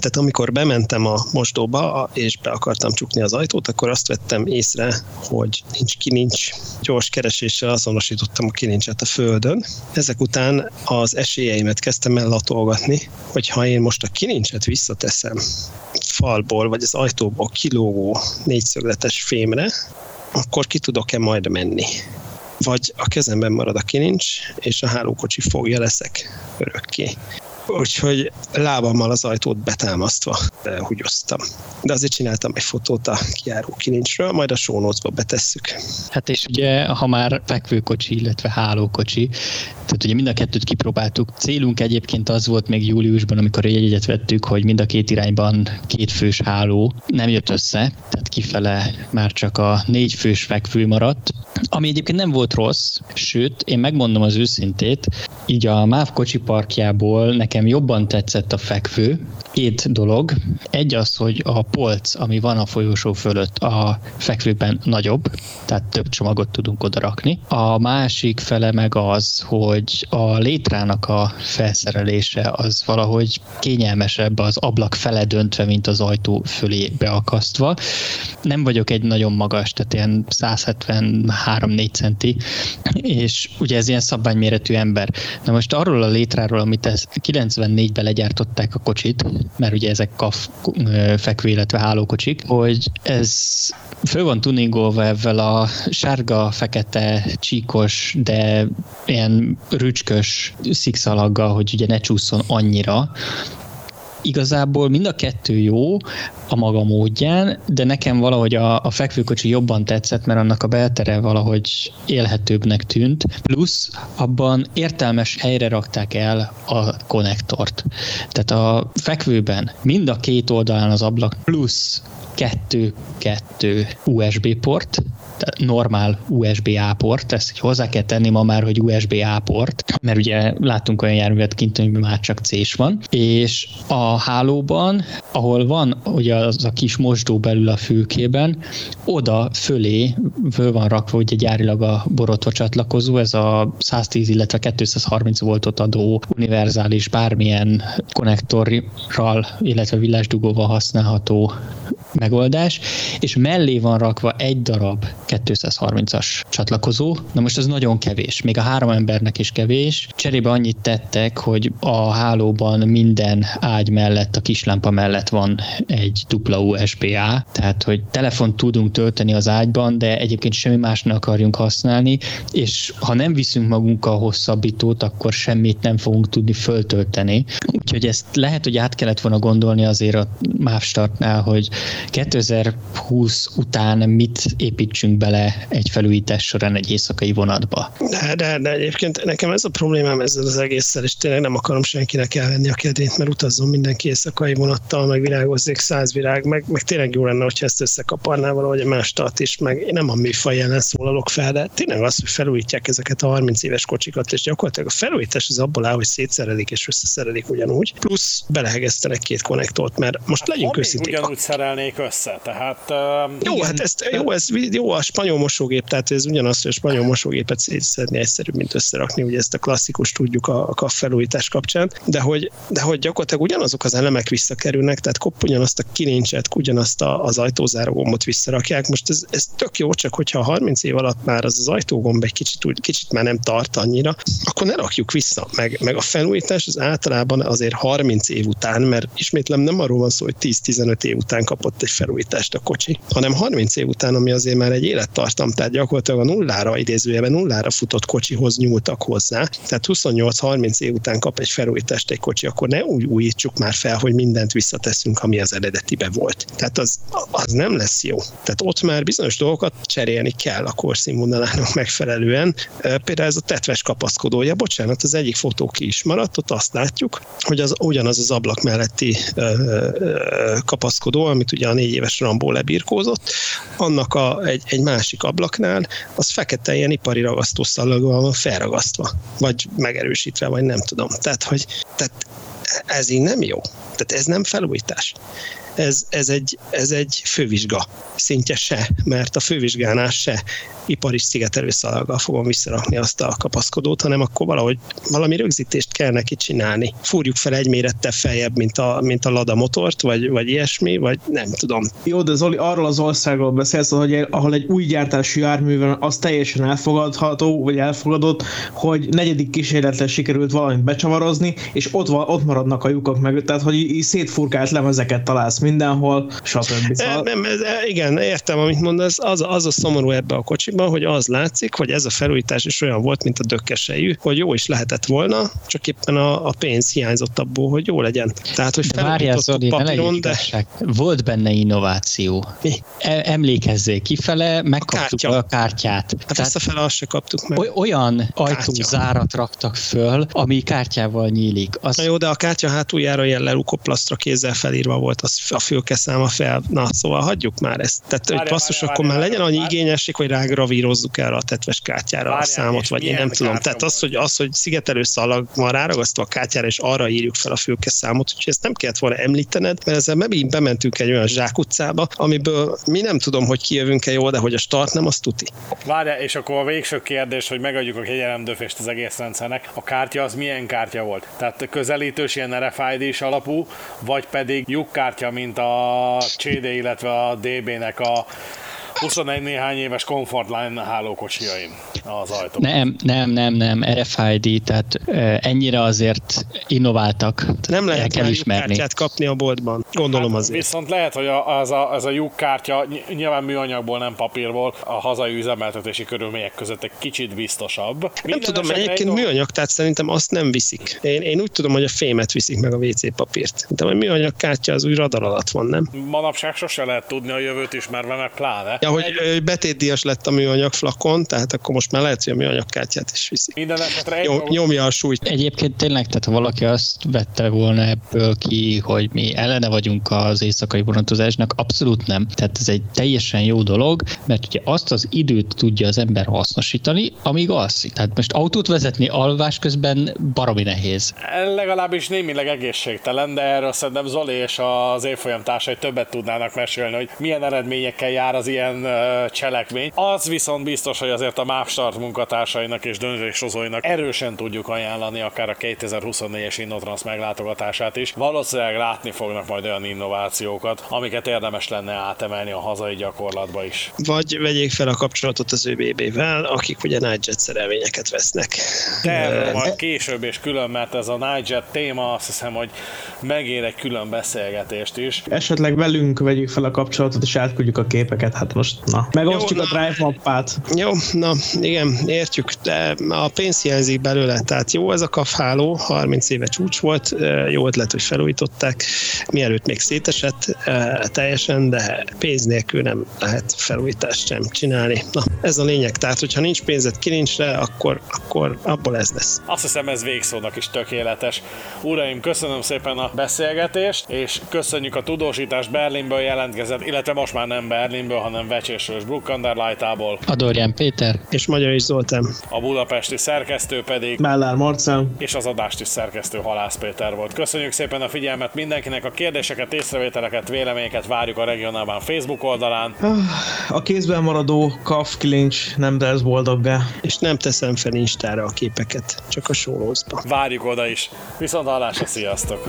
Tehát amikor bementem a mosdóba, és be akartam csukni az ajtót, akkor azt vettem észre, hogy nincs ki nincs. Gyors kereséssel azonosítottam a kilincset a földön. Ezek után az esélyeimet kezdtem el latolgatni, hogy ha én most a kilincset visszateszem falból, vagy az ajtóból kilógó négyszögletes fémre, akkor ki tudok-e majd menni vagy a kezemben marad a kilincs, és a hálókocsi fogja leszek örökké úgyhogy lábammal az ajtót betámasztva húgyoztam. De azért csináltam egy fotót a kiáró kilincsről, majd a sónócba betesszük. Hát és ugye, ha már fekvőkocsi, illetve hálókocsi, tehát ugye mind a kettőt kipróbáltuk. Célunk egyébként az volt még júliusban, amikor jegyet vettük, hogy mind a két irányban két fős háló nem jött össze, tehát kifele már csak a négy fős fekvő maradt, ami egyébként nem volt rossz, sőt, én megmondom az őszintét, így a MÁV kocsi parkjából nekem jobban tetszett a fekvő. Két dolog. Egy az, hogy a polc, ami van a folyosó fölött a fekvőben nagyobb, tehát több csomagot tudunk oda rakni. A másik fele meg az, hogy a létrának a felszerelése az valahogy kényelmesebb az ablak fele döntve, mint az ajtó fölé beakasztva. Nem vagyok egy nagyon magas, tehát ilyen 173-4 centi, és ugye ez ilyen szabványméretű ember. Na most arról a létráról, amit 94-ben legyártották a kocsit, mert ugye ezek kaf fekvő, illetve hálókocsik, hogy ez föl van tuningolva ezzel a sárga-fekete csíkos, de ilyen rücskös szikszalaggal, hogy ugye ne csúszson annyira, igazából mind a kettő jó a maga módján, de nekem valahogy a, a fekvőkocsi jobban tetszett, mert annak a beltere valahogy élhetőbbnek tűnt, plusz abban értelmes helyre rakták el a konnektort. Tehát a fekvőben mind a két oldalán az ablak plusz kettő-kettő USB port, normál USB-A port, ezt hozzá kell tenni ma már, hogy USB-A port, mert ugye látunk olyan járművet kint, amiben már csak C-s van, és a hálóban, ahol van ugye az a kis mosdó belül a fülkében, oda fölé föl van rakva ugye gyárilag a borotva csatlakozó, ez a 110, illetve 230 voltot adó univerzális bármilyen konnektorral, illetve villásdugóval használható megoldás, és mellé van rakva egy darab 230-as csatlakozó. Na most ez nagyon kevés, még a három embernek is kevés. Cserébe annyit tettek, hogy a hálóban minden ágy mellett, a kislámpa mellett van egy dupla USB-A, tehát hogy telefont tudunk tölteni az ágyban, de egyébként semmi más ne akarjunk használni, és ha nem viszünk magunkkal hosszabbítót, akkor semmit nem fogunk tudni föltölteni. Úgyhogy ezt lehet, hogy át kellett volna gondolni azért a MÁV startnál, hogy 2020 után mit építsünk bele egy felújítás során egy éjszakai vonatba. De, de, de egyébként nekem ez a problémám ezzel az egésszel, és tényleg nem akarom senkinek elvenni a kedvét, mert utazzon mindenki éjszakai vonattal, meg virágozzék száz virág, meg, meg tényleg jó lenne, hogyha ezt összekaparná valahogy a más tart is, meg én nem a műfaj ellen szólalok fel, de tényleg az, hogy felújítják ezeket a 30 éves kocsikat, és gyakorlatilag a felújítás az abból áll, hogy szétszerelik és összeszerelik ugyanúgy, plusz belehegesztenek két konnektort, mert most legyünk őszinték. Ugyanúgy szerelnék össze, tehát... Jó, igen. hát ezt, jó, ez jó a spanyol mosógép, tehát ez ugyanaz, hogy a spanyol mosógépet szétszedni egyszerűbb, mint összerakni, ugye ezt a klasszikus tudjuk a, a felújítás kapcsán, de hogy, de hogy gyakorlatilag ugyanazok az elemek visszakerülnek, tehát kopp ugyanazt a kilincset, ugyanazt a, az ajtózáró gombot visszarakják. Most ez, ez tök jó, csak hogyha 30 év alatt már az az ajtógomb egy kicsit, úgy, kicsit már nem tart annyira, akkor ne rakjuk vissza. Meg, meg a felújítás az általában azért 30 év után, mert ismétlem nem arról van szó, hogy 10-15 év után kapott egy felújítást a kocsi, hanem 30 év után, ami azért már egy élettartam, tehát gyakorlatilag a nullára, idézőjelben nullára futott kocsihoz nyúltak hozzá. Tehát 28-30 év után kap egy felújítást egy kocsi, akkor ne úgy újítsuk már fel, hogy mindent visszateszünk, ami az eredetibe volt. Tehát az, az nem lesz jó. Tehát ott már bizonyos dolgokat cserélni kell a korszínvonalának megfelelően. Például ez a tetves kapaszkodója, bocsánat, az egyik fotó ki is maradt, ott azt látjuk, hogy az ugyanaz az ablak melletti kapaszkodó, amit ugye a négy éves Rambó lebirkózott, annak a, egy, egy másik ablaknál az fekete ilyen ipari ragasztószalaggal van felragasztva, vagy megerősítve, vagy nem tudom. Tehát, hogy tehát ez így nem jó. Tehát ez nem felújítás ez, ez, egy, ez egy fővizsga szintje se, mert a fővizsgánál se ipari szigetelőszalaggal fogom visszarakni azt a kapaszkodót, hanem akkor valahogy valami rögzítést kell neki csinálni. Fúrjuk fel egy mérettel feljebb, mint a, mint a Lada motort, vagy, vagy ilyesmi, vagy nem tudom. Jó, de Zoli, arról az országról beszélsz, hogy ahol egy új gyártású jármű van, az teljesen elfogadható, vagy elfogadott, hogy negyedik kísérletre sikerült valamit becsavarozni, és ott, van, ott maradnak a lyukak meg, tehát hogy így szétfurkált lemezeket találsz mindenhol, stb. Szóval... Nem, ez, igen, értem, amit mondasz, az, az a szomorú ebbe a kocsiban, hogy az látszik, hogy ez a felújítás is olyan volt, mint a dökkesejű, hogy jó is lehetett volna, csak éppen a, a pénz hiányzott abból, hogy jó legyen. Tehát, hogy de várjál, Zoli, papíron, de... Volt benne innováció. Mi? E- emlékezzél, kifele megkaptuk a, kártya. a kártyát. Hát Tehát visszafele azt se kaptuk meg. Olyan ajtózárat raktak föl, ami kártyával nyílik. Az... Na jó, de a kártya hátuljára ilyen lelukoplasztra kézzel felírva volt, az, a fülkeszáma fel. Na, szóval hagyjuk már ezt. Tehát, hogy basszus, akkor már legyen annyi igényesség, hogy rágravírozzuk el a tetves kártyára a számot, vagy én nem tudom. Tehát az, hogy, az, hogy szigetelő szalag van ráragasztva a kártyára, és arra írjuk fel a fülkeszámot, úgyhogy ezt nem kellett volna említened, mert ezzel megint bementünk egy olyan zsákutcába, amiből mi nem tudom, hogy kijövünk-e jól, de hogy a start nem, az tuti. Várjál, és akkor a végső kérdés, hogy megadjuk a kegyelemdöfést az egész rendszernek. A kártya az milyen kártya volt? Tehát közelítős ilyen RFID-s alapú, vagy pedig lyukkártya, mint a CD, illetve a DB-nek a 21 néhány éves Comfortline hálókocsiaim az ajtó. Nem, nem, nem, nem, RFID, tehát ennyire azért innováltak. Nem lehet kell ismerni. kapni a boltban, gondolom hát, azért. Viszont lehet, hogy a, az a, az a lyuk kártya nyilván műanyagból, nem papírból, a hazai üzemeltetési körülmények között egy kicsit biztosabb. Minden nem tudom, egyébként műanyag, tehát szerintem azt nem viszik. Én, én úgy tudom, hogy a fémet viszik meg a WC papírt. De a műanyag kártya az úgy radar alatt van, nem? Manapság sose lehet tudni a jövőt ismerve, meg pláne. Ja, hogy betétdíjas lett a műanyag flakon, tehát akkor most már lehet, hogy a műanyag kártyát is viszi. Minden esetre Nyom, nyomja a súlyt. Egyébként tényleg, tehát ha valaki azt vette volna ebből ki, hogy mi ellene vagyunk az éjszakai vonatozásnak, abszolút nem. Tehát ez egy teljesen jó dolog, mert ugye azt az időt tudja az ember hasznosítani, amíg alszik. Tehát most autót vezetni alvás közben baromi nehéz. Legalábbis némileg egészségtelen, de erről szerintem Zoli és az évfolyam társai többet tudnának mesélni, hogy milyen eredményekkel jár az ilyen cselekmény. Az viszont biztos, hogy azért a Mapstart munkatársainak és döntéshozóinak erősen tudjuk ajánlani akár a 2024-es Innotrans meglátogatását is. Valószínűleg látni fognak majd olyan innovációkat, amiket érdemes lenne átemelni a hazai gyakorlatba is. Vagy vegyék fel a kapcsolatot az ÖBB-vel, akik ugye Nightjet szerelvényeket vesznek. De majd később és külön, mert ez a Nightjet téma azt hiszem, hogy megér egy külön beszélgetést is. Esetleg velünk vegyük fel a kapcsolatot és átküldjük a képeket, hát most na. Megosztjuk a drive mappát. Jó, na igen, értjük, de a pénz hiányzik belőle, tehát jó ez a kafháló, 30 éve csúcs volt, jó ötlet, hogy felújították, mielőtt még szétesett teljesen, de pénz nélkül nem lehet felújítást sem csinálni. Na, ez a lényeg, tehát hogyha nincs pénzed kilincsre, akkor, akkor abból ez lesz. Azt hiszem ez végszónak is tökéletes. Uraim, köszönöm szépen a beszélgetést, és köszönjük a tudósítást Berlinből jelentkezett, illetve most már nem Berlinből, hanem Vecsésről és Bruckanderlajtából. Adorján Péter. És Magyar is Zoltán. A budapesti szerkesztő pedig Mellár Marcel. És az adást is szerkesztő Halász Péter volt. Köszönjük szépen a figyelmet mindenkinek, a kérdéseket, észrevételeket, véleményeket várjuk a regionálban Facebook oldalán. A kézben maradó kaf kilincs nem tesz boldoggá. És nem teszem fel Instára a képeket, csak a sólózba. Várjuk oda is. Viszont hallásra, sziasztok!